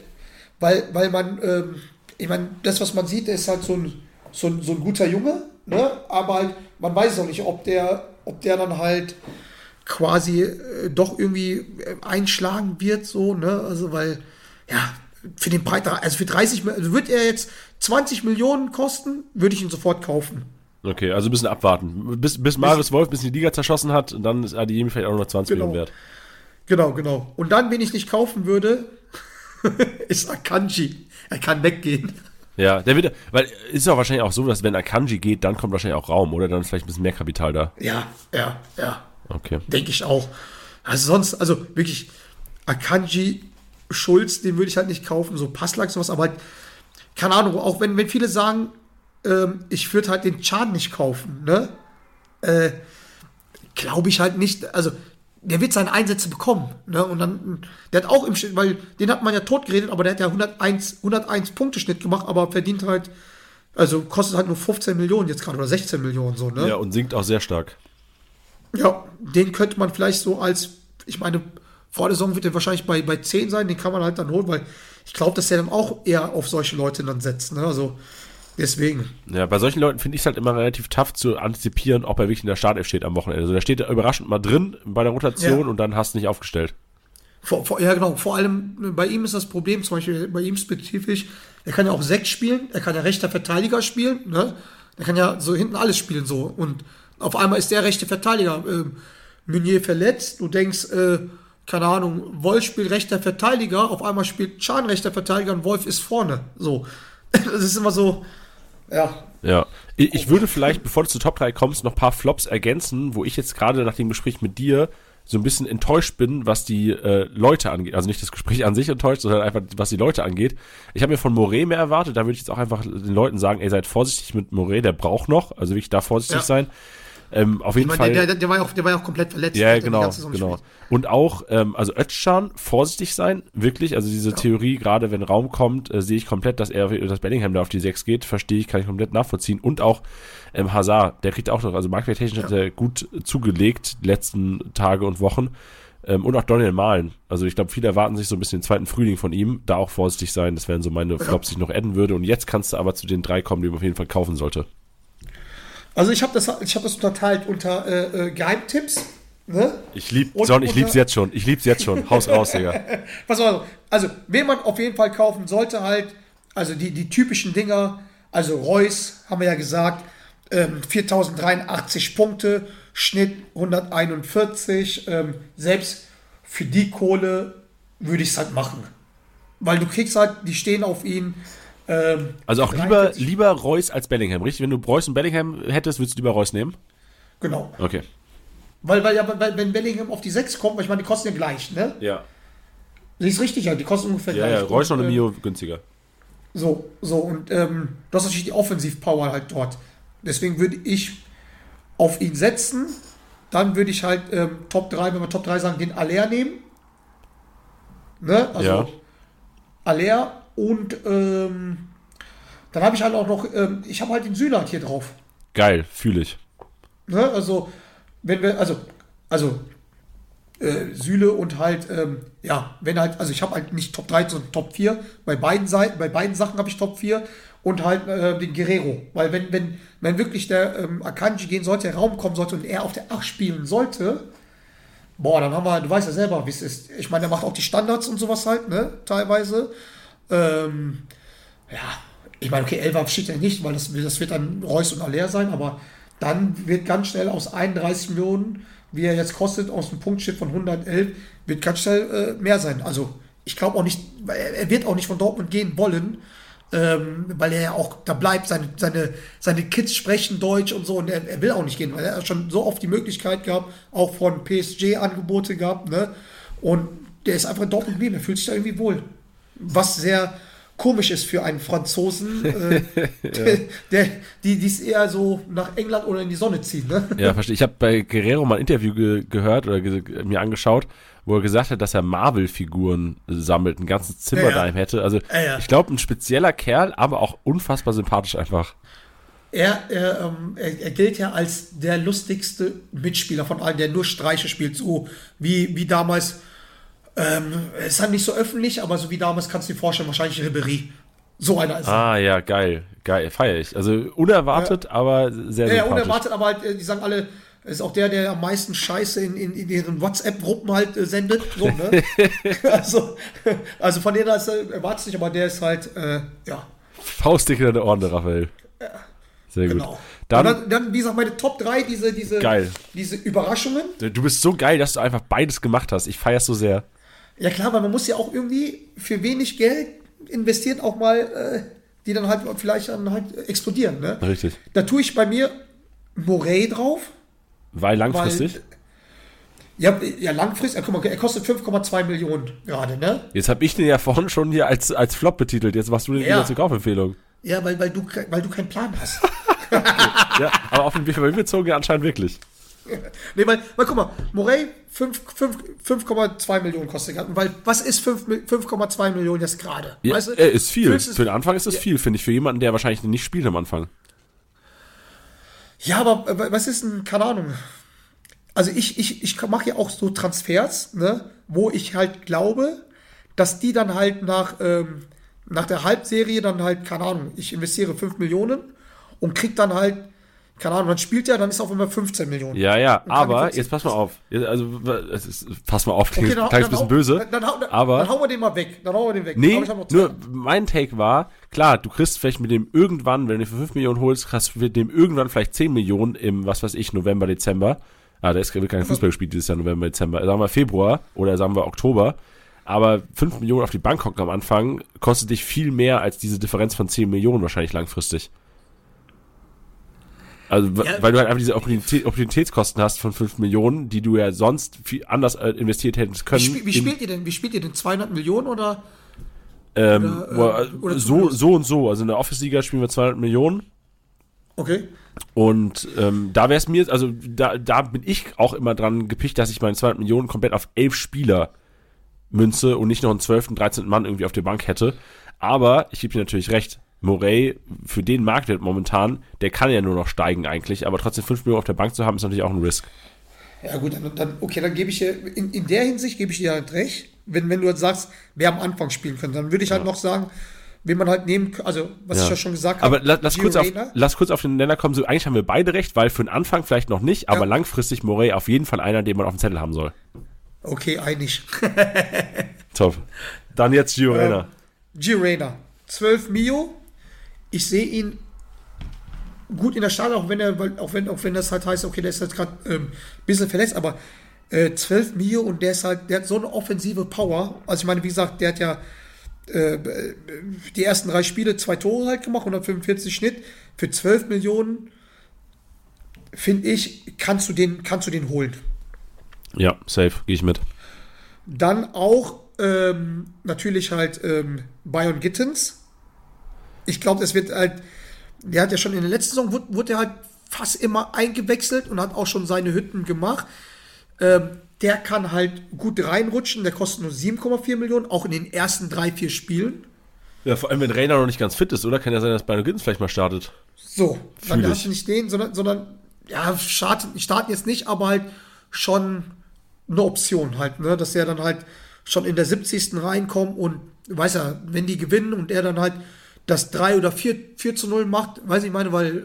weil man, ähm, ich meine, das, was man sieht, ist halt so ein, so ein, so ein guter Junge, ne? aber halt, man weiß auch nicht, ob der, ob der dann halt quasi äh, doch irgendwie äh, einschlagen wird, so, ne? Also, weil, ja, für den Preis, also für 30, also wird er jetzt 20 Millionen kosten, würde ich ihn sofort kaufen. Okay, also ein bisschen abwarten. Bis, bis Marius Wolf bis die Liga zerschossen hat und dann ist Adiemi vielleicht auch noch 20 genau. Millionen wert. Genau, genau. Und dann, wen ich nicht kaufen würde, ist Akanji. Er kann weggehen. Ja, der wird, weil ist ja wahrscheinlich auch so, dass wenn Akanji geht, dann kommt wahrscheinlich auch Raum, oder? Dann ist vielleicht ein bisschen mehr Kapital da. Ja, ja, ja. Okay. Denke ich auch. Also sonst, also wirklich, Akanji, Schulz, den würde ich halt nicht kaufen, so Passlack, sowas, aber halt, keine Ahnung, auch wenn, wenn viele sagen, ähm, ich würde halt den Chan nicht kaufen, ne? Äh, Glaube ich halt nicht. Also, der wird seine Einsätze bekommen. Ne? Und dann, der hat auch im Schnitt, weil den hat man ja tot geredet, aber der hat ja 101, 101 Punkte Schnitt gemacht, aber verdient halt, also kostet halt nur 15 Millionen jetzt gerade oder 16 Millionen so, ne? Ja, und sinkt auch sehr stark. Ja, den könnte man vielleicht so als, ich meine, vor der Saison wird er wahrscheinlich bei, bei 10 sein, den kann man halt dann holen, weil ich glaube, dass er dann auch eher auf solche Leute dann setzt, ne? Also, Deswegen. Ja, bei solchen Leuten finde ich es halt immer relativ tough zu antizipieren, ob er wirklich in der Startelf steht am Wochenende. Also da steht er überraschend mal drin bei der Rotation ja. und dann hast du nicht aufgestellt. Vor, vor, ja, genau. Vor allem bei ihm ist das Problem, zum Beispiel bei ihm spezifisch, er kann ja auch sechs spielen, er kann ja rechter Verteidiger spielen, ne? Er kann ja so hinten alles spielen so. Und auf einmal ist der rechte Verteidiger. Äh, Meunier verletzt, du denkst, äh, keine Ahnung, Wolf spielt rechter Verteidiger, auf einmal spielt Chan rechter Verteidiger und Wolf ist vorne. So. Das ist immer so, Ja. Ja. Ich, ich würde vielleicht, bevor du zu Top 3 kommst, noch ein paar Flops ergänzen, wo ich jetzt gerade nach dem Gespräch mit dir so ein bisschen enttäuscht bin, was die äh, Leute angeht. Also nicht das Gespräch an sich enttäuscht, sondern einfach, was die Leute angeht. Ich habe mir von Moret mehr erwartet. Da würde ich jetzt auch einfach den Leuten sagen, ey, seid vorsichtig mit Moret, der braucht noch. Also wirklich da vorsichtig Ja. sein. Ähm, auf jeden Ich Fall. meine, der, der, der, war ja auch, der war ja auch komplett verletzt. Ja, genau, genau. Und auch, ähm, also Özcan, vorsichtig sein, wirklich. Also diese Theorie, gerade wenn Raum kommt, äh, sehe ich komplett, dass er, dass Bellingham da auf die 6 geht, verstehe ich, kann ich komplett nachvollziehen. Und auch ähm, Hazard, der kriegt auch noch, also marktwerttechnisch hat er gut zugelegt, die letzten Tage und Wochen. Ähm, und auch Daniel Mahlen. Also ich glaube, viele erwarten sich so ein bisschen den zweiten Frühling von ihm. Da auch vorsichtig sein, das wären so meine Flops, die ich noch adden würde. Und jetzt kannst du aber zu den drei kommen, die man auf jeden Fall kaufen sollte. Also ich habe das, ich hab das unterteilt unter äh, äh, Geheimtipps. Ne? Ich lieb, Und Son, ich lieb's jetzt schon. Ich lieb's jetzt schon. Haus raus, Digga. Pass auf, also, wen man auf jeden Fall kaufen sollte, halt, also die, die typischen Dinger, also Reus, haben wir ja gesagt, ähm, 4083 Punkte, Schnitt 141, ähm, selbst für die Kohle würde ich es halt machen. Weil du kriegst halt, die stehen auf ihn. Ähm, Also auch lieber, 43 lieber Reus als Bellingham, richtig? Wenn du Reus und Bellingham hättest, würdest du lieber Reus nehmen? Genau. Okay. Weil, weil, ja, weil, wenn Bellingham auf die 6 kommt, weil ich meine, die kosten ja gleich, ne? Ja. Das ist richtig, ja, die kosten ungefähr Ja, gleich. ja, Reus noch Und, eine äh, Mio günstiger. So, so, und ähm, du hast natürlich die Offensivpower halt dort. Deswegen würde ich auf ihn setzen. Dann würde ich halt ähm, Top 3, wenn wir Top 3 sagen, den Aller nehmen. Ne? Also Ja. Aller und ähm, dann habe ich halt auch noch, ähm, ich habe halt den Süle halt hier drauf. Geil, fühle ich. Ne? Also, wenn wir, also, also, äh, Süle und halt, ähm, ja, wenn halt, also ich habe halt nicht Top 3, sondern Top 4. Bei beiden Seiten, bei beiden Sachen habe ich Top 4 und halt äh, den Guerrero. Weil wenn, wenn, wenn wirklich der ähm, Akanji gehen sollte, der Raum kommen sollte und er auf der 8 spielen sollte, boah, dann haben wir, du weißt ja selber, wie es ist. Ich meine, der macht auch die Standards und sowas halt, ne, teilweise. Ähm, ja, ich meine, okay, Elva steht ja nicht, weil das, das wird dann Reus und Aller sein, aber dann wird ganz schnell aus 31 Millionen, wie er jetzt kostet, aus dem Punktschnitt von 111, wird ganz schnell äh, mehr sein. Also ich glaube auch nicht, er, wird auch nicht von Dortmund gehen wollen, ähm, weil er ja auch da bleibt, seine, seine, seine Kids sprechen Deutsch und so und er, er will auch nicht gehen, weil er schon so oft die Möglichkeit gehabt, auch von PSG Angebote gehabt, ne? Und der ist einfach in Dortmund geblieben, er fühlt sich da irgendwie wohl. Was sehr komisch ist für einen Franzosen, äh, der, der, die die es eher so nach England oder in die Sonne ziehen, ne? Ja, verstehe. Ich habe bei Guerrero mal ein Interview ge gehört oder ge mir angeschaut, wo er gesagt hat, dass er Marvel-Figuren sammelt, ein ganzes Zimmer Ja, ja. daheim hätte. Also ja. ich glaube, ein spezieller Kerl, aber auch unfassbar sympathisch einfach. Er, er, ähm, er, er gilt ja als der lustigste Mitspieler von allen, der nur Streiche spielt, so wie, wie damals. Ähm, ist halt nicht so öffentlich, aber so wie damals kannst du dir vorstellen, wahrscheinlich Ribery. So einer ist er. Ah ja, geil, geil, feiere ich. Also unerwartet, aber sehr Ja, ja, unerwartet, aber halt, äh, die sagen alle, ist auch der, der am meisten Scheiße in, in, in ihren WhatsApp-Gruppen halt äh, sendet. So, ne? also, also von denen ist, erwartet nicht, aber der ist halt, äh, ja, Faustdick in der Ordnung, Raphael. Sehr gut. genau. Dann, Und dann, dann, wie gesagt, meine Top 3, diese, diese, Geil. diese Überraschungen. du bist so geil, dass du einfach beides gemacht hast. Ich feier's so sehr. Ja klar, weil man muss ja auch irgendwie für wenig Geld investieren, auch mal, äh, die dann halt vielleicht dann halt explodieren. Ne? Richtig. Da tue ich bei mir Morey drauf. Weil langfristig. Weil, ja, ja, langfristig, guck mal, er kostet 5,2 Millionen gerade, ne? Jetzt habe ich den ja vorhin schon hier als, als Flop betitelt. Jetzt machst du den Ja. wieder zur Kaufempfehlung. Ja, weil, weil, du, weil du keinen Plan hast. Ja, aber auf den Weg bezogen ja anscheinend wirklich. nee, weil, weil guck mal, Morey 5 5 5,2 Millionen kostet. Weil, was ist 5 Mi- 5,2 Millionen jetzt gerade? Ja, Weißt du, äh, ist viel. es- Für den Anfang ist das viel, finde ich. Für jemanden, der wahrscheinlich nicht spielt am Anfang. Ja, aber äh, was ist denn, keine Ahnung. Also ich, ich, ich mache ja auch so Transfers, ne, wo ich halt glaube, dass die dann halt nach, ähm, nach der Halbserie dann halt, keine Ahnung, ich investiere 5 Millionen und krieg dann halt, keine Ahnung, dann spielt er, dann ist auf einmal 15 Millionen. Ja, ja, aber jetzt pass mal auf. Also, es ist, pass mal auf, Okay, klingt dann, ein kleines dann, bisschen hau- böse. Dann, dann, dann, aber dann hauen wir den mal weg. Dann hauen wir den weg. Nee, nur mein Take war, klar, du kriegst vielleicht mit dem irgendwann, wenn du für 5 Millionen holst, kriegst du mit dem irgendwann vielleicht 10 Millionen im, was weiß ich, November, Dezember. Ah, da ist wird kein Fußball gespielt dieses Jahr, November, Dezember. Sagen wir Februar oder sagen wir Oktober. Aber 5 Millionen auf die Bank hocken am Anfang kostet dich viel mehr als diese Differenz von 10 Millionen wahrscheinlich langfristig. Also, Ja. weil du halt einfach diese Opportunitä- Opportunitätskosten hast von 5 Millionen, die du ja sonst viel anders äh, investiert hättest Wie, können. spiel, wie spielt ihr denn? Wie spielt ihr denn? 200 Millionen oder? ähm, oder, äh, oder so, zumindest- so und so. Also in der Office-Liga spielen wir 200 Millionen. Okay. Und ähm, da wäre es mir, also da, da bin ich auch immer dran gepicht, dass ich meine 200 Millionen komplett auf elf Spieler münze und nicht noch einen 12., 13. Mann irgendwie auf der Bank hätte. Aber ich gebe dir natürlich recht, Morey, für den Marktwert momentan, der kann ja nur noch steigen eigentlich, aber trotzdem 5 Millionen auf der Bank zu haben, ist natürlich auch ein Risk. Ja gut, dann, dann okay, dann gebe ich dir, in, in der Hinsicht gebe ich dir halt recht, wenn, wenn du jetzt sagst, wer am Anfang spielen könnte, dann würde ich halt noch sagen, wen man halt nehmen, also was Ja. ich ja schon gesagt habe. Aber la, lass, kurz auf, lass kurz auf den Nenner kommen. So, eigentlich haben wir beide recht, weil für den Anfang vielleicht noch nicht, aber Ja. langfristig Morey auf jeden Fall einer, den man auf dem Zettel haben soll. Okay, einig. Top. Dann jetzt Gio Reyna. Gio Reyna, 12 Mio. Ich sehe ihn gut in der Start, auch wenn er, weil, auch wenn, auch wenn das halt heißt, okay, der ist jetzt gerade ähm, ein bisschen verletzt, aber äh, 12 Mio und der ist halt, der hat so eine offensive Power. Also ich meine, wie gesagt, der hat ja äh, äh, die ersten drei Spiele zwei Tore halt gemacht, 145 Schnitt. Für 12 Millionen, finde ich, kannst du den, kannst du den holen. Ja, safe, gehe ich mit. Dann auch ähm, natürlich halt ähm, Byron Gittens. Ich glaube, das wird halt, der hat ja schon in der letzten Saison, wurde, wurde er halt fast immer eingewechselt und hat auch schon seine Hütten gemacht. Ähm, der kann halt gut reinrutschen, der kostet nur 7,4 Millionen, auch in den ersten drei, vier Spielen. Ja, vor allem, wenn Reyna noch nicht ganz fit ist, oder? Kann ja sein, dass Byron Gittens vielleicht mal startet. So, dann Fühl hast ich. du nicht den, sondern, sondern ja, starten, starten jetzt nicht, aber halt schon eine Option halt, ne? Dass er dann halt schon in der 70. reinkommt und weiß er, wenn die gewinnen und er dann halt das 3 oder 4, 4 zu 0 macht, weiß ich meine, weil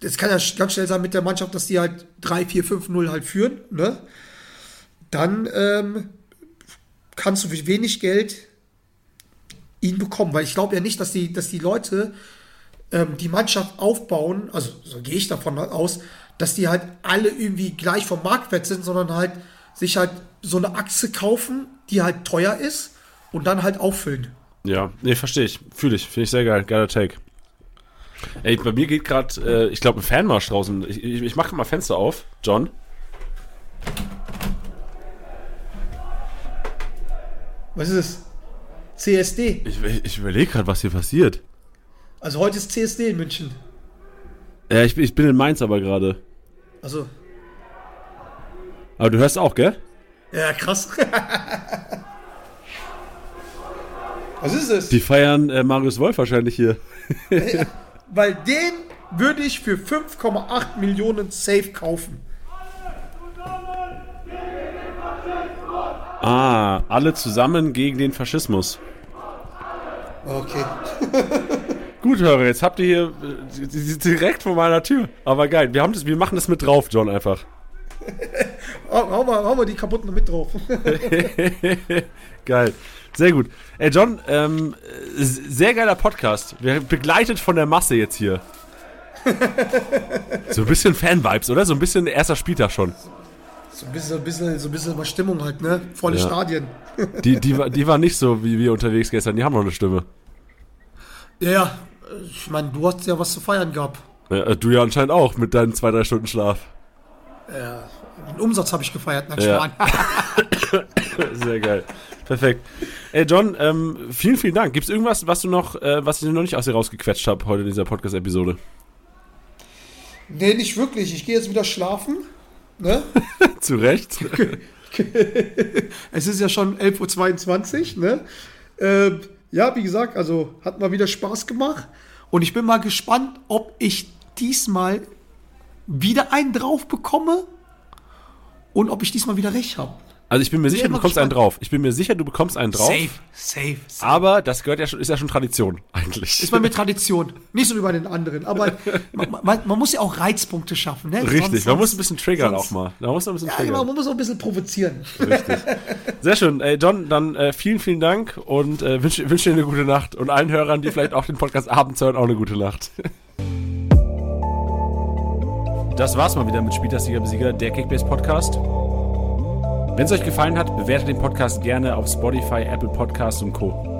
das kann ja ganz schnell sein mit der Mannschaft, dass die halt 3, 4, 5, 0 halt führen, ne? Dann ähm, kannst du für wenig Geld ihn bekommen, weil ich glaube ja nicht, dass die, dass die Leute ähm, die Mannschaft aufbauen, also so gehe ich davon aus, dass die halt alle irgendwie gleich vom Marktwert sind, sondern halt sich halt so eine Achse kaufen, die halt teuer ist und dann halt auffüllen. Ja, nee, verstehe ich. Fühle ich. Finde ich sehr geil. Geiler Take. Ey, bei mir geht gerade, äh, ich glaube, ein Fanmarsch draußen. Ich, ich, ich mache mal Fenster auf, John. Was ist es? CSD. Ich, ich überlege gerade, was hier passiert. Also heute ist CSD in München. Ja, ich, bin- ich bin in Mainz aber gerade. Also, Aber du hörst auch, gell? ja, krass. Was ist es? Die feiern äh, Marius Wolf wahrscheinlich hier. Weil den würde ich für 5,8 Millionen safe kaufen. Ah, alle zusammen gegen den Faschismus. Okay. Gut, Hörer, jetzt habt ihr hier äh, direkt vor meiner Tür. Aber geil, wir, haben das, wir machen das mit drauf, John, einfach. Hau, mal, hau mal die kaputten mit drauf. Geil. Sehr gut. Ey, John, ähm, äh, sehr geiler Podcast. Wir begleitet von der Masse jetzt hier. so ein bisschen Fan-Vibes, oder? So ein bisschen erster Spieltag schon. So ein bisschen, so ein bisschen, so ein bisschen mal Stimmung halt, ne? Volle Ja. Stadien. Die, die, war- die war nicht so wie wir unterwegs gestern. Die haben noch eine Stimme. Ja, ja. Ich meine, du hast ja was zu feiern gehabt. Ja, äh, du ja anscheinend auch mit deinen zwei, drei Stunden Schlaf. Den Umsatz habe ich gefeiert, na Ja. Sehr geil. Perfekt. Ey, John, ähm, vielen, vielen Dank. Gibt es irgendwas, was du noch, äh, was ich noch nicht aus dir rausgequetscht habe heute in dieser Podcast-Episode? nee, nicht wirklich. Ich gehe jetzt wieder schlafen. Ne? Zu Recht. Es ist ja schon 11.22 Uhr, ne? Ähm, ja, wie gesagt, also hat mal wieder Spaß gemacht. Und ich bin mal gespannt, ob ich diesmal wieder einen drauf bekomme und ob ich diesmal wieder recht habe. Also ich bin mir sicher, du bekommst einen drauf. Ich bin mir sicher, du bekommst einen drauf. Safe, safe, safe. Aber das gehört ja schon, ist ja schon Tradition, eigentlich. Ist mal mit Tradition. Nicht so wie bei den anderen. Aber man, man, man muss ja auch Reizpunkte schaffen. Ne? Richtig, Sonst- man muss ein bisschen triggern sonst- auch mal. Man muss ein bisschen Ja, triggern. genau, man muss auch ein bisschen provozieren. Richtig. Sehr schön. Ey, John, dann äh, vielen, vielen Dank und äh, wünsche wünsch dir eine gute Nacht. Und allen Hörern, die vielleicht auch den Podcast abends hören, auch eine gute Nacht. Das war's mal wieder mit Spieltagssieger Besieger, der Kickbase Podcast. Wenn es euch gefallen hat, bewertet den Podcast gerne auf Spotify, Apple Podcasts und Co.